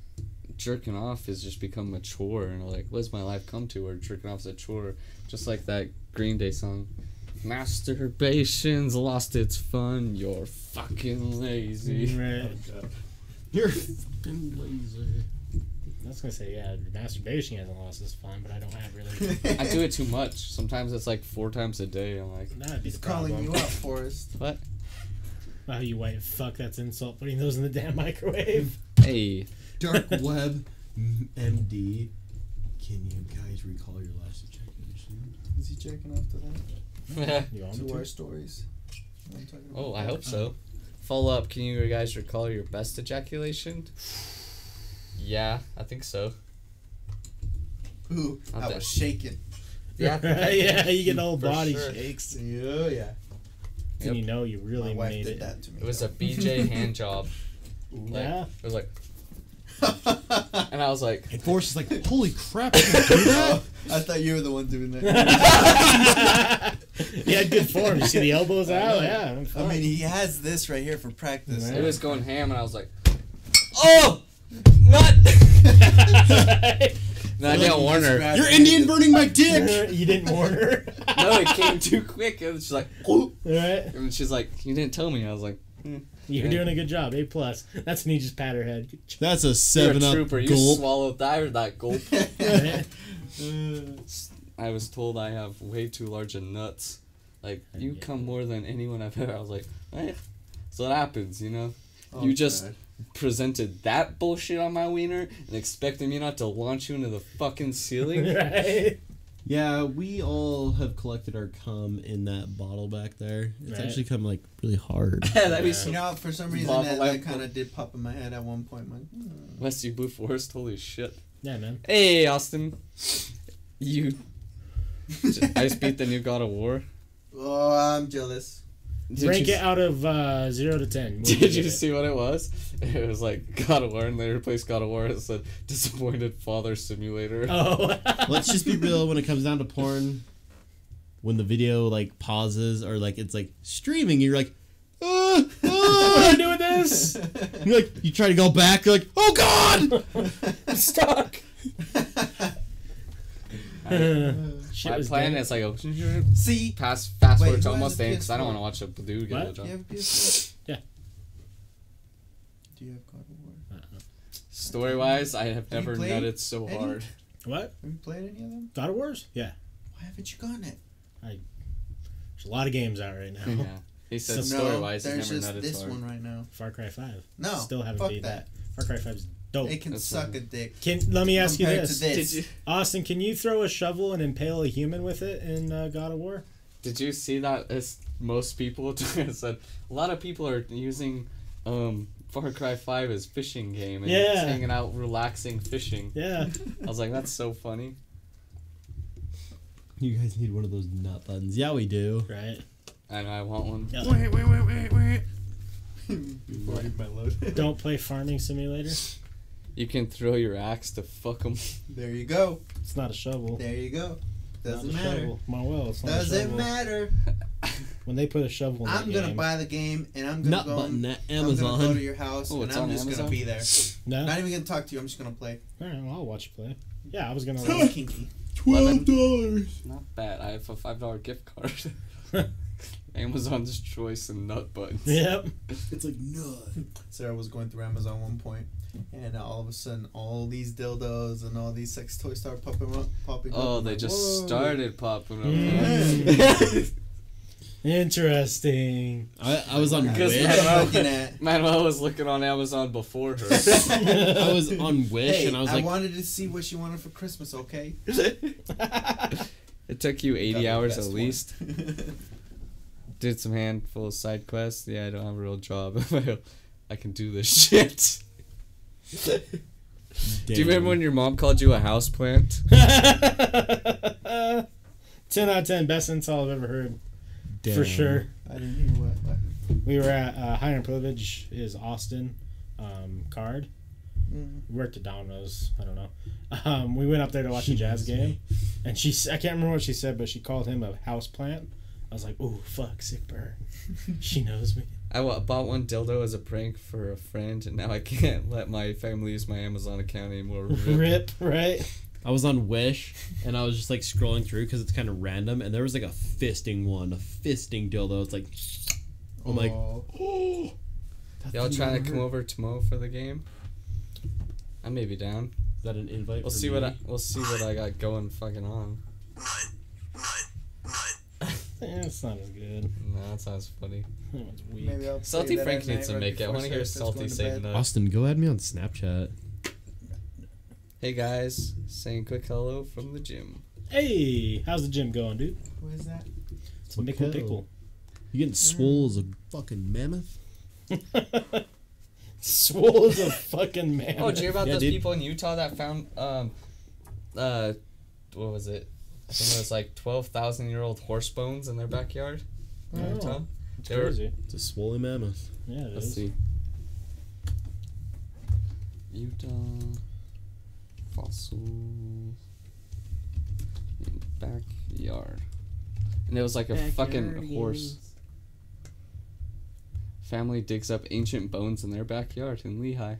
jerking off has just become a chore, and I'm like, what's my life come to? Where jerking off is a chore, just like that Green Day song. Masturbation's lost its fun. You're fucking lazy. right. You're fucking lazy. I was gonna say yeah, masturbation hasn't lost its fun, but I don't have really. I do it too much. Sometimes it's like four times a day. I'm like, That'd be He's the calling problem. you out, Forrest. what? Oh, you white fuck! That's insult. Putting those in the damn microwave. Hey, Dark web, MD. Can you guys recall your last ejaculation? Is he checking off to that? You want me To our to? stories? You know what I'm talking oh. I hope uh-huh. so. Follow up. Can you guys recall your best ejaculation? Yeah, I think so. Ooh, I'm I dead. was shaking. Yeah, yeah, you get the whole body sure. shakes, Yeah, oh, yeah. and you know you really My wife made did it. that to me. It was a. BJ hand job. Like, Yeah. It was like, and I was like, And Forrest is like, holy crap, you do that? I thought you were the one doing that. he had good form. You see the elbows out? Yeah. I'm I fine. mean, he has this right here for practice. it was going ham, and I was like, oh, what? I didn't warn her. You're Indian burning my dick! you didn't warn her. No, it came too quick. And she's like, oh. Right? And she's like, you didn't tell me. I was like, You're doing a good job. A plus. That's when you just pat her head. Good job. That's a you're 7 a up trooper. You gulp. swallowed that or that gulp. Right? I was told I have way too large of nuts. Like, you come more than anyone I've ever. I was like, eh. So it happens, you know? Oh, you just God. Presented that bullshit on my wiener and expected me not to launch you into the fucking ceiling? right? Yeah, we all have collected our cum in that bottle back there. It's Right. actually come like really hard. Yeah, that'd be Yeah. so. You know, for some reason Lava that, that kind of did pop in my head at one point. I'm like, hmm. Westy Blue Forest. Holy shit. Yeah, man. Hey, Austin. You. I just beat the new God of War. oh, I'm jealous. Did Rank you, it out of uh, zero to ten. What Did you you it? see what it was? It was like God of War, and they replaced God of War. It said Disappointed Father Simulator. Oh, Let's just be real when it comes down to porn. When the video like pauses or like it's like streaming, you're like, ah, what do ah. I do with this? You're like you try to go back, you're like, oh god! I'm stuck. Shit My was plan dead. is like, oh, See, fast, fast forward to almost a end because I don't want to watch a dude get What? a do you job. have a PS4? Yeah. Do you have God of War? Story wise, I have Have you never played nutted so any? hard. What? Have you played any of them? God of Wars? Yeah. Why haven't you gotten it? There's a lot of games out right now. Yeah. He said So- story wise, he's there's never just nutted this so hard. one right now. Far Cry Five. No, Still haven't fuck beat that. that. Far Cry 5's dope. It can That's suck fine. a dick. Can let me ask you this. this. Did you Austin, can you throw a shovel and impale a human with it in uh, God of War? did you see that? As most people said, a lot of people are using um, Far Cry Five as fishing game and Yeah. hanging out, relaxing, fishing. Yeah. I was like, that's so funny. You guys need one of those nut buttons. Yeah, we do. right. And I want one. Yeah. Wait, wait, wait, wait, wait. Before I my load. Don't play Farming Simulator. You can throw your axe to fuck them. There you go. It's not a shovel. There you go. Doesn't not a matter. shovel. My well, it's not a Doesn't shovel. matter. When they put a shovel in I'm the gonna game, buy the game and I'm gonna Nut go. button on- at I'm gonna go to your house Oh, and it's I'm on just Amazon? gonna be there. no. Not even gonna talk to you. I'm just gonna play. All right, well, I'll watch you play. Yeah, I was gonna. Kinky, Like, kinky. Twelve dollars. Not bad. I have a five dollar gift card. Amazon's choice and nut buttons. yep. It's like nut. Sarah was going through Amazon one point, and all of a sudden, all these dildos and all these sex toys start popping up. Popping up. Oh, I'm they like, just "Whoa." started popping up. Mm. Interesting. I, I was on Because Wish. What I Manuel, looking at? Manuel was looking on Amazon before her. I was on Wish Hey, and I was I like, wanted to see what she wanted for Christmas. Okay. it took you 80 hours at least. Did some handful of side quests. Yeah, I don't have a real job. I can do this shit. Do you remember when your mom called you a house plant? 10 out of 10, best insult I've ever heard. For sure. I didn't hear what. what. We were at uh, Higher and Privilege is Austin um, card. Mm. We worked at the Domino's. I don't know. Um, we went up there to watch a jazz game, and she I can't remember what she said, but she called him a house plant. I was like, "Ooh, fuck, sick burn." she knows me. I bought one dildo as a prank for a friend, and now I can't let my family use my Amazon account anymore. Rip. Rip, right? I was on Wish and I was just like scrolling through because it's kind of random and there was like a fisting one, a fisting dildo. It's like, I'm like, Oh. Y'all thing trying to come hurt. over tomorrow for the game? I may be down. Is that an invite? We'll for see what? I, we'll see what I got going fucking on. Eh, it's not as good. No, that sounds funny. That one's weak. Maybe I'll Salty Frank needs night to make it. I want to hear Salty say to that. Austin, go add me on Snapchat. Hey guys, saying quick hello from the gym. Hey, how's the gym going, dude? What is that? It's What Mickle hell? Pickle. You getting swole as a fucking mammoth? Swole as a fucking mammoth. Oh, did you hear about Yeah, those dude. people in Utah that found um, uh, what was it? I think it was like twelve thousand year old horse bones in their backyard. in Oh, Utah. It's They were- It's a swollen mammoth. Yeah, it Let's is. see. Utah fossils in backyard, and it was like a fucking horse. Family digs up ancient bones in their backyard in Lehi.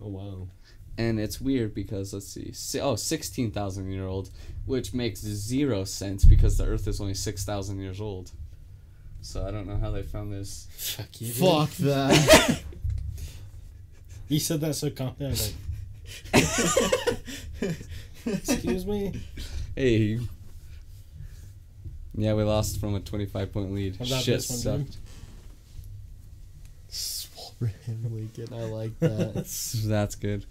Oh wow. And it's weird because let's see, si- oh, 16,000 year old, which makes zero sense because the Earth is only 6,000 years old. So I don't know how they found this. Fuck you. dude. Fuck that. You said that so confident. Like, excuse me. Hey. Yeah, we lost from a 25 point lead. Shit this one, sucked. dude? Swollen Lincoln, I like that. That's good.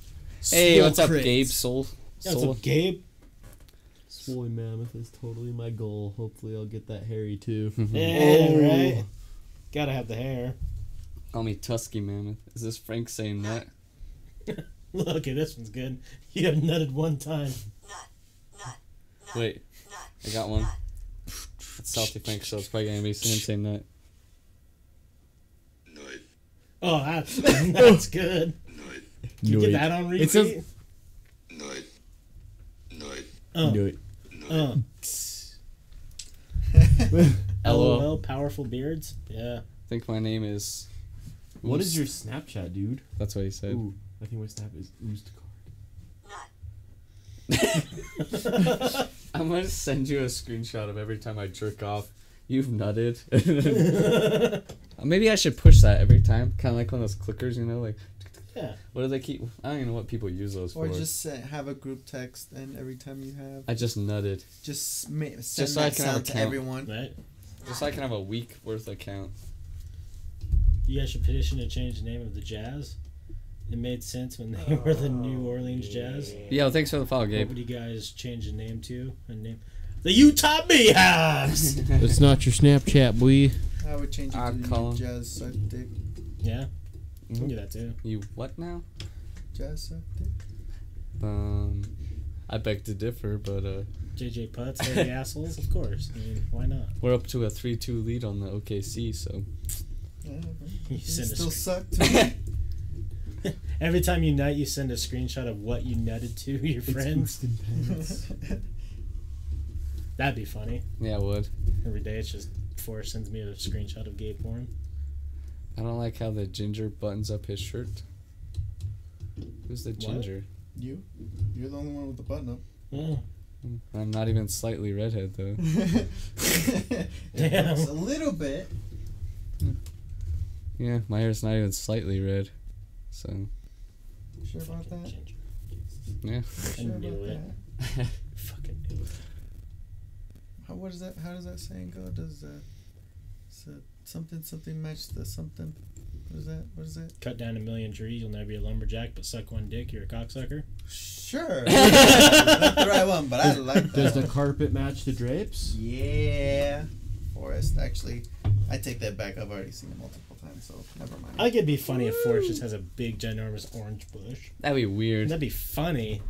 Hey, Swole what's up. Gabe Soul? Yeah, what's Soul? up, Gabe? Woolly mammoth is totally my goal. Hopefully, I'll get that hairy too. Mm-hmm. Yeah, Oh. right. Gotta have the hair. Call me Tusky Mammoth. Is this Frank saying that? Look, okay, this one's good. You have nutted one time. Wait, I got one. It's Salty Frank, so it's probably gonna be saying saying that. Oh, that's, that's good. Can you get that on repeat? It says- Uh, Do it. uh. LOL. LOL, powerful beards. Yeah. I think my name is. What is Oost. your Snapchat, dude? That's what he said. Ooh, I think my snap is Oostcard. I'm gonna send you a screenshot of every time I jerk off. You've nutted. Maybe I should push that every time, kind of like one of those clickers, you know, like. Yeah. What do they keep? I don't even know what people use those Or for. Or just say, have a group text, and every time you have, I just nutted, just ma- send Just so I that can have sound to everyone. Right? just so I can have a week worth of count. You guys should petition to change the name of the Jazz. It made sense when they were the New oh, Orleans Jazz. Yo, thanks for the follow, Gabe. What Gabe. would you guys change the name to? A name? The Utah Beehives! It's not your Snapchat, boy. I would change it to I'd the call new 'em. jazz suck dick. yeah, you can do that too. You what now? Jazz suck. Um, I beg to differ, but uh, JJ Putz, heavy assholes? Of course. I mean, why not? we're up to a three-two lead on the OKC, so Yeah, You you a still sc- suck to me. Every time you nut, you send a screenshot of what you nutted to your friends. That'd be funny. yeah, it would. Every day it's just Forrest sends me a screenshot of gay porn. I don't like how the ginger buttons up his shirt. Who's the ginger? you? You're the only one with the button up. Oh, I'm not even slightly redhead though. Damn. A little bit. Yeah, my hair's not even slightly red. So Sure about that? ginger. yeah. I Sure knew about it. that? Fucking knew it. How what is that? How does that saying go? Does uh, is it something something match the something? What is that? What is that? Cut down a million trees, you'll never be a lumberjack, but suck one dick, you're a cocksucker. Sure. Not the right one, but I like that. Does that. the carpet match the drapes? Yeah. Forest, Actually, I take that back. I've already seen it multiple times, so never mind. I think it'd be funny if Forest just has a big, ginormous orange bush. That'd be weird. That'd be funny.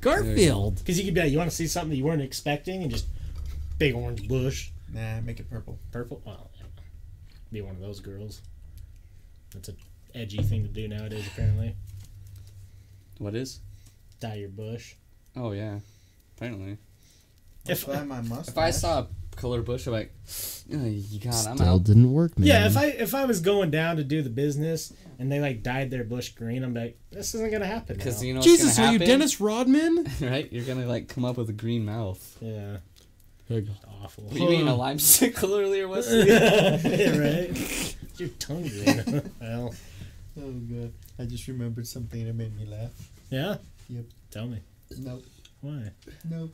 Garfield. Because you could be like, you want to see something that you weren't expecting, and just big orange bush. nah, make it purple. Purple? Well, be one of those girls. That's a edgy thing to do nowadays, apparently. What is? Dye your bush. Oh yeah, apparently. If Dye my mustache. If I saw a color bush, I'm like, oh, you God, I'm Still out. didn't work, man. yeah, if I if I was going down to do the business and they like dyed their bush green, I'm like, this isn't gonna happen. Because now. you know what's Jesus, gonna are you happen? Dennis Rodman? right? You're gonna like come up with a green mouth. yeah, Here you go. awful. Were you mean a limesicle earlier, Wesley? yeah, right. Your tongue green. well, Oh god, I just remembered something that made me laugh. yeah. Yep. Tell me Nope. why. Nope.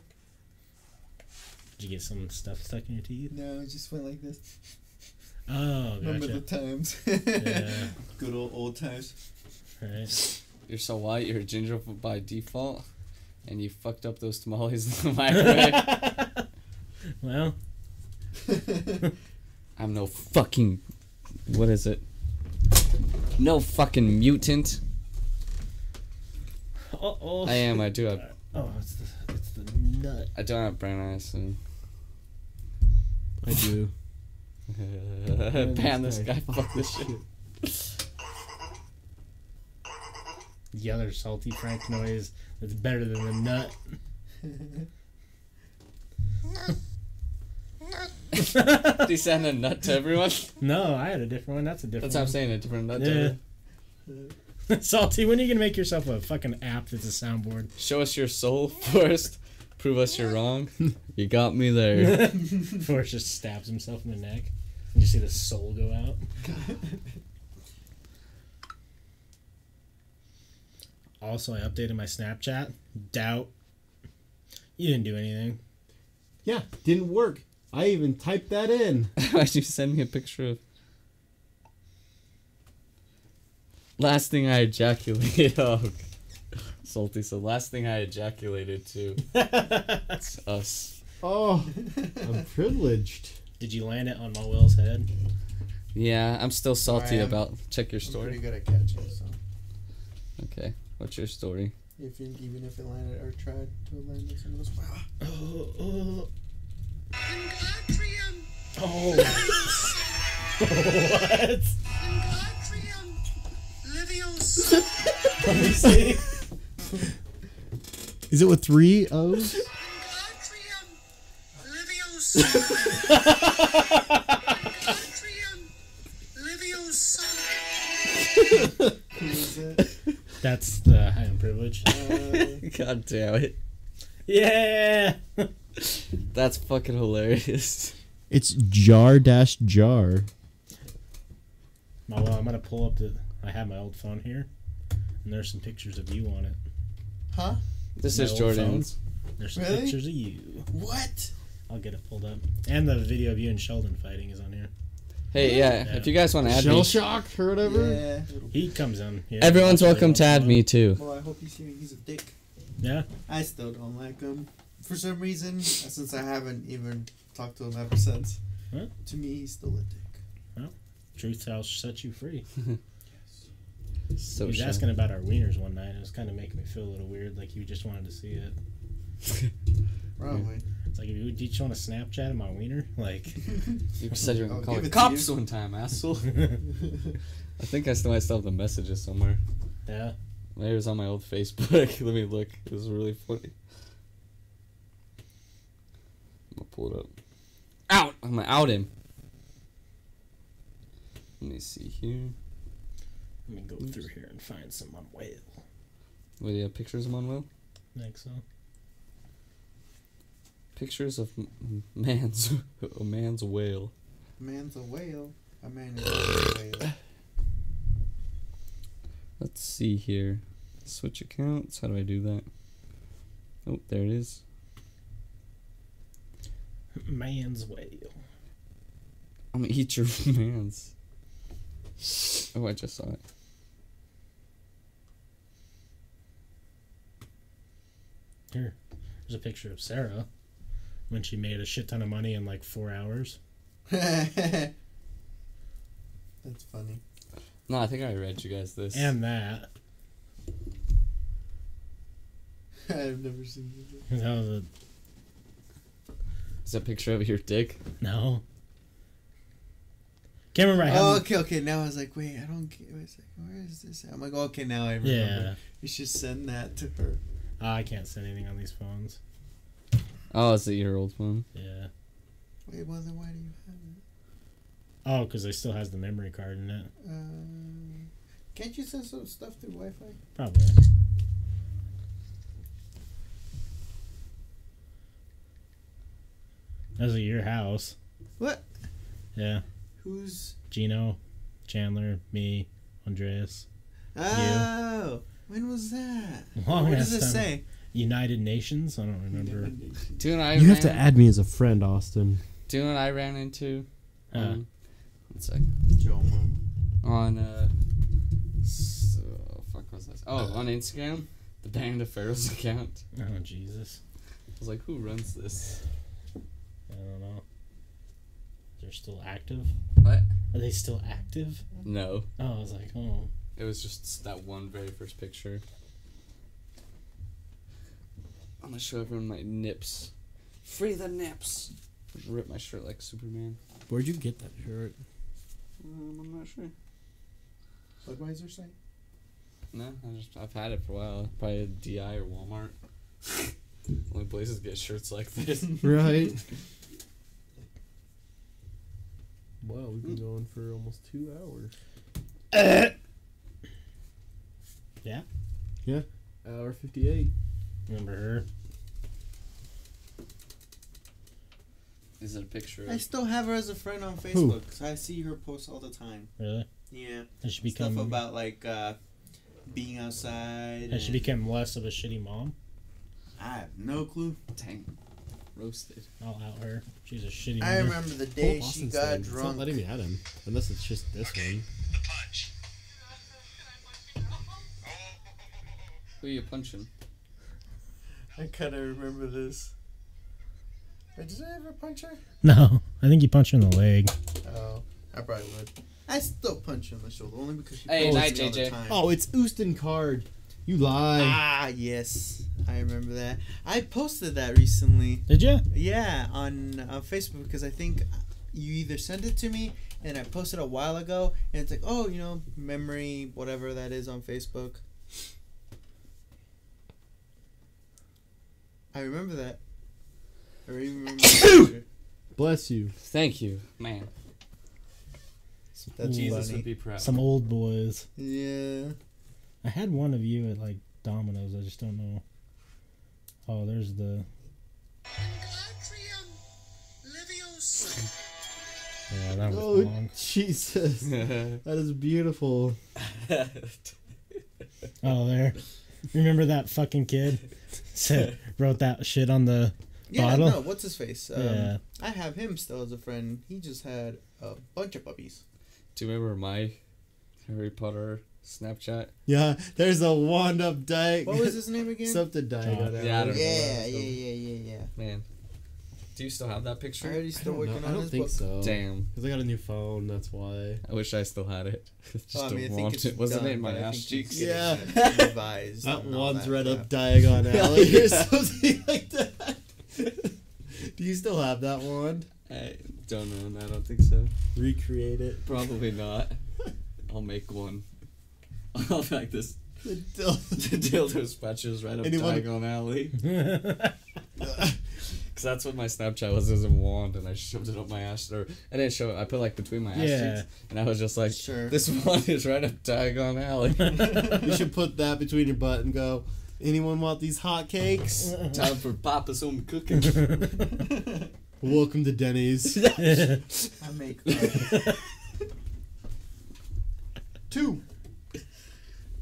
Did you get some stuff stuck in your teeth? No, it just went like this. Oh, gotcha. Remember the times? Yeah. Good old old times. Right. You're so white, you're a ginger by default, and you fucked up those tamales in the microwave. Well, I'm no fucking. What is it? No fucking mutant. oh, oh. I am. I do have. Uh, oh, it's the it's the nut. I don't have brown eyes. So. I do. Ban this guy. Fuck this shit. The other salty Frank noise that's better than the nut. Did he send a nut to everyone? No, I had a different one. That's a different That's what I'm saying. A different nut to Yeah. Salty, when are you gonna make yourself a fucking app that's a soundboard? Show us your soul first. Prove us you're wrong. You got me there. Forrest just stabs himself in the neck. And you see the soul go out. also, I updated my Snapchat. Doubt. You didn't do anything. Yeah, didn't work. I even typed that in. Why'd you send me a picture of? Last thing I ejaculated. Oh, Salty. So last thing I ejaculated to it's us. Oh, I'm privileged. Did you land it on my Will's head? Yeah, I'm still salty I am. about. Check your I'm story. pretty good at catching, so Okay, what's your story? if you, even if it landed or tried to land in some of those, Oh, oh. Wingardium, oh. what? Wingardium, Leviosa, Let me see. Is it with three O's? Wingardium, Leviosa, Wingardium, Leviosa. who is it? That's the high and privilege. Uh, God damn it. Yeah. That's fucking hilarious. It's jar dash jar. My well, I'm gonna pull up the. I have my old phone here, and there's some pictures of you on it. huh? This My is old Jordan's. There's some Really? pictures of you. What? I'll get it pulled up, and the video of you and Sheldon fighting is on here. Hey, yeah, Yeah. if you guys want to add Shell me, shock or whatever. Yeah. He comes on. Yeah, everyone's welcome to add me too. Well, I hope you see me. He's a dick. Yeah. I still don't like him. For some reason, since I haven't even talked to him ever since. Huh? To me, he's still a dick. Truth shall set you free. yes. So he was shy. asking about our wieners one night. It was kind of making me feel a little weird, like you just wanted to see it. Probably. It's like, if you, did you just want to Snapchat of my wiener? Like, You said you were I'll gonna call the cops one time, asshole. I think I still might still have the messages somewhere. yeah. Maybe it was on my old Facebook. Let me look. It was really funny. I'm gonna pull it up. Out! I'm gonna out him. Let me see here. Let me go through here and find some on whale. Wait, do you have pictures of Manuel? I think so. Pictures of m- m- man's a man's whale. man's a whale. A man is a whale. Let's see here. Switch accounts. How do I do that? Oh, there it is. Man's whale. I'm gonna eat your man's. Oh, I just saw it. Here, there's a picture of Sarah when she made a shit ton of money in like four hours. That's funny. No, I think I read you guys this. And that. I've never seen this. That was a Is that a picture of your dick? no. Can't remember. I Oh, okay, okay. Now I was like, wait, I don't get. Wait a second, where is this? at? I'm like, okay, now I remember. Yeah. You should send that to her. I can't send anything on these phones. Oh, is it your old phone? Yeah. Wait, well then why do you have it? Oh, because it still has the memory card in it. Uh, can't you send some stuff through Wi-Fi? Probably. That's at your house. What? Yeah. Who's? Gino, Chandler, me, Andreas. Oh, when was that? Long what does it say? United Nations? I don't remember. Do you know I You have to add me as a friend, Austin. Do you know what I ran into? Uh, Um, one sec. On uh, s- uh, fuck was this? Oh, on Instagram, the Band of Pharaohs account. oh, Jesus. I was like, who runs this? I don't know. They're still active? What? Are they still active? No, Oh, I was like, oh. it was just that one very first picture. I'm gonna show everyone my nips. Free the nips. Rip my shirt like Superman. Where'd you get that shirt? Um, I'm not sure. Budweiser site. No, I just I've had it for a while. Probably DI or Walmart. Only places get shirts like this. Right. wow, we've been going for almost two hours. Yeah? Yeah. Hour 58. Remember her? Is it a picture? I Of, still have her as a friend on Facebook. So I see her posts all the time. Really? Yeah. Has she become, Stuff about like uh, being outside. has she and- become less of a shitty mom? I have no clue. dang, roasted. I'll out her. She's a shitty I mother. remember the day Pull she Austin's got thing. It's not drunk. letting me at him. Unless it's just this one. The punch. Who are you punching? I kind of remember this. Wait, did I ever punch her? No, I think you punched her in the leg. Oh, I probably would. I still punch her in the shoulder only because she Hey, calls night, me all the time. Oh, it's Oostin Card. You lie. Ah, yes, I remember that. I posted that recently. Did you? Yeah, on uh, Facebook because I think you either sent it to me and I posted a while ago, and it's like, oh, you know, memory, whatever that is on Facebook. I remember that. I remember. the picture. Bless you. Thank you, man. That's Jesus funny. would be proud. Some old boys. Yeah. I had one of you at like Domino's. I just don't know. Oh, there's the. Yeah, that was Oh, long. Jesus. that is beautiful. Oh, there. Remember that fucking kid? Said wrote that shit on the Yeah, bottle. no, what's his face? Um, Yeah. I have him still as a friend. He just had a bunch of puppies. Do you remember my Harry Potter Snapchat? Yeah, there's a wand up Diet. What was his name again? Something Diet. John. Yeah, I don't know. Yeah, yeah, yeah, yeah, yeah. Man, do you still have that I picture? already I still don't, working know. on I don't his think book. so. Damn, Because I got a new phone, that's why. I wish I still had it. Just Oh, I mean, I don't think want it's it. Wasn't done, it in my ass cheeks? Yeah. revised. That and all wand's that right up Diagon Alley or something like that. Do you still have that wand? I don't know. and I don't think so. Recreate it. Probably not. I'll make one. I'll like this. The dildo patches right up Anyone- Diagon Alley. Cause that's what my Snapchat was as a wand, and I shoved it up my ass. Or I didn't show it. I put like between my ass Yeah. cheeks, and I was just like, Sure. "This wand is right up Diagon Alley." you should put that between your butt and go, anyone want these hot cakes? Time for Papa's home cooking. Welcome to Denny's. I make. Uh, Two.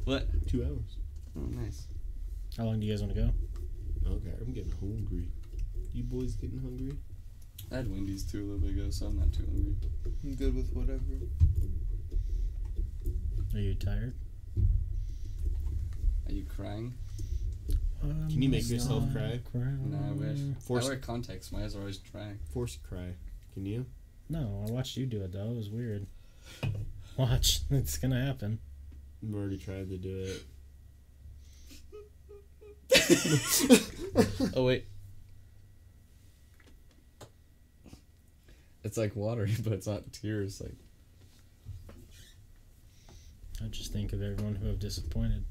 What? Two hours. Oh, nice. How long do you guys want to go? Okay, I'm getting hungry. You boys getting hungry? I had Wendy's too a little bit ago, so I'm not too hungry. I'm good with whatever. Are you tired? Are you crying? Um, Can you make yourself cry? No, I wish. Force- I wear contacts. My eyes are always dry. Force cry. Can you? No, I watched you do it though. It was weird. Watch, it's gonna happen. I'm already trying to do it. Oh wait. It's like watery, but it's not tears. Like I just think of everyone who have disappointed.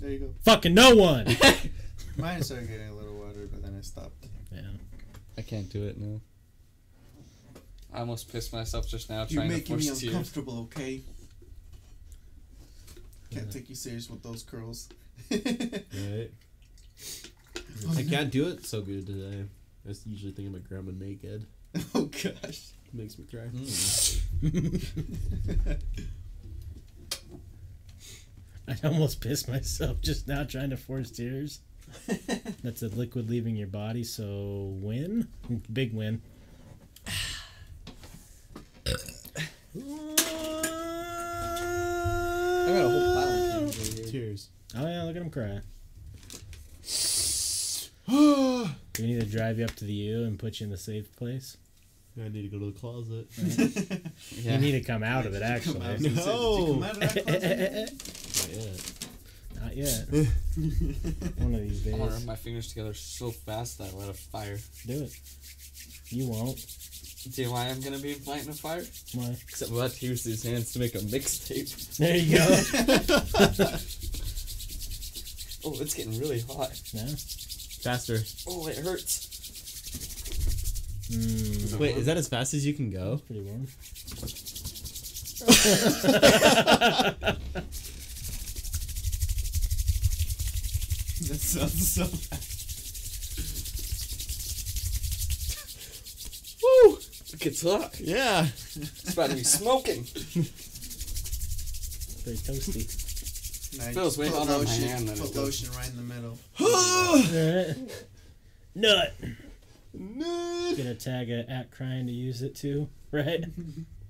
There you go. Fucking no one. Mine started getting a little water, but then I stopped. yeah. I can't do it now. I almost pissed myself just now You're trying to making me force tears. uncomfortable, okay? Can't take you serious with those curls. Right. I can't do it so good today. I was usually thinking about grandma naked. oh gosh. Makes me cry. Hmm. I almost pissed myself just now trying to force tears. That's a liquid leaving your body, so win. Big win. I got a whole pile of cans right here. Tears. Oh yeah, look at him cry. Do we need to drive you up to the U and put you in the safe place? I need to go to the closet. Yeah. You need to come out of it, actually. Come out. Did out of? Not yet. Not yet. One of these days. I want to days. rub my fingers together so fast that I light a fire. Do it. You won't. Do you know why I'm gonna be lighting a fire? Why? Except we'll have to use these hands to make a mixtape. There you go. Oh, it's getting really hot. no? Faster. Oh, it hurts. Mm, Wait, is that as fast as you can go? pretty warm. That sounds so bad. Woo! It gets hot. Yeah. It's about to be smoking. Very toasty. Nice. Feels way Put hotter on my lotion- hand Put lotion right in the middle. Nut. Nerd. Gonna tag a at crying to use it too, right?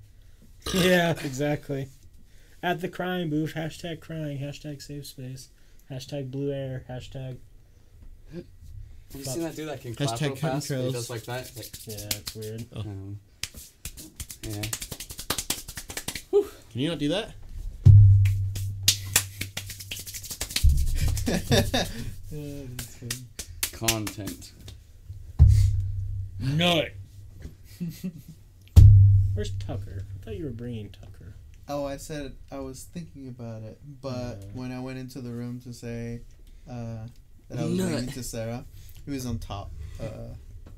yeah, exactly. At the crying booth, hashtag crying, hashtag safe space, hashtag blue air, hashtag. Have you seen that dude that can Hashtag clap real cutting fast? He does like that. Like, Yeah, it's weird. Oh. um, yeah. Can you not do that? Content. Nut. Where's Tucker? I thought you were bringing Tucker. Oh, I said I was thinking about it, but Yeah. when I went into the room to say uh, that I was Nut. ringing to Sarah, he was on top, uh,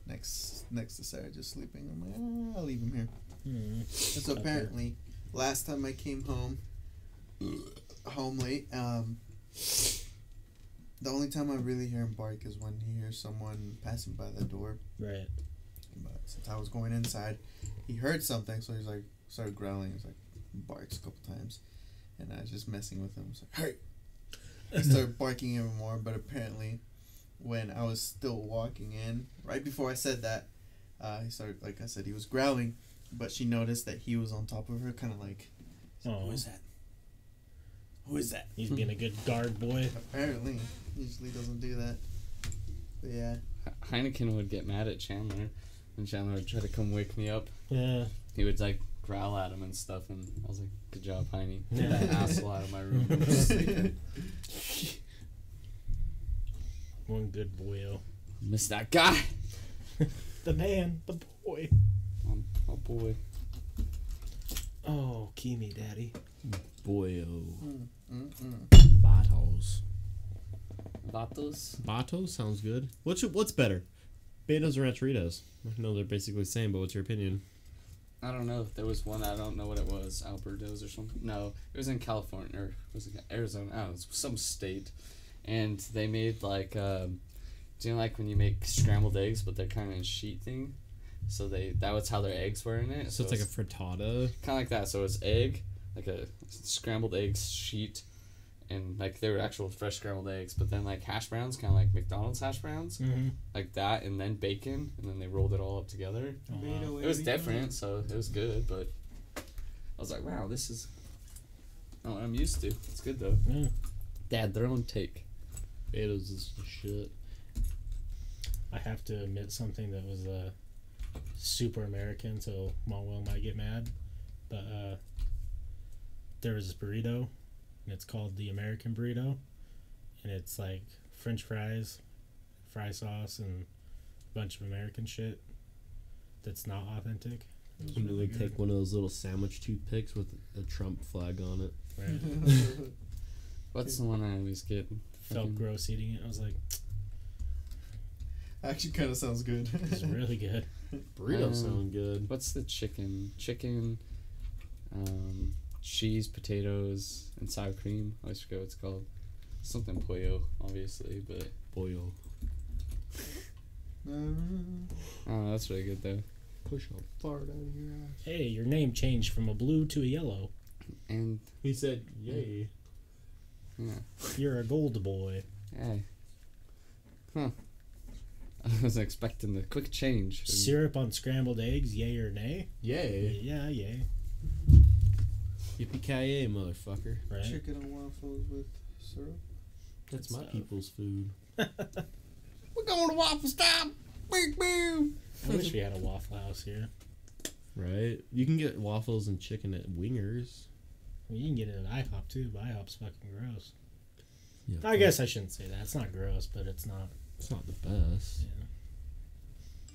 next next to Sarah, just sleeping. I'm like, "Ah, I'll leave him here. And so Okay. apparently, last time I came home, home late, um, the only time I really hear him bark is when he hears someone passing by the door. Right. But since I was going inside, he heard something, so he's like started growling. He's like barks a couple times, and I was just messing with him. I was like, "Hey!" He started barking even more, but apparently, when I was still walking in, right before I said that, uh, he started like I said he was growling, but she noticed that he was on top of her, kind of like, Oh, "Who is that? Who is that?" he's being a good guard boy. Apparently, usually doesn't do that. But yeah, Heineken would get mad at Chandler, and Chandler would try to come wake me up. Yeah. He would like growl at him and stuff, and I was like, "Good job, Heine. Get Yeah. that asshole out of my room." I'm just sleeping. One good boyo. Miss that guy. The man, the boy. Um, oh boy. Oh, Kimi, daddy. Boyo. Mm-mm. Batos. Vatos. Batos sounds good. What's what's better? Betos or Rancheritos? I know they're basically the same, but what's your opinion? I don't know. There was one I don't know what it was. Alberto's or something. No, it was in California or was it Arizona? I don't know. It was some state, and they made like, um, do you know like when you make scrambled eggs, but they're kind of a sheet thing. So they that was how their eggs were in it. So it's like a frittata. kind of like that. So it's egg, like a scrambled eggs sheet, and like they were actual fresh scrambled eggs. But then like hash browns, kind of like McDonald's hash browns, Mm-hmm. like that, and then bacon, and then they rolled it all up together. Oh, wow. It was different, so it was good, but I was like, wow, this is not what I'm used to. It's good though. Yeah. They had their own take. Betos is the shit. I have to admit something that was uh, super American, so Manuel might get mad. But uh, there was this burrito, and it's called the American burrito, and it's like French fries, fry sauce, and a bunch of American shit that's not authentic. It was I'm gonna really like take one of those little sandwich toothpicks with a Trump flag on it. Right. What's the one I always get? Felt gross eating it. I was like, actually kind of sounds good. it's really good. Burrito Um, sound good. What's the chicken? Chicken, um, cheese, potatoes, and sour cream. I always forget what it's called. Something pollo, obviously, but Boyo. Um, oh, that's really good though. Push a fart out of your ass. Hey, your name changed from a blue to a yellow. And He said, "Yay." yeah, You're a gold boy. hey, huh? I was expecting the quick change. Syrup on scrambled eggs, yay or nay? Yay. Yeah, yay. Yippee ki yay, motherfucker. Right. chicken and waffles with syrup. That's my stuff. people's food. We're going to waffle stop. Big boom. I wish we had a Waffle House here. Right? You can get waffles and chicken at Wingers. Well, you can get it at IHOP too, but IHOP's fucking gross. Yeah, I guess I shouldn't say that. It's not gross, but it's not. it's not the best.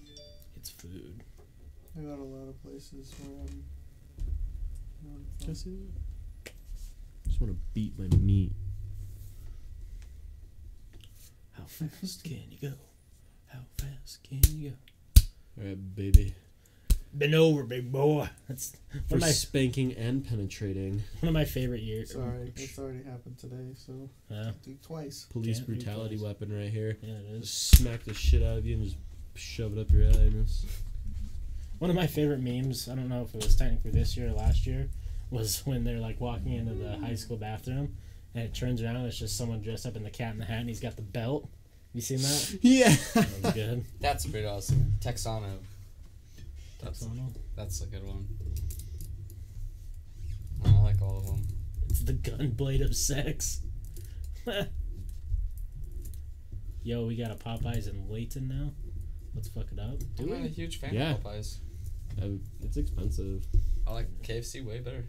Yeah. It's food. I got a lot of places where I'm. Where I'm from. Just, just want to beat my meat. How fast can you go? How fast can you go? Alright, baby. Been over, big boy. That's For my spanking and penetrating. one of my favorite years. Sorry, it's already happened today, so Yeah, do twice. Police Can't brutality close. weapon right here. yeah, it is. Just smack the shit out of you and just shove it up your anus. One of my favorite memes, I don't know if it was technically this year or last year, was when they're like walking into the high school bathroom and it turns around and it's just someone dressed up in the cat in the hat and he's got the belt. You seen that? Yeah. That good. That's pretty awesome. Texano. That's That's that's a good one. I like all of them. It's the gun blade of sex. Yo, we got a Popeyes in Layton now. Let's fuck it up. I'm Do not a huge fan Yeah. of Popeyes. Uh, it's expensive. I like KFC way better.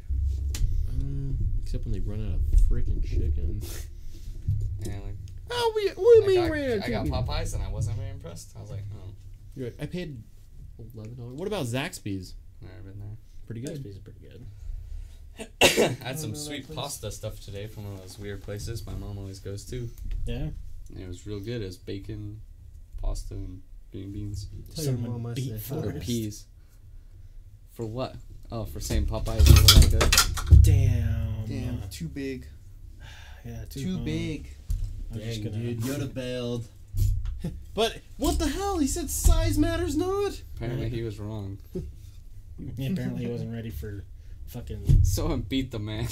Um, except when they run out of freaking chicken. And like, Oh, we what do you I mean got, ran out of I got? Popeyes and I wasn't very impressed. I was like, oh, You're right, I paid eleven dollars. What about Zaxby's? never been there. Pretty good. Zaxby's is pretty good. I had some sweet pasta stuff today from one of those weird places my mom always goes to. Yeah. And it was real good. It was bacon, pasta, and green beans. Tell your mom I said hi. Or peas. For what? Oh, for saying Popeyes wasn't good. Damn. Damn, too big. yeah, too, Too big. I'm just Dang, gonna. dude, Yoda bailed. but what the hell? He said size matters not. Apparently he was wrong. Yeah, apparently he wasn't ready for fucking. Someone beat the man.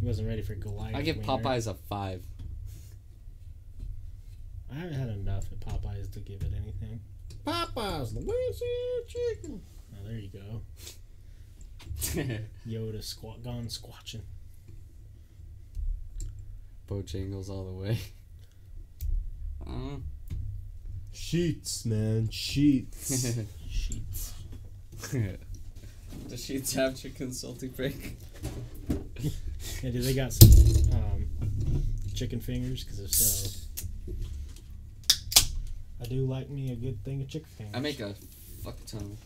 He wasn't ready for Goliath. I give wiener. Popeyes a five. I haven't had enough at Popeyes to give it anything. Popeyes, Louisiana chicken. There you go. Yoda squat gone squatching. Bojangles all the way. Uh, Sheetz, man, Sheetz. Sheetz. the Sheetz have chicken salty break. Yeah, do they got some um, chicken fingers? Because if so, I do like me a good thing of chicken fingers. I make a fuck ton of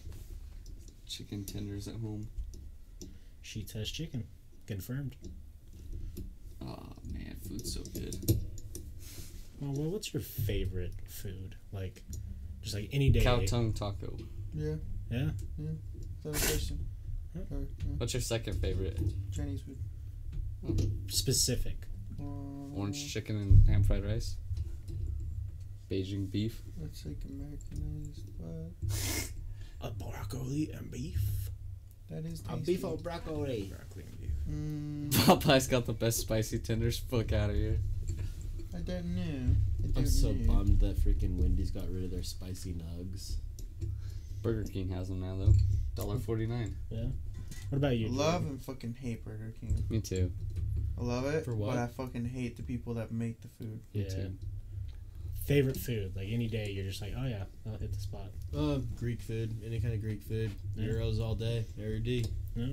chicken tenders at home. Sheetz has chicken. Confirmed. Oh man, food's so good. Well, well, what's your favorite food? Like, just like any day. Cow tongue taco. Yeah. Yeah. Is that a question? Huh? Or, yeah, What's your second favorite? Chinese food. Specific. Um, Orange chicken and ham fried rice. Beijing beef. That's like Americanized, but A broccoli and beef. that is A beef au broccoli. Broccoli and beef. Mm, Popeye's got the best spicy tenders. Fuck out of here. I don't know. I I'm so know. bummed that freaking Wendy's got rid of their spicy nugs. Burger King has them now though. Dollar forty nine. Yeah. What about you? Love Jordan? and fucking hate Burger King. Me too. I love it, For what? but I fucking hate the people that make the food. Me Yeah. too. Favorite food? Like any day, you're just like, oh yeah, I'll hit the spot. Uh, Greek food, any kind of Greek food. Yeah. Gyros all day, every day. Feel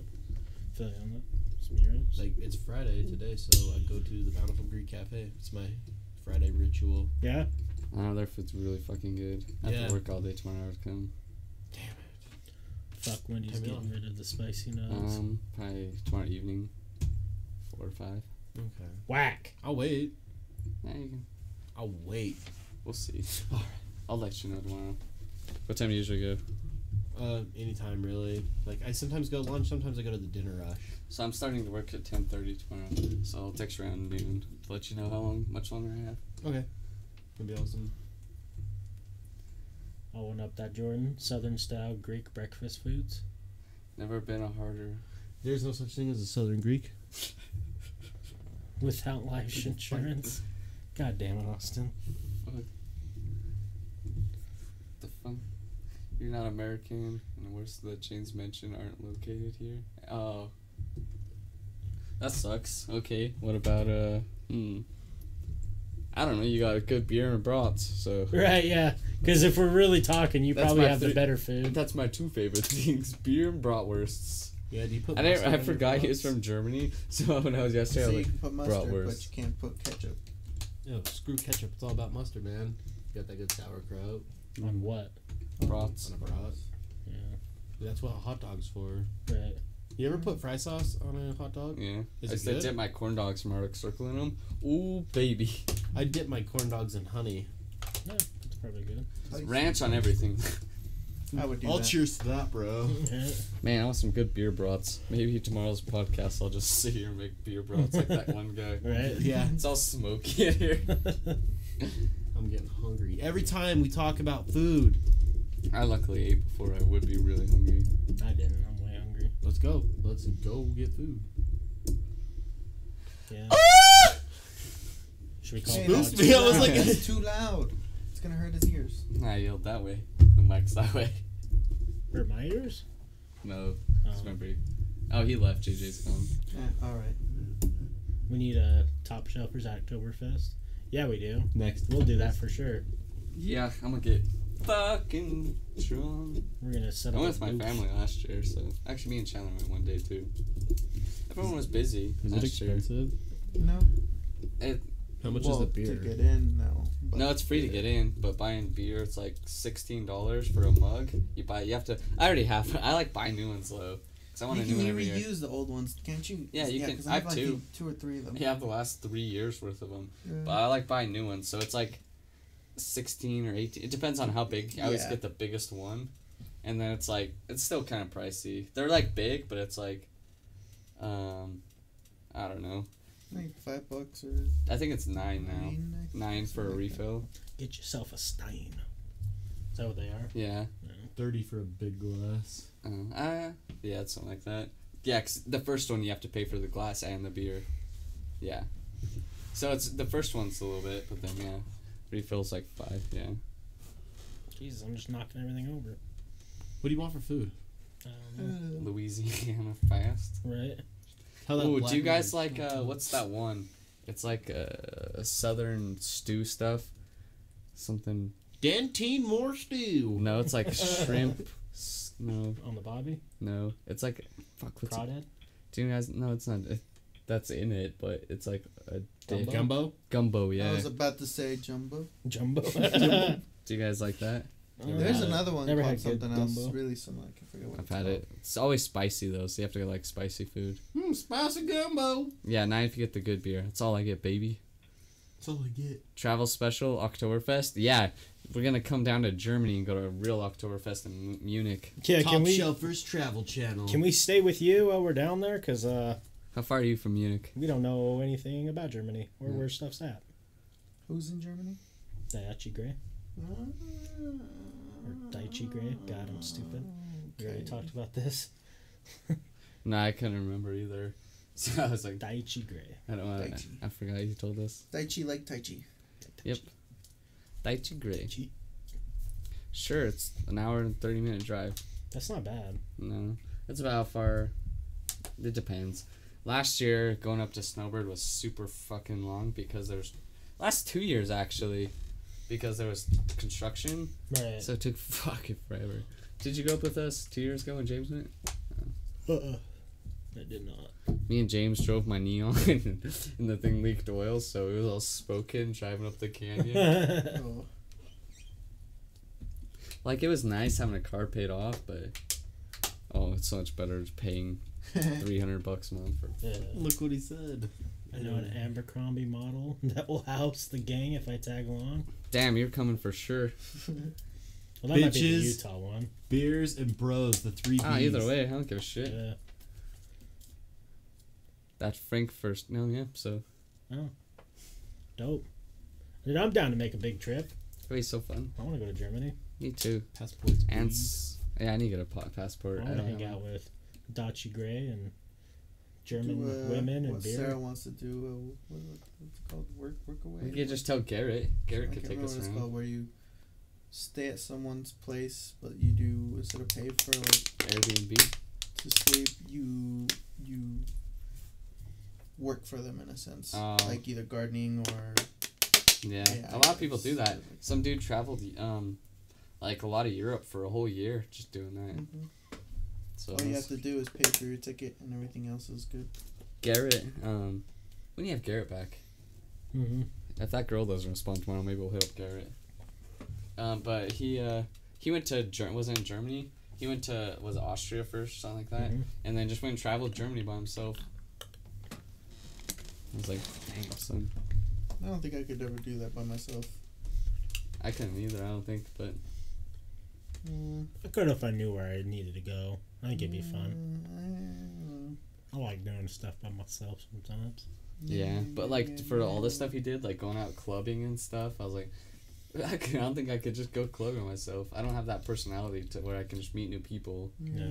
you on that? Some gyros. Like it's Friday today, so I go to the Bountiful Greek Cafe. It's my Friday ritual. yeah. I know their food's really fucking good. I have Yeah. to work all day tomorrow to come. Damn it. Fuck Wendy's Time getting rid of the spicy nuts. Um, probably tomorrow evening, four or five. Okay. Whack. I'll wait. Yeah, you can. I'll wait. We'll see. All right. I'll let you know tomorrow. What time do you usually go? Uh, anytime really. Like I sometimes go lunch, sometimes I go to the dinner rush. So I'm starting to work at ten thirty tomorrow. So I'll text you around noon to let you know how long, much longer I have. Okay. That'd be awesome. I'll one up that Jordan. Southern style Greek breakfast foods. Never been a harder. There's no such thing as a Southern Greek. Without life insurance. God damn it, Austin. You're not American, and the worst of the chains mentioned aren't located here. Oh. That sucks. Okay, what about, uh, hmm. I don't know, you got a good beer and brats, so. Right, yeah. Because if we're really talking, you That's probably my have the better food. That's my two favorite things beer and bratwursts. Yeah, do you put I, didn't, mustard I on forgot he was from Germany, so when I was yesterday, I so was you like, can put mustard, but you can't put ketchup. Yo, screw ketchup. It's all about mustard, man. You got that good sauerkraut On what? Brats. on a brat. Yeah. That's what a hot dog's for. Right. You ever put fry sauce on a hot dog? Yeah. Is I it used to dip my corn dogs from Arctic Circle in them. Ooh, baby. I dip my corn dogs in honey. Yeah, that's probably good. Ranch on everything. I would do I'll that. cheers to that, bro. Yeah. Man, I want some good beer brats. Maybe tomorrow's podcast I'll just sit here and make beer brats like that one guy. Right? Yeah, It's all smoky in here. I'm getting hungry. Every time we talk about food, I luckily ate before I would be really hungry. I didn't. I'm way hungry. let's go. Let's go get food. Yeah. Should we call Hey, it me. I was like- it's too loud. It's gonna hurt his ears. I yelled that way. The mic's that way. Hurt my ears? No, Oh. it's my brain. Oh, he left. JJ's gone. Eh, all right. We need a top shelfers Oktoberfest. Yeah, we do. Next. We'll do that for sure. Yeah, I'm gonna get fucking drunk. We're gonna set I up. went with my booth. family last year, so actually me and Chandler went one day too. Everyone was busy. Is it last year. expensive? No. It, How much well, is the beer? To get in, no. but- no, it's free to get in, but buying beer it's like sixteen dollars for a mug. You buy, you have to. I already have. I like buying new ones though, cause I want You a can new one you every year. reuse the old ones, can't you? Yeah, you can- 'cause I have like two. two or three of them. You have the last three years worth of them, Yeah. but I like buying new ones. So it's like sixteen or eighteen. It depends on how big. I always get the biggest one, and then it's like it's still kind of pricey. They're like big, but it's like, um, I don't know. Like five bucks or I think it's nine now. nine. I think, Nine for a something like that. refill. Get yourself a Stein. Is that what they are? Yeah. Thirty for a big glass. Uh, uh, yeah, it's something like that. Yeah, 'cause the first one you have to pay for the glass and the beer. Yeah. So it's the first one's a little bit, but then yeah, refills like five. Yeah. Jesus, I'm just knocking everything over. What do you want for food? I don't know. Louisiana fast. Right? How that Ooh, black do you guys like uh, what's that one? It's like a southern stew stuff. Something. Dentine more stew? No, it's like shrimp. No, On the Bobby? no, it's like fuck. What's it? Crawdad? Do you guys? No, it's not. It, that's in it, but it's like a dick. Gumbo? Gumbo, yeah. I was about to say jumbo. Jumbo? Do you guys like that? Never There's had it. another one Never called had good something else gumbo. really similar. I can forget what I've it's had called. it. It's always spicy though, so you have to get like spicy food. Hmm, spicy gumbo. Yeah, nine if you get the good beer. That's all I get, baby. That's all I get. Travel special Oktoberfest. Yeah, we're gonna come down to Germany and go to a real Oktoberfest in Mu- Munich. Yeah, Top can we Shelfers Travel Channel. can we stay with you while we're down there? Cause uh, How far are you from Munich? we don't know anything about Germany or where stuff's at. Who's in Germany? Daiichi Gray or Daiichi Gray. God, I'm stupid. We already talked about this. No, I couldn't remember either. So I was like, Daiichi Gray. I don't know. I, I forgot you told us. Daichi like Tai Chi. Yep. Daiichi Gray. Daiichi. Sure, it's an hour and thirty minute drive. That's not bad. No, that's about how far. It depends. Last year, going up to Snowbird was super fucking long because there's last two years actually, because there was construction, Right. so it took fucking forever. Did you go up with us two years ago when James went? Uh-uh. I did not. Me and James drove my neon, and the thing leaked oil, so it was all smoking driving up the canyon. Oh, like it was nice having a car paid off, but oh, it's so much better paying three hundred bucks a month for Yeah. Look what he said. I know an Abercrombie model that will house the gang if I tag along. Damn, you're coming for sure. Well, that might be the Bitches. Utah one. Beers and bros, the three B's. Ah, either way, I don't give a shit. Yeah. That Frank first. No, yeah. So Oh. Dope. Dude, I'm down to make a big trip. it'll be so fun. I want to go to Germany. Me too. Passports. And please. s- yeah, I need to get a passport. I I want to hang out with Dachi Gray and German do, uh, women and what beer. Sarah wants to do. Uh, what, what, what's it called? Work, work away. You could just tell Garrett. Garrett I could take remember us what it's around. called. Where you stay at someone's place, but you do instead of pay for like Airbnb. to sleep, you you work for them in a sense, Oh. like either gardening or Yeah. Yeah, a lot of people do that. Some dude traveled um, like a lot of Europe for a whole year just doing that. Mhm. So all you have to do is pay for your ticket, and everything else is good. Garrett. Um, when do you have Garrett back? hmm If that girl doesn't respond tomorrow, maybe we'll hit up Garrett. Um, but he uh, he went to Ger- wasn't in Germany. He went to was Austria first, something like that, Mhm. and then just went and traveled Germany by himself. I was like, dang, son. I don't think I could ever do that by myself. I couldn't either. I don't think, but Mm, I could if I knew where I needed to go. I think it'd be fun. mm, I like doing stuff by myself sometimes. yeah. But like for all the stuff he did, like going out clubbing and stuff, I was like, I, could, I don't think I could just go clubbing myself. I don't have that personality to where I can just meet new people. Yeah.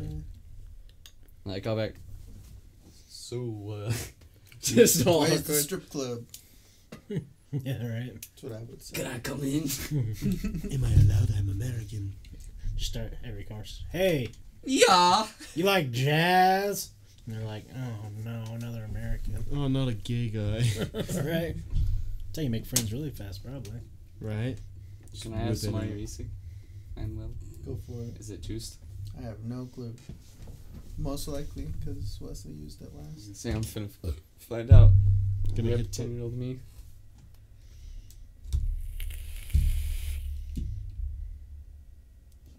Like I'll be like, so uh, just all the strip club? yeah, right. That's what I would say. Can I come in? Am I allowed? I'm American. Start every conversation. Hey, yeah. you like jazz? And they're like, oh no, another American. Oh, not a gay guy. right? That's how you make friends really fast, probably. right? Should I have Whip some it in. Irisi? And well, Go for it. is it juiced? I have no clue. Most likely because Wesley used it last. See, I'm finna f- find out. Gonna Rip hit 10 year old me.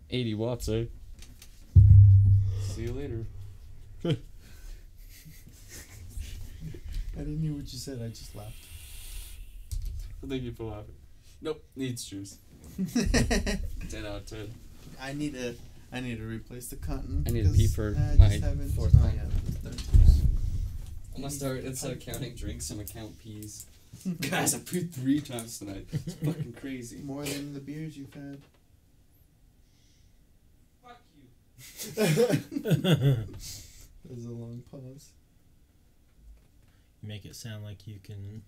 Eighty watts, eh? See you later. I didn't hear what you said. I just laughed. Thank you for laughing. Nope, needs juice. Ten out of ten. I need to. I need to replace the cotton. I need to pee 'cause for I my just haven't- fourth oh, time. yeah, third juice. I'm gonna start instead of counting drinks, I'm gonna count peas. Guys, I pooped three times tonight. It's fucking crazy. More than the beers you've had. Fuck you. There's a long pause. You make it sound like you can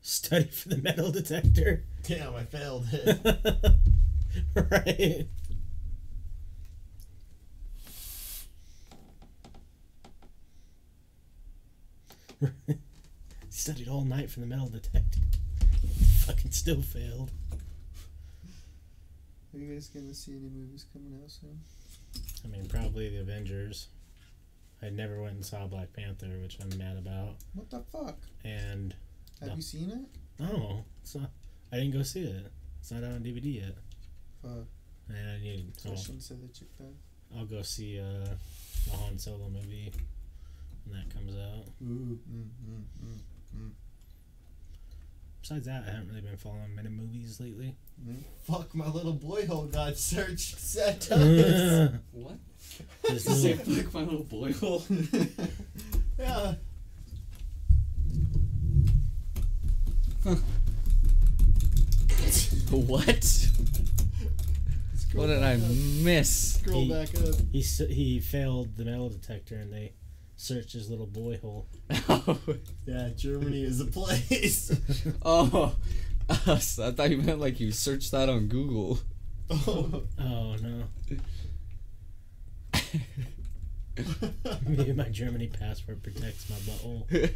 study for the metal detector. Damn, I failed it. right. Studied all night for the metal detector. Fucking still failed. Are you guys gonna see any movies coming out soon? I mean, probably the Avengers. I never went and saw Black Panther, which I'm mad about. What the fuck? And Have No. you seen it? no, it's not. I didn't go see it. It's not out on DVD yet. Fuck. And I need. So I shouldn't say that you that. I'll go see uh, the Han Solo movie when that comes out. Ooh. Mm, mm, mm, mm. Besides that, I haven't really been following many movies lately. Mm-hmm. Fuck, my little boy hole got searched. Set Just What? little- Say fuck my little boy hole. yeah. what? What did I miss? Scroll He- back up. he he failed the metal detector, and they searched his little boy hole. Yeah, Germany is a place. oh, us. I thought you meant like you searched that on Google. oh. Oh no! Maybe my Germany passport protects my butthole.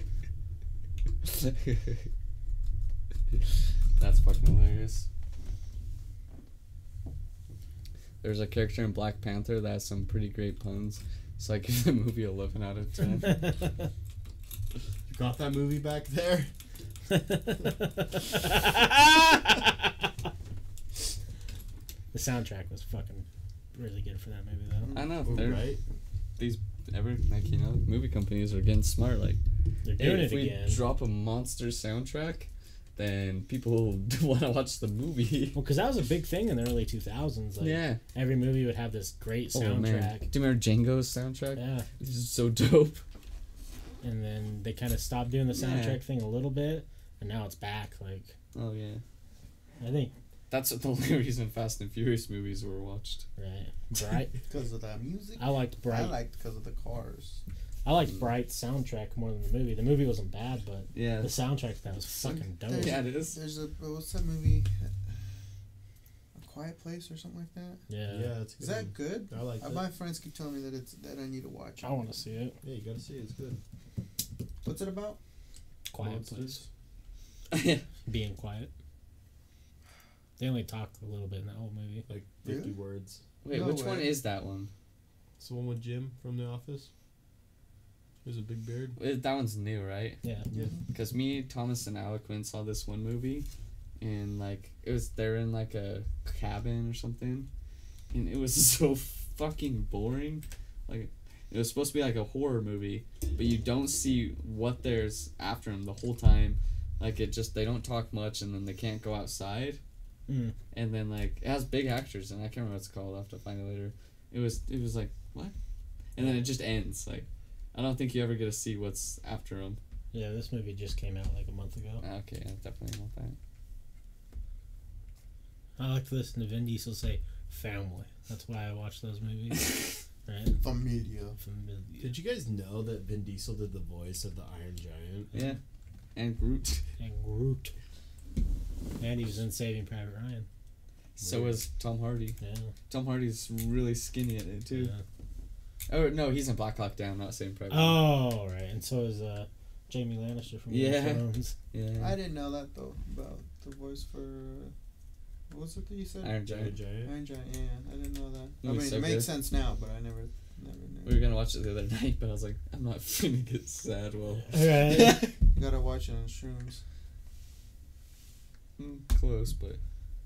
That's fucking hilarious. There's a character in Black Panther that has some pretty great puns. So I give the movie 11 out of 10. You got that movie back there? the soundtrack was fucking really good for that movie, though. I know. Oh, They're, right. These, every, like, you know, movie companies are getting smart. Like, They're doing hey, doing if it we drop a monster soundtrack, then people want to watch the movie. well, because that was a big thing in the early 2000s. Like, yeah. Every movie would have this great Oh, soundtrack. man. Do you remember Django's soundtrack? Yeah. This is so dope. And then they kind of stopped doing the Yeah. soundtrack thing a little bit, and now it's back. Like, Oh, yeah. I think, That's the only reason Fast and Furious movies were watched. right. Bright. Because of the music. I liked Bright. I liked because of the cars. I liked Bright's soundtrack more than the movie. The movie wasn't bad, but Yeah. the soundtrack that was fucking dope. There's- Yeah, it is. There's a what's that movie? A Quiet Place or something like that. Yeah. Yeah, it's good. Is that good? I like Uh, that. My friends keep telling me that it's that I need to watch. I want to see it. Yeah, you gotta see it. It's good. What's it about? Quiet Monsters. place. Being quiet. They only talk a little bit in that whole movie. Like 50 Really? words. Wait, No which one is that one? It's the one with Jim from The Office. There's a big beard. Uh, That one's new, right? Yeah. Yeah. Because me, Thomas, and Alequin saw this one movie, and like it was they're in like a cabin or something, and it was so fucking boring. Like it was supposed to be like a horror movie, but you don't see what there's after them the whole time. Like it just they don't talk much, and then they can't go outside, Mm. and then like it has big actors, and I can't remember what it's called. I'll have to find it later. It was it was like what, and then it just ends. Like I don't think you ever get to see what's after them. Yeah, this movie just came out like a month ago. Ah, okay, I definitely want that. I like to listen to Vin Diesel say family. That's why I watch those movies. right? Familia. Familiar. Did you guys know that Vin Diesel did the voice of the Iron Giant? Yeah, and Groot. And Groot. And he was in Saving Private Ryan. So was Tom Hardy. Yeah. Tom Hardy's really skinny in it too. yeah. Oh no, he's in Black Hawk Down, not Saving Private. Ryan. Oh right, and so is uh, Jamie Lannister from Game Yeah. of Thrones. yeah. I didn't know that though about the voice for. What was it that you said? Iron Giant. Giant. Iron Giant. Yeah, I didn't know that. It I was mean, so it makes good. sense now, but I never, never knew. We were gonna watch it the other night, but I was like, I'm not feeling get sad. Well, Right. You gotta watch it on shrooms. mm, close, but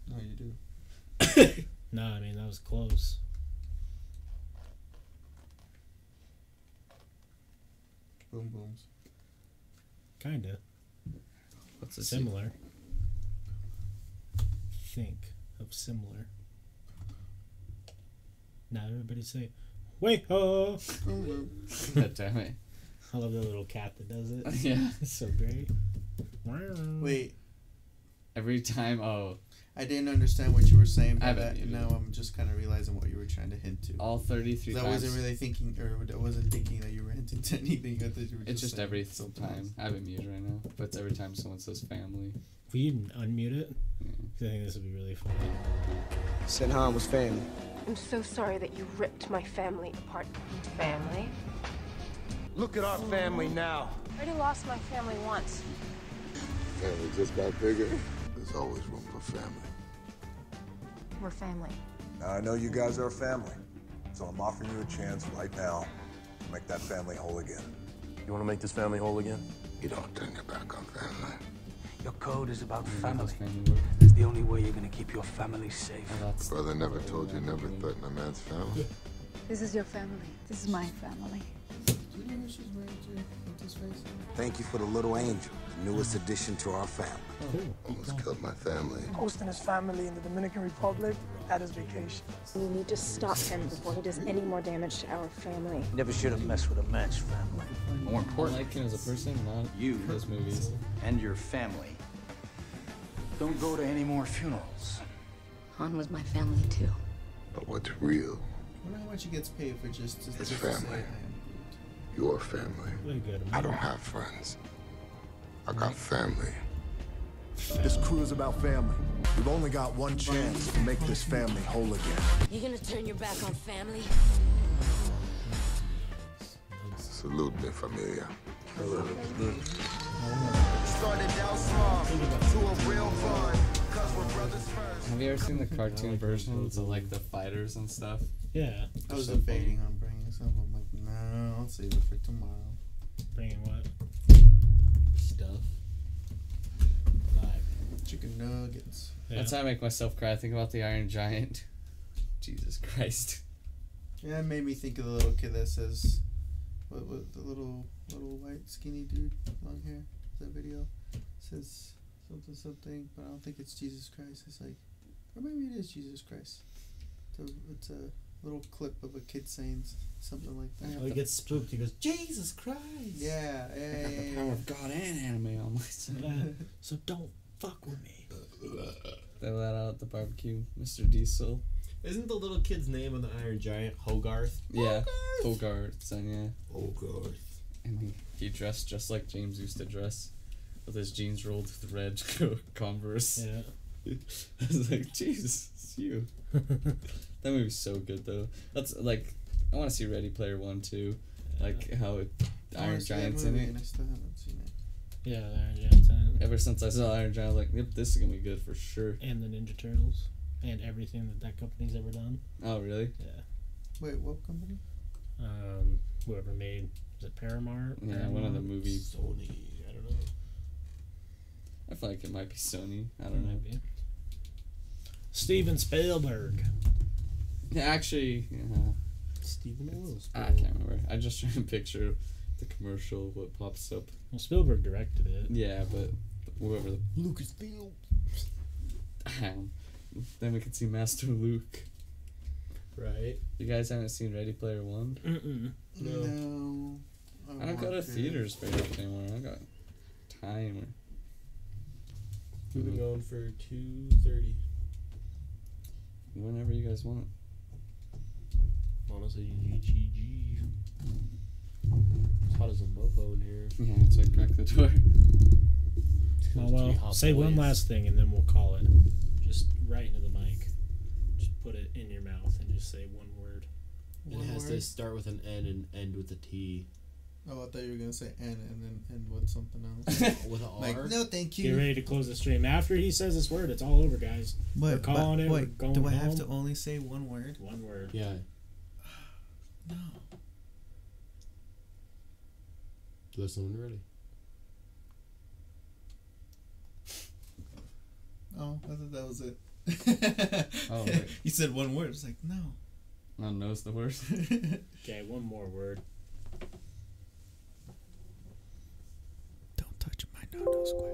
No, you do. no, I mean that was close. Boom booms. Kinda what's the similar. Think of similar. Now everybody say, "Wait ho!" Boom boom. God damn it. I love the little cat that does it. yeah. It's so great. Wait, Every time, oh, I didn't understand what you were saying I by that, and now I'm just kind of realizing what you were trying to hint to. all 33 'Cause I wasn't really thinking, or I wasn't thinking that you were hinting to anything. I thought you were it's just saying every something time. I have it muted right now, but it's every time someone says family. Will you unmute it? Yeah. 'Cause I think this would be really funny. Senhan was family. I'm so sorry that you ripped my family apart. Family? Look at our family now. I already lost my family once. Family just got bigger. There's always room for family. We're family. Now, I know you guys are a family, so I'm offering you a chance right now to make that family whole again. You want to make this family whole again? You don't turn your back on family. Your code is about How does family. family? It's the only way you're gonna keep your family safe. Oh, that's Brother never told you never threaten a man's family. This is your family. This is my family. Do you know who she's married to? What's his face? Thank you for the little angel, the newest addition to our family. Oh, almost killed my family. Hosting his family in the Dominican Republic at his vacation. We need to stop him before he does any more damage to our family. Never should have messed with a man's family. More I important, like him as a person, not you his movies. and your family. Don't go to any more funerals. Han was my family too. But what's real? I wonder how much he gets paid for just to, It's say family. I am Your family. I don't have friends. I got family. This crew is about family. We've only got one chance to make this family whole again. You gonna turn your back on family? Salute me, familia. Started out small to a real bond, cause we're brothers first. Have you ever seen the cartoon versions of like the fighters and stuff? Yeah. I was debating on bringing some. I'm like, no, I'll save it for tomorrow. Bringing what? Stuff. Chicken nuggets. Yeah. That's how I make myself cry. I think about the Iron Giant. Jesus Christ. Yeah, it made me think of the little kid that says, what, what the little little white skinny dude, long hair. That video says something something, but I don't think it's Jesus Christ. It's like, or maybe it is Jesus Christ. It's a, it's a little clip of a kid saying something like that. Oh, he gets spooked. He goes, Jesus Christ. Yeah, yeah, I yeah, got the yeah, power of God and anime on my side. so don't fuck with me. they let out at the barbecue, Mr. Diesel. Isn't the little kid's name on the Iron Giant Hogarth? Yeah, Hogarth, son, yeah. Hogarth. And he, he dressed just like James used to dress, with his jeans rolled with red Converse. Yeah. I was like, Jesus, it's you. That movie's so good though. That's like, I want to see Ready Player One too, like how it, I Iron see that Giant's in movie it. And I still haven't seen it. Yeah, the Iron Giant's in it. Ever since I saw Iron Giant, I was like, yep, this is gonna be good for sure. And the Ninja Turtles. And everything that that company's ever done. Oh really? Yeah. Wait, what company? Um, whoever made, was it Paramount? Yeah, one of the movies. Sony. I don't know. I feel like it might be Sony. I don't know. Maybe. Steven Spielberg. Yeah, actually, uh-huh. yeah, Steven Willis. I can't remember. I just trying to picture the commercial. What pops up? Well, Spielberg directed it. Yeah, but whoever the Lucasfilm. Damn. Then we could see Master Luke. Right. You guys haven't seen Ready Player One? Mm-mm. No. No. I don't go to want theaters very much anymore. I got time. We've been mm-hmm. going for two thirty. Whenever you guys want. Honestly, GGG. It's hot as a mofo in here. Yeah, that's why I crack the door. Oh well, hot say one last thing and then we'll call it. Just right into the mic. Just put it in your mouth and just say one word. and One it has to start with an N and end with a T. Oh, I thought you were gonna say N and then end with something else. With an like, R? no, thank you. Get ready to close the stream. After he says this word, it's all over, guys. What? We're calling but, it. We're wait, going do I home. have to only say one word? One word. Yeah. No. Listen when you're ready. Oh, I thought that was it. Oh, wait. you said one word. It's like no. No one knows the word. Okay, one more word. Don't touch my no no square.